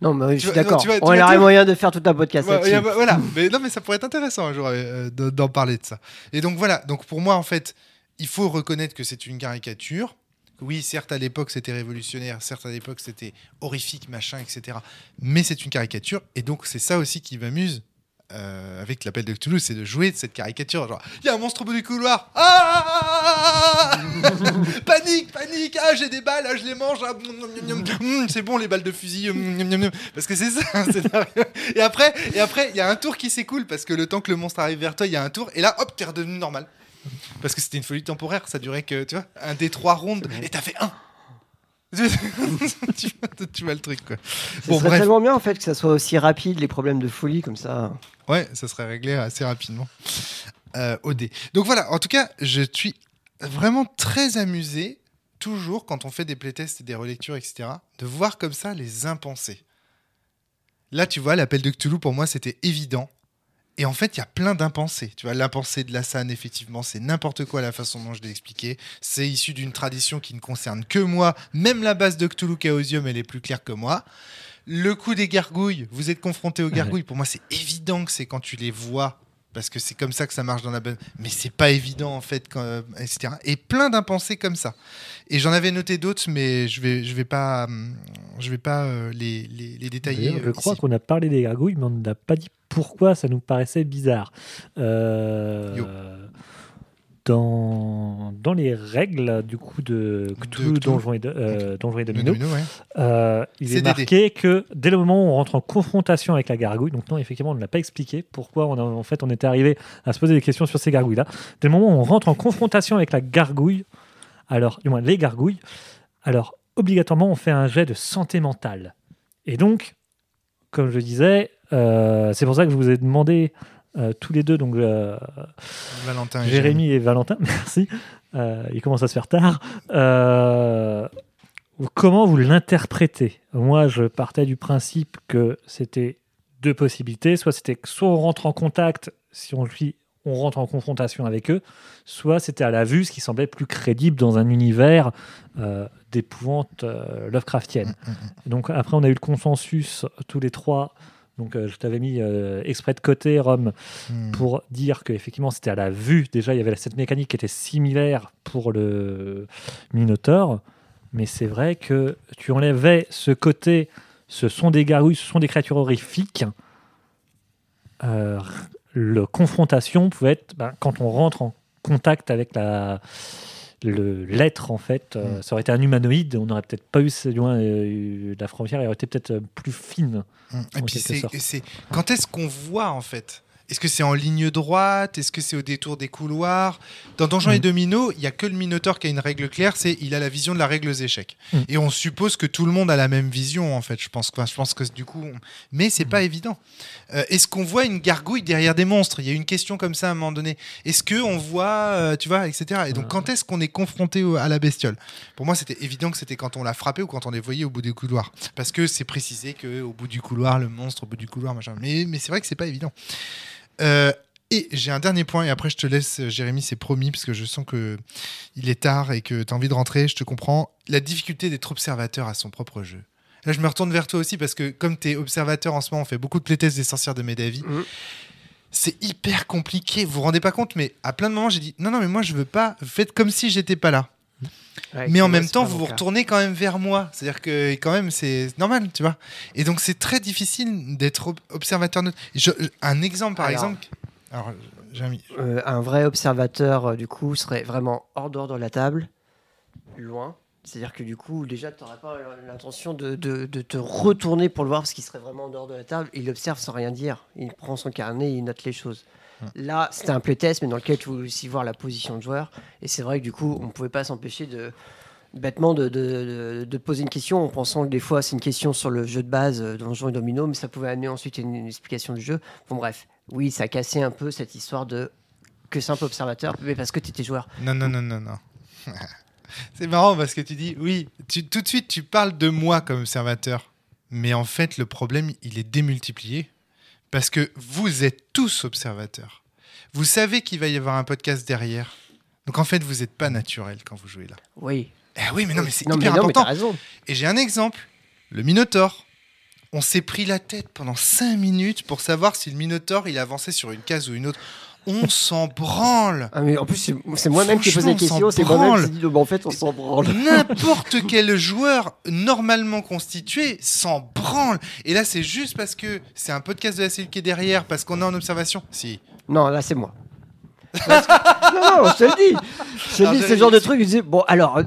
C: Non, mais je suis d'accord. On aurait moyen de faire tout un podcast
A: Ouais, a- voilà, mais non, mais ça pourrait être intéressant un jour euh, de- d'en parler de ça. Et donc voilà, donc pour moi en fait, il faut reconnaître que c'est une caricature. Oui, certes à l'époque c'était révolutionnaire, certes à l'époque c'était horrifique, machin, etc. Mais c'est une caricature, et donc c'est ça aussi qui m'amuse euh, avec l'appel de Cthulhu, c'est de jouer de cette caricature. Genre, il y a un monstre au bout du couloir. Ah *laughs* Panique, panique. Ah, j'ai des balles, ah, je les mange. Ah, mm, mm, mm, c'est bon les balles de fusil. mm. Parce que c'est ça. Et après, et après, il y a un tour qui s'écoule parce que le temps que le monstre arrive vers toi, il y a un tour. Et là, hop, t'es redevenu normal. Parce que c'était une folie temporaire. Ça durait que, tu vois, un des trois rondes. Et t'as fait un. *laughs* tu, vois, tu vois le truc, quoi.
C: Ce
A: Bon,
C: serait
A: bref.
C: tellement bien en fait que ça soit aussi rapide les problèmes de folie comme ça.
A: Ouais, ça serait réglé assez rapidement euh, au dé. Donc voilà, en tout cas, je suis vraiment très amusé, toujours quand on fait des playtests et des relectures, etc., de voir comme ça les impensés. Là, tu vois, l'appel de Cthulhu, pour moi, c'était évident. Et en fait, il y a plein d'impensés. Tu vois, l'impensé de la SAN, effectivement, c'est n'importe quoi la façon dont je l'ai expliqué. C'est issu d'une tradition qui ne concerne que moi. Même la base de Cthulhu Chaosium, elle est plus claire que moi. Le coup des gargouilles, vous êtes confronté aux gargouilles. Pour moi, c'est évident que c'est quand tu les vois, parce que c'est comme ça que ça marche dans la bonne. Mais c'est pas évident en fait, quand- euh, etc. Et plein d'impensés comme ça. Et j'en avais noté d'autres, mais je vais, je vais pas, hum, je vais pas euh, les, les, les détailler.
D: Je
A: euh,
D: crois qu'on a parlé des gargouilles, mais on n'a pas dit pourquoi ça nous paraissait bizarre. Euh,
A: Yo.
D: Dans, dans les règles du coup de Cthulhu,
A: Cthulhu.
D: Donjons et, de, euh, et Domino,
A: domino, ouais.
D: euh, il est
A: des
D: marqué que dès le moment où on rentre en confrontation avec la gargouille, donc non, effectivement, on ne l'a pas expliqué pourquoi on a, en fait on était arrivé à se poser des questions sur ces gargouilles-là. Dès le moment où on rentre en confrontation avec la gargouille, alors, du moins les gargouilles, alors obligatoirement on fait un jet de santé mentale. Et donc, comme je disais, euh, c'est pour ça que je vous ai demandé euh, tous les deux, donc euh,
A: Valentin et
D: Jérémy et Valentin, *laughs* merci. Euh, il commence à se faire tard. Comment vous l'interprétez? Moi, je partais du principe que c'était deux possibilités. Soit c'était soit on rentre en contact, si on lui, on rentre en confrontation avec eux, soit c'était à la vue, ce qui semblait plus crédible dans un univers d'épouvante Lovecraftienne.
A: Mm, mm, mm.
D: Donc après, on a eu le consensus tous les trois. Donc euh, je t'avais mis euh, exprès de côté, Rome,
A: Hmm.
D: pour dire qu'effectivement c'était à la vue. Déjà, il y avait cette mécanique qui était similaire pour le Minotaur, mais c'est vrai que tu enlevais ce côté, ce sont des gargouilles, ce sont des créatures horrifiques. Euh, le confrontation pouvait être ben, quand on rentre en contact avec la l'être en fait, euh,
A: Mm.
D: ça aurait été un humanoïde, on n'aurait peut-être pas eu ce loin euh, la frontière, elle aurait été peut-être euh, plus fine.
A: Mm. Et puis c'est- quand est-ce qu'on voit en fait? Est-ce que c'est en ligne droite? Est-ce que c'est au détour des couloirs? Dans Donjons et
D: Mm.
A: Domino, il y a que le Minotaure qui a une règle claire, c'est il a la vision de la règle aux échecs.
D: Mm.
A: Et on suppose que tout le monde a la même vision en fait. Je pense, Enfin, je pense que du coup, on- mais c'est
D: Mm.
A: pas évident. Euh, est-ce qu'on voit une gargouille derrière des monstres? Il y a une question comme ça à un moment donné. Est-ce que on voit, euh, tu vois, etc. Et donc
D: Ouais.
A: quand est-ce qu'on est confronté à la bestiole? Pour moi, c'était évident que c'était quand on l'a frappé ou quand on les voyait au bout du couloir, parce que c'est précisé que au bout du couloir, le monstre au bout du couloir, machin. Mais, mais c'est vrai que c'est pas évident. Euh, et j'ai un dernier point, et après je te laisse, euh, Jérémy, c'est promis, parce que je sens que il est tard et que tu as envie de rentrer, je te comprends. La difficulté d'être observateur à son propre jeu. Là, je me retourne vers toi aussi, parce que comme tu es observateur en ce moment, on fait beaucoup de playtests des sorcières de Medavi.
C: Mhm.
A: C'est hyper compliqué, vous vous rendez pas compte, mais à plein de moments, j'ai dit non, non, mais moi je veux pas, faites comme si j'étais pas là.
C: Ouais,
A: Mais en même temps, vous vous retournez quand même vers moi. C'est-à-dire que quand même, c'est normal, tu vois. Et donc, c'est très difficile d'être ob- observateur neutre. Je- un exemple, par
C: Alors.
A: exemple. Alors, j'ai mis.
C: Euh, un vrai observateur, euh, du coup, serait vraiment hors dehors de la table, loin. C'est-à-dire que du coup, déjà, tu n'aurais pas l'intention de, de- de te retourner pour le voir parce qu'il serait vraiment en dehors de la table. Il observe sans rien dire. Il prend son carnet, il note les choses. Là, c'était un playtest, mais dans lequel tu voulais aussi voir la position de joueur. Et c'est vrai que du coup, on ne pouvait pas s'empêcher de bêtement de, de- poser une question en pensant que des fois c'est une question sur le jeu de base euh, Donjons et Domino, mais ça pouvait amener ensuite une, explication du jeu. Bon bref, oui, ça a cassé un peu cette histoire de que simple observateur, mais parce que tu étais joueur.
A: Non, non, non, non, non. *laughs* c'est marrant parce que tu dis, oui, tout de suite, tu parles de moi comme observateur. Mais en fait, le problème, il est démultiplié. Parce que vous êtes tous observateurs. Vous savez qu'il va y avoir un podcast derrière. Donc en fait, vous n'êtes pas naturel quand vous jouez là.
C: Oui.
A: Eh oui, mais non, mais c'est hyper
C: mais non, mais
A: important.
C: raison.
A: Et j'ai un exemple. Le Minotaure. On s'est pris la tête pendant 5 minutes pour savoir si le Minotaure il avançait sur une case ou une autre. On s'en branle.
C: Ah, mais en plus, c'est moi-même qui ai posé la question,
A: on
C: c'est moi-même qui dit, bah, en fait, on s'en branle.
A: N'importe *laughs* quel joueur normalement constitué s'en branle. Et là, c'est juste parce que c'est un podcast de la cellule qui est derrière, parce qu'on est en observation. Si.
C: Non, là, c'est moi. Que- *laughs* non, non, je te le dis. Je te dis, le genre de truc, je disais, bon, alors,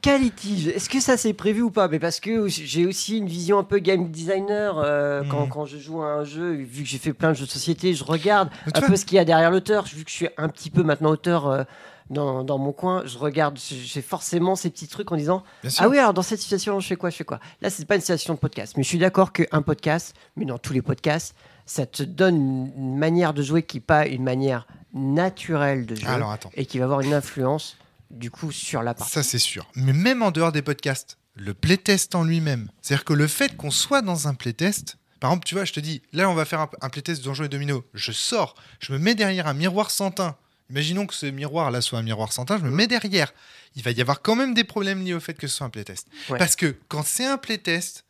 C: quel litige? Est-ce que ça c'est prévu ou pas? Mais parce que j'ai aussi une vision un peu game designer euh, quand,
A: Mhm.
C: quand je joue à un jeu, vu que j'ai fait plein de jeux de société, je regarde un
A: vois-
C: peu ce qu'il y a derrière l'auteur. Vu que je suis un petit peu maintenant auteur euh, dans, dans mon coin, je regarde, j'ai forcément ces petits trucs en disant. Ah oui, alors dans cette situation, je fais quoi? Je fais quoi? Là, c'est pas une situation de podcast, mais je suis d'accord qu'un podcast, mais dans tous les podcasts, ça te donne une- manière de jouer qui n'est pas une manière naturelle de jouer
A: Alors
C: et qui va avoir une influence du coup sur la partie.
A: Ça, c'est sûr. Mais même en dehors des podcasts, le playtest en lui-même. C'est-à-dire que le fait qu'on soit dans un playtest. Par exemple, tu vois, je te dis, là, on va faire un, un playtest de Donjons et Domino. Je sors, je me mets derrière un miroir sans teint. Imaginons que ce miroir-là soit un miroir sans teint, je me mets derrière. Il va y avoir quand même des problèmes liés au fait que ce soit un playtest.
C: Ouais.
A: Parce que quand c'est un playtest,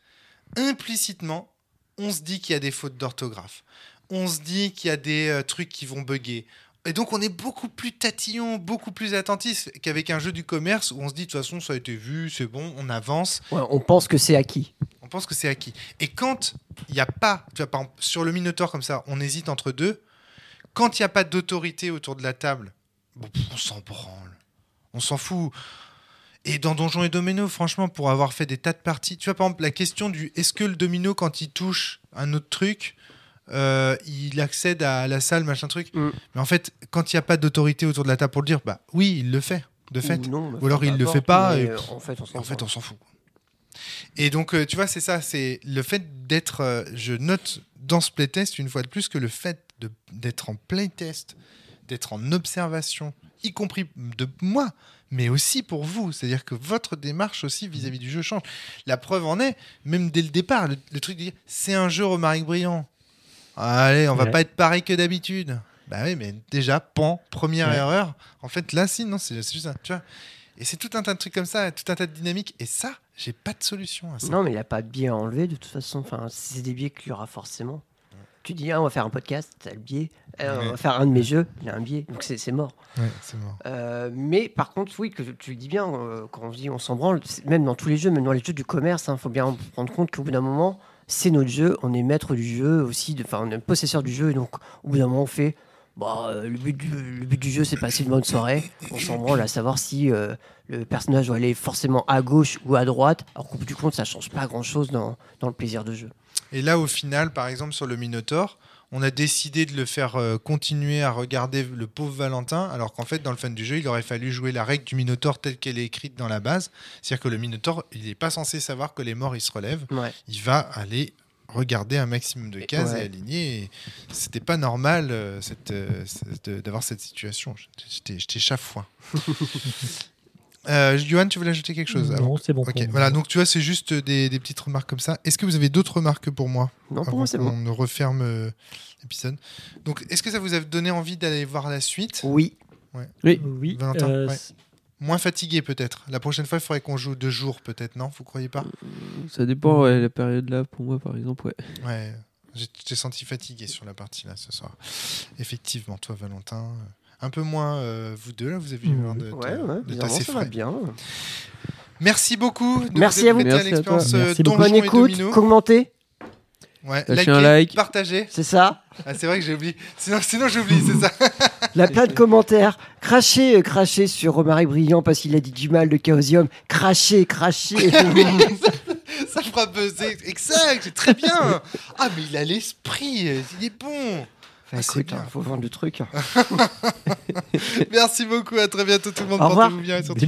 A: implicitement, on se dit qu'il y a des fautes d'orthographe. On se dit qu'il y a des euh, trucs qui vont bugger. Et donc, on est beaucoup plus tatillon, beaucoup plus attentif qu'avec un jeu du commerce où on se dit, de toute façon, ça a été vu, c'est bon, on avance,
C: Ouais, on pense que c'est acquis.
A: on pense que c'est acquis. Et quand il n'y a pas, tu vois, par exemple, sur le Minotaur comme ça, on hésite entre deux. Quand il n'y a pas d'autorité autour de la table, bon, on s'en branle. On s'en fout. Et dans Donjons et Domino, franchement, pour avoir fait des tas de parties, tu vois, par exemple, la question du est-ce que le domino, quand il touche un autre truc, euh, il accède à la salle, machin truc.
C: Mm.
A: Mais en fait, quand il n'y a pas d'autorité autour de la table pour le dire, bah oui, il le fait, de fait.
C: Ou, non, bah,
A: Ou alors il le fait pas, et-
C: en fait, on s'en
A: fait,
C: fout.
A: Et donc, euh, tu vois, c'est ça, c'est le fait d'être. euh, je note dans ce playtest, une fois de plus, que le fait d'être en playtest, d'être en observation, y compris de moi, mais aussi pour vous. C'est-à-dire que votre démarche aussi vis-à-vis du jeu change. La preuve en est, même dès le départ, le, le truc de dire c'est un jeu Romaric Brillant. Allez, on va
D: Ouais.
A: pas être pareil que d'habitude. Bah oui, mais déjà, pan, première
D: Ouais.
A: erreur. En fait, là, si, non, c'est juste ça. Tu vois et c'est tout un tas de trucs comme ça, tout un tas de dynamiques. Et ça, j'ai pas de solution à ça.
C: Non, mais il n'y a pas de biais à enlever de toute façon. Enfin, c'est des biais qu'il y aura forcément. Tu dis, ah, on va faire un podcast, t'as le biais. Euh,
A: Ouais.
C: On va faire un de mes jeux, il y a un biais. Donc c'est mort.
A: Ouais, c'est mort.
C: Euh, mais par contre, oui, que tu le dis bien, euh, quand on dit on s'en branle, même dans tous les jeux, même dans les jeux du commerce, il faut bien prendre compte qu'au bout d'un moment, c'est notre jeu, on est maître du jeu aussi, enfin on est possesseur du jeu, et donc au bout d'un moment on fait Bon, euh, le, but du, le but du jeu, c'est passer une bonne soirée. On s'en branle à savoir si euh, le personnage doit aller forcément à gauche ou à droite. Alors qu'au bout du compte, ça change pas grand-chose dans, dans le plaisir de jeu.
A: Et là, au final, par exemple, sur le Minotaur, on a décidé de le faire euh, continuer à regarder le pauvre Valentin, alors qu'en fait, dans le fun du jeu, il aurait fallu jouer la règle du Minotaur telle qu'elle est écrite dans la base. C'est-à-dire que le Minotaur, il n'est pas censé savoir que les morts, ils se relèvent.
C: Ouais.
A: Il va aller regarder un maximum de cases
C: Ouais.
A: et aligner. C'était pas normal euh, cette, euh, cette- d'avoir cette situation. J'étais j'étais chafouin. *laughs* euh, Johan, tu voulais ajouter quelque chose Alors,
D: Non, c'est bon.
A: Ok,
D: pour moi.
A: voilà, donc tu vois, c'est juste des, des petites remarques comme ça. Est-ce que vous avez d'autres remarques pour moi
C: Non, pour moi, c'est bon.
A: ne referme euh, l'épisode? Donc, est-ce que ça vous a donné envie d'aller voir la suite?
C: Oui.
B: Oui.
D: Oui,
A: Valentin,
D: euh,
A: ouais. Moins fatigué peut-être. La prochaine fois, il faudrait qu'on joue deux jours peut-être, non? Vous croyez pas?
B: Ça dépend, ouais, la période là, pour moi, par exemple, ouais.
A: Ouais, j'ai j'ai senti fatigué sur la partie là ce soir. Effectivement, toi, Valentin, euh, un peu moins euh, vous deux là, vous avez eu l'air de, de-
C: Ouais, ouais,
A: assez
C: ça va bien.
A: Merci beaucoup. de
C: Merci
A: vous
C: à vous.
B: Merci à toi.
A: euh,
D: Merci
C: Bonne écoute, commentez,
A: Ouais,
B: Lâchez
A: likez,
B: un like.
A: partagez.
C: c'est ça.
A: Ah, c'est vrai que j'ai oublié. Sinon, sinon j'oublie, c'est ça. *laughs*
C: La plein de commentaires. Crachez, euh, crachez sur Romaric Brillant parce qu'il a dit du mal de Chaosium. Crachez, crachez. *laughs*
A: ça fera buzzer. Exact, c'est très bien. Ah, mais il a l'esprit. Il est bon.
C: Enfin,
A: Ah, c'est
C: écoute, hein, faut vendre le truc. *laughs*
A: Merci beaucoup. À très bientôt, tout le monde. Portez-vous bien et surtout.